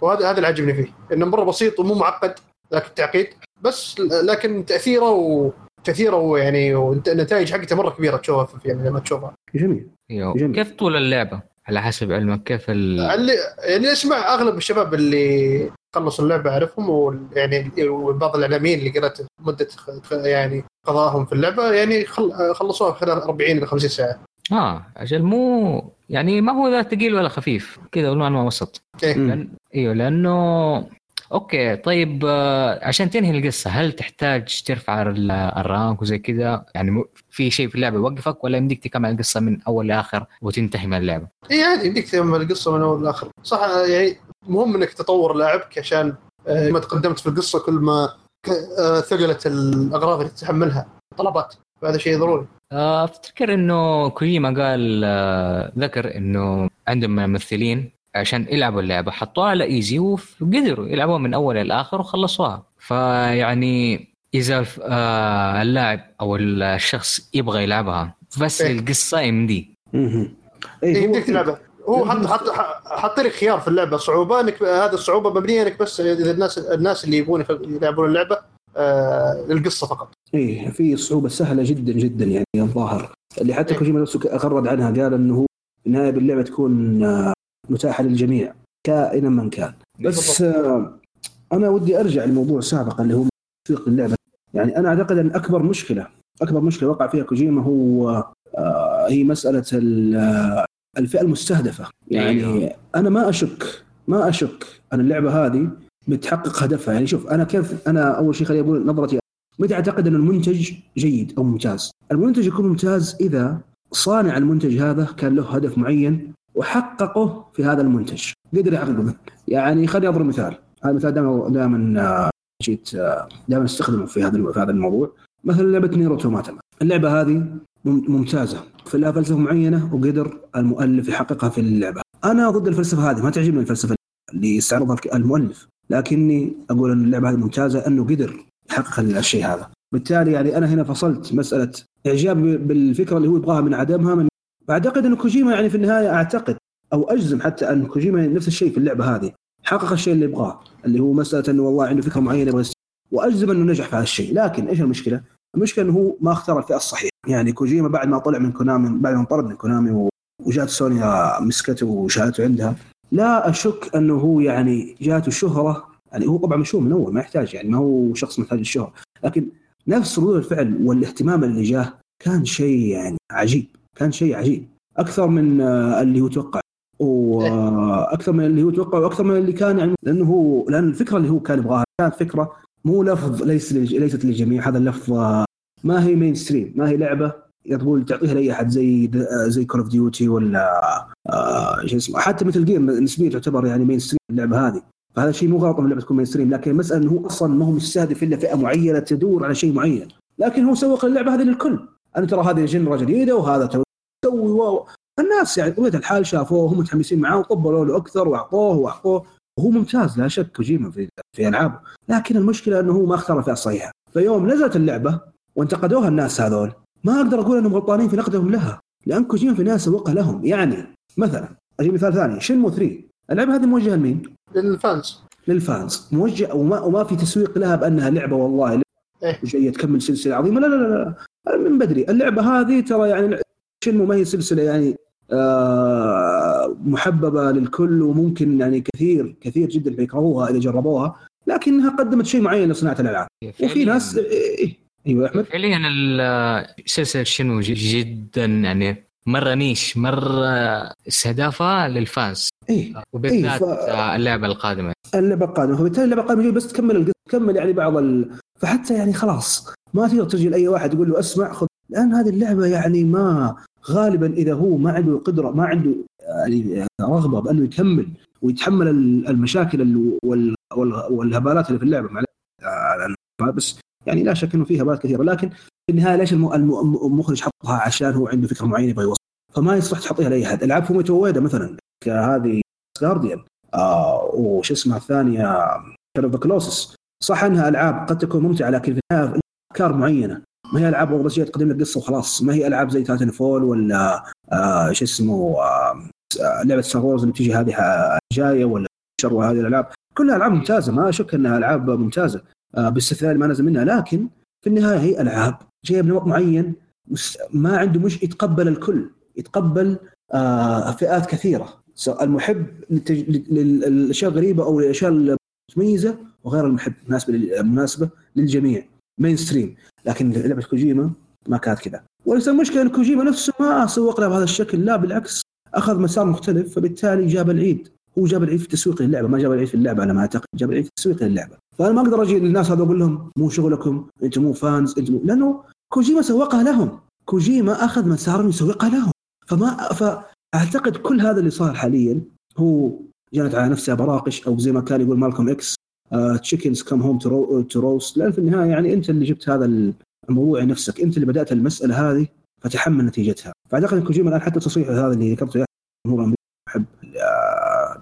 وهذا هذا اللي عجبني فيه إنه مرة بسيط ومو معقد لكن تعقيد بس لكن تأثيره وتاثيره يعني والنتائج حقته مرة كبيرة تشوفها في- يعني لما تشوفها. جميل. جميل. كيف طول اللعبة؟ على حسب علمك كيف ال... اللي يعني اسمع أغلب الشباب اللي خلصوا اللعبة أعرفهم ويعني وبعض الإعلاميين اللي قرأت مدة خ- يعني قضاءهم في اللعبة يعني خل... خلصوها خلال 40 إلى 50 ساعة. آه أجل مو يعني ما هو لا ثقيل ولا خفيف كذا والله ما وسط. إيه. لأن... إيوه لأنه okay طيب آه، عشان تنهي القصة هل تحتاج ترفع ال- rank وزي كذا؟ يعني في شيء في اللعبة يوقفك ولا يمديك تكمل القصة من أول لآخر وتنتهي من اللعبة؟ اي عادي يمديك تكمل القصة من أول لآخر. صح يعني مهم إنك تطور لاعبك عشان آه، ما تقدمت في القصة كل ما آه، ثقلت الأغراض اللي تتحملها. طلبات فهذا شيء ضروري. أفتكر إنه كويما قال ذكر إنه عندهم ممثلين عشان يلعبوا اللعبة. حطوها على ايزي وقدروا يلعبوها من أول للاخر وخلصوها. فيعني إذا آه، اللاعب أو الشخص يبغى يلعبها بس إيه. القصة يمديه مهم. إيه، إيه، يمديك تلعبها. هو حط حط حط لك خيار في اللعبة. صعوبة انك هذه الصعوبة مبنية إنك بس إذا الناس الناس اللي يبغون يلعبون اللعبة آه القصة فقط. إيه في صعوبة سهلة جدا جدا يعني الظاهر. اللي حتى إيه. كوجيما نفسه غرد عنها قال إنه هو في النهايه باللعبه تكون آه، متاحه للجميع كائنا من كان. بس آه، أنا ودي ارجع لموضوع سابقا اللي هو تسويق اللعبة. يعني أنا أعتقد أن أكبر مشكلة أكبر مشكلة وقع فيها كوجيما هو آه، هي مسألة ال- آه، الفئة المستهدفة. يعني أيوه. أنا ما أشك ما أشك أن اللعبة هذه بتحقق هدفها. يعني شوف أنا كيف أنا أول شيء خليني أقول نظرتي. متى أعتقد أن المنتج جيد أو ممتاز؟ المنتج يكون ممتاز إذا صانع المنتج هذا كان له هدف معين وحققه في هذا المنتج، قدر يحققه. يعني خليني أضرب مثال، هذا مثال دائما دائما جيت آه، دائما أستخدمه في هذا في هذا الموضوع، مثلا لعبة نيرو توماتا اللعبة هذه مم- ممتازة. في لها فلسفة معينة وقدر المؤلف يحققها في اللعبة. أنا ضد الفلسفة هذه. ما تعجبني الفلسفة اللي يستعرضها المؤلف، لكني أقول إن اللعبة هذه ممتازة أنه قدر يحقق الشيء هذا. بالتالي يعني أنا هنا فصلت مسألة إعجاب بالفكرة اللي هو يبغاها من عدمها من أعتقد أن كوجيما يعني في النهاية أعتقد أو أجزم حتى أن كوجيما نفس الشيء في اللعبة هذه. حقق الشيء اللي يبغاه اللي هو مسألة أنه والله عنده فكرة معينة يست- وأجزم أنه نجح في هذا الشيء. لكن إيش المشكلة؟ المشكلة أنه هو ما اختار الفئة الصحيحة. يعني كوجيما بعد ما طلع من كونامي بعد ما انطرد من كونامي وجات سوني مسكته وشالته عندها لا أشك أنه هو يعني جاته شهرة. يعني هو طبعا مشهور من أول ما يحتاج يعني ما هو شخص محتاج الشهرة. لكن نفس ردود الفعل والاهتمام اللي جاه كان شيء يعني عجيب. كان شيء عجيب. أكثر من آه، اللي هو توقع. وأكثر من اللي هو توقع وأكثر من اللي كان يعني لأنه هو لأن الفكرة اللي هو كان يبغاها كانت فكرة مو لفظ ليس ليست للجميع هذا اللفظ آه، ما هي mainstream ما هي لعبة تقول تعطيها لأي أحد زي آه، زي Call of Duty ولا آه، شو اسمه حتى مثل game نسبيا تعتبر يعني mainstream اللعبة هذه. فهذا شيء مو غلط ان اللعبة تكون mainstream لكن المسألة إنه هو أصلا ما هو مستهدف إلا فئة معينة تدور على شيء معين. لكن هو سوق اللعبة هذه للكل. أنا ترى هذه genre جديدة وهذا سوي wow. الناس يعني طبيعه الحال شافوه وهم متحمسين معاه وطبلوا له أكثر وأعطوه وأعطوه. وهو ممتاز لا شك كوجيما في في ألعابه. لكن المشكلة إنه هو ما اختار الفئة الصحيحة. فيوم نزلت اللعبة وانتقدوها الناس هذول ما أقدر أقول إنهم غلطانين في نقدهم لها. لأن كوجيما في ناس سوقها لهم. يعني مثلا أجيب مثال ثاني. شنمو 3 اللعبة هذه موجهة لمين؟ للفانز. للفانز. موجه وما, وما في تسويق لها بأنها لعبة والله إيه. جاية تكمل سلسلة عظيمة. لا لا لا, لا. من بدري. اللعبة هذه ترى يعني هي سلسلة يعني آه محببة للكل وممكن يعني كثير كثير جدا يكرهوها إذا جربوها لكنها قدمت شيء معين لصناعة الألعاب. وفي ناس إيه أيوه أحمد؟ فعليا سلسلة شنو جدا يعني مرة نيش مرة استهدافها للفانز. إيه وبالذات إيه ف... اللعبة القادمة. اللعبة القادمة فبالتالي اللعبة القادمة بس تكمل القصة تكمل يعني بعض ال... فحتى يعني خلاص ما تقدر تجي لأي واحد تقول له أسمع خذ لأن هذه اللعبة يعني ما غالبا إذا هو ما عنده قدرة ما عنده يعني رغبة بأنه يكمل ويتحمل المشاكل وال... والهبالات اللي في اللعبة. مع بس يعني لا شك إنه في هبالات كثيرة. لكن في النهاية ليش المخرج حطها عشان هو عنده فكرة معينة يبغى يوصل؟ فما يصلح تحطيها لأي احد العاب فوميتو ويدا مثلا كهذه جارديان آه وش اسمها الثانية؟ كلوسس صح إنها ألعاب قد تكون ممتعة لكن في النهاية أفكار معينة. ما هي ألعاب شيء تقدم لك قصه وخلاص؟ ما هي ألعاب زي تايتن فول ولا آه شو اسمه آه لعبة ستار وورز اللي بتيجي هذه جاية ولا شر هذه الألعاب؟ كلها ألعاب ممتازة ما أشك أنها ألعاب ممتازة آه باستثناء ما نزل منها لكن في النهاية هي ألعاب جاية بنمط معين ما عنده مش يتقبل الكل يتقبل آه فئات كثيرة المحب للأشياء الغريبة أو الأشياء المتميزة وغير المحب مناسبة مناسبة للجميع. mainstream لكن لعبة كوجيما ما كانت كذا. وليس المشكلة إن كوجيما نفسه ما سوق لها بهذا الشكل لا بالعكس أخذ مسار مختلف فبالتالي جاب العيد. هو جاب العيد في تسويق للعبه ما جاب العيد في اللعبة على ما أعتقد جاب العيد في تسويق للعبه فأنا ما أقدر أجي للناس هذا أقول لهم مو شغلكم أنتم مو fans أنتم. لأنه كوجيما سوقها لهم. كوجيما أخذ مسار يسوقها لهم. فما فأعتقد كل هذا اللي صار حاليا هو جنت على نفسها براقش أو زي ما كان يقول مالكم إكس chickens come home to roost لأن في النهاية يعني أنت اللي جبت هذا الموضوع نفسك أنت اللي بدأت المسألة هذه فتحمل نتيجتها. فأعتقد إن كوجيما الآن حتى تصريحه هذا اللي ذكرته جمهور يحب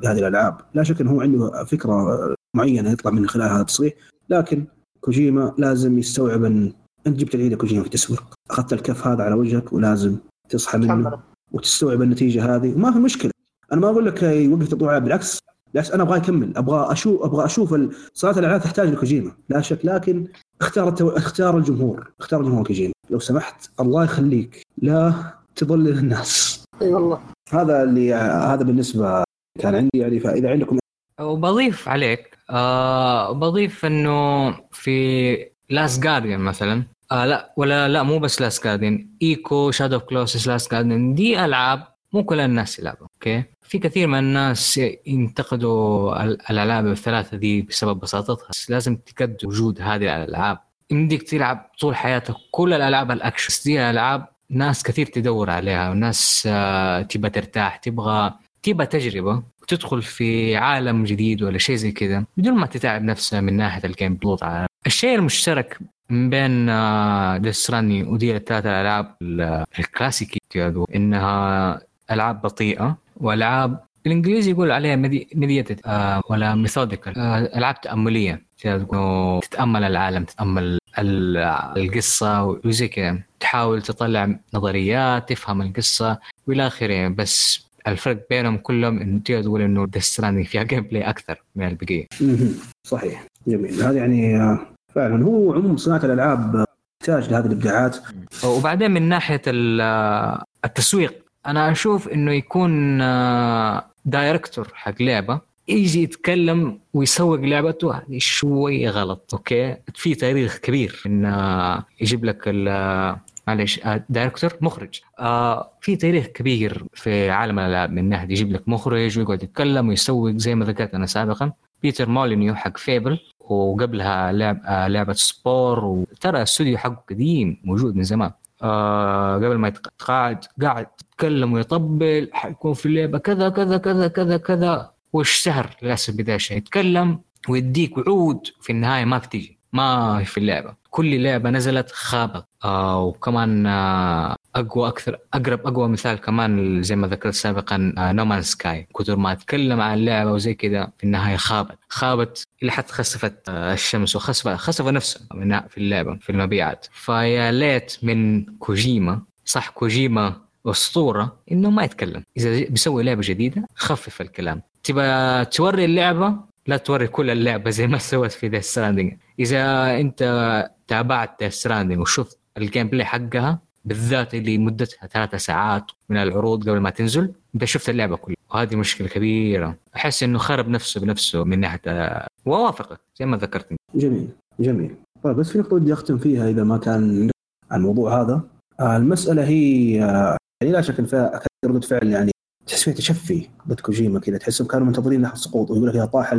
بهذه الألعاب. لا شك إنه هو عنده فكرة معينة يطلع من خلال هذا التصريح لكن كوجيما لازم يستوعب إن أنت جبت العيد كوجيما في التسويق. أخذت الكف هذا على وجهك ولازم تصحى منه وتستوعب النتيجة هذه. وما في مشكلة. أنا ما أقول لك يوقف تطوع بالعكس. بالعكس أنا أبغى يكمل. أبغى أشوف أبغى أشوف صناعه الالعاب تحتاج لكوجيما. لا شك لكن اختار التو... اختار الجمهور. اختار الجمهور كوجيما. لو سمحت الله يخليك. لا تضلل الناس. إي والله. هذا اللي هذا بالنسبة كان عندي. يعني فإذا عندكم وبضيف عليك آه بضيف إنه في Last Guardian مثلا آه لا ولا لا مو بس Last Guardian Ico Shadow of Colossus Last Guardian دي ألعاب مو كل الناس يلعبوا okay؟ في كثير من الناس ينتقدوا الألعاب الثلاثة دي بسبب بساطتها. بس لازم تقدر وجود هذه الألعاب. يمديك تلعب طول حياتك كل الألعاب الأكشن. دي الالعاب ناس كثير تدور عليها وناس آه، تبغى ترتاح تبغى تبغى تجربة. وتدخل في عالم جديد ولا شيء زي كذا. بدون ما تتعب نفسها من ناحية الجيم بلوت. الشيء المشترك بين ديستراني آه، ودي الثلاث الألعاب الكلاسيكي إنها ألعاب بطيئة. والعاب الإنجليزي يقول عليها ميديتد آه ولا ميثوديكال آه العاب تأملية. تتأمل العالم تتأمل القصة وزي كذا. تحاول تطلع نظريات تفهم القصة وإلى آخره. بس الفرق بينهم كلهم انه تقدر تقول إنه Death Stranding فيها gameplay أكثر من البقية. صحيح. جميل. هذا يعني آه، فعلا هو عموم صناعة الألعاب تحتاج لهذه الإبداعات. وبعدين من ناحية آه، التسويق. أنا أشوف إنه يكون director آه، حق لعبة يجي يتكلم ويسوق لعبته شوي غلط okay؟ في تاريخ كبير انه يجيب لك معلش director مخرج. آه في تاريخ كبير في عالم الألعاب من ناحية يجيب لك مخرج ويقعد يتكلم ويسوق زي ما ذكرت أنا سابقا. بيتر مولينيو حق Fable وقبلها لعب آه لعبة Spore وترى الاستوديو حقه قديم موجود من زمان. آه قبل ما يتقاعد قاعد يتكلم ويطبل حيكون في اللعبة كذا كذا كذا كذا كذا. واشتهر للأسف بدايه يتكلم ويديك وعود في النهاية ما بتيجي ما في اللعبة. كل لعبة نزلت خابت آه وكمان آه أقوى أكثر أقرب أقوى مثال كمان زي ما ذكرت سابقا No Man's Sky كثر ما اتكلم عن اللعبة وزي كذا في النهاية خابت. خابت إلى حد خسفت آه، الشمس وخسف خسف نفسه في اللعبة في المبيعات. فيا ليت من كوجيما. صح كوجيما أسطورة إنه ما يتكلم. إذا بيسوي لعبة جديدة خفف الكلام. تبى توري اللعبة؟ لا توري كل اللعبة زي ما سوت في Death Stranding إذا أنت تابعت Death Stranding وشفت ال gameplay حقها بالذات اللي مدتها ثلاثة ساعات من العروض قبل ما تنزل أنت شفت اللعبة كلها. وهذه مشكلة كبيرة. أحس إنه خرب نفسه بنفسه من ناحية ووافقك زي ما ذكرت. جميل جميل. طيب بس في نقطة بدي أختم فيها إذا ما كان الموضوع هذا. المسألة هي يعني لا شك إن فيها ردة فعل يعني تحس فيها تشفي ضد كوجيما كذا تحسهم كانوا منتظرين لحظة سقوط ويقول لك اذا طاح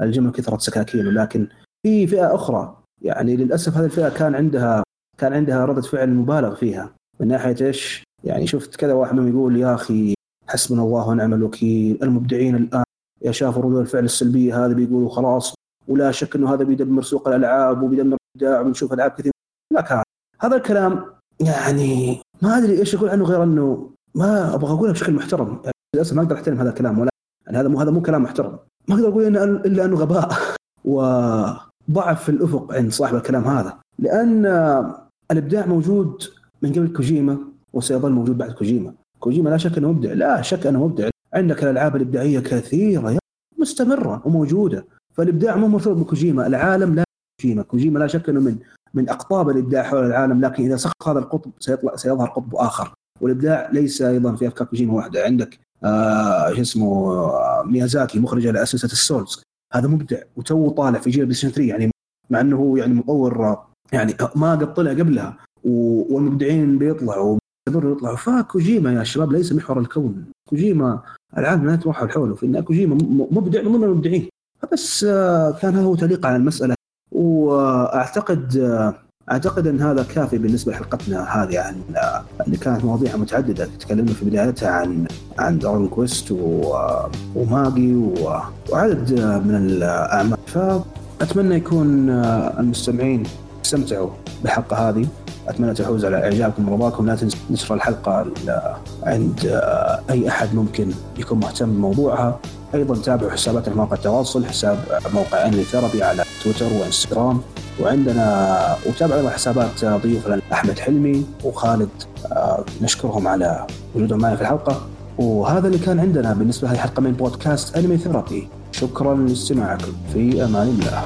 الجمل كثرت سكاكين لكن في فئة أخرى يعني للأسف هذه الفئة كان عندها كان عندها ردة فعل مبالغ فيها. من ناحية إيش؟ يعني شفت كذا واحد منهم يقول يا أخي حسبنا الله ونعم الوكيل المبدعين الآن يا شافوا ردود الفعل السلبية هذه بيقولوا خلاص ولا شك إنه هذا بيدمر سوق الألعاب وبيدمر الابداع ونشوف ألعاب كثير لا كان. هذا الكلام يعني ما أدري إيش أقول عنه غير إنه ما أبغى أقولها بشكل محترم. يعني للأسف ما أقدر أحترم هذا الكلام ولا يعني هذا مو هذا مو كلام محترم. ما أقدر أقول إن إلا أنه غباء وضعف في الأفق عند صاحب الكلام هذا. لأن الإبداع موجود من قبل كوجيما وسيظل موجود بعد كوجيما. كوجيما لا شك أنه مبدع لا شك أنه مبدع. عندك الألعاب الإبداعية كثيرة مستمرة وموجودة. فالإبداع مو مرتبط بكوجيما العالم لا كوجيما. كوجيما لا شك أنه من من أقطاب الإبداع حول العالم لكن إذا سقط هذا القطب سيطلع سيظهر قطب آخر. والإبداع ليس أيضا في أفكار كوجيما واحدة. عندك آه شو اسمه آه ميازاكي مخرج لسلسلة ال Souls. هذا مبدع وتو طالع في جيل Play 3 يعني مع إنه يعني مطور يعني ما قد طلع قبلها والمبدعين بيطلعوا يستمروا يطلعوا. فكوجيما يا شباب ليس محور الكون. كوجيما العالم لا تروح حوله في ان كوجيما مبدع من ضمن المبدعين. فبس آه، كان هذا هو تعليق على المسألة وأعتقد أعتقد أن هذا كافي بالنسبة لحلقتنا هذه عن اللي كانت مواضيع متعددة. تكلمنا في بدايتها عن عن Dragon Quest و Magi وعدد من الأعمال. فأتمنى يكون المستمعين استمتعوا بالحلقة هذه. أتمنى تحوز على إعجابكم ورضاكم لا تنسوا نشر الحلقة عند أي أحد ممكن يكون مهتم بموضوعها. أيضا تابعوا حساباتنا في مواقع التواصل حساب موقع Anime Therapy على تويتر وإنستغرام. وعندنا وتابع أيضا حسابات ضيوفنا أحمد حلمي وخالد. آه، نشكرهم على وجودهم معنا في الحلقة. وهذا اللي كان عندنا بالنسبة لهذه الحلقة من بودكاست Anime Therapy. شكرا لاستماعكم. في أمان الله.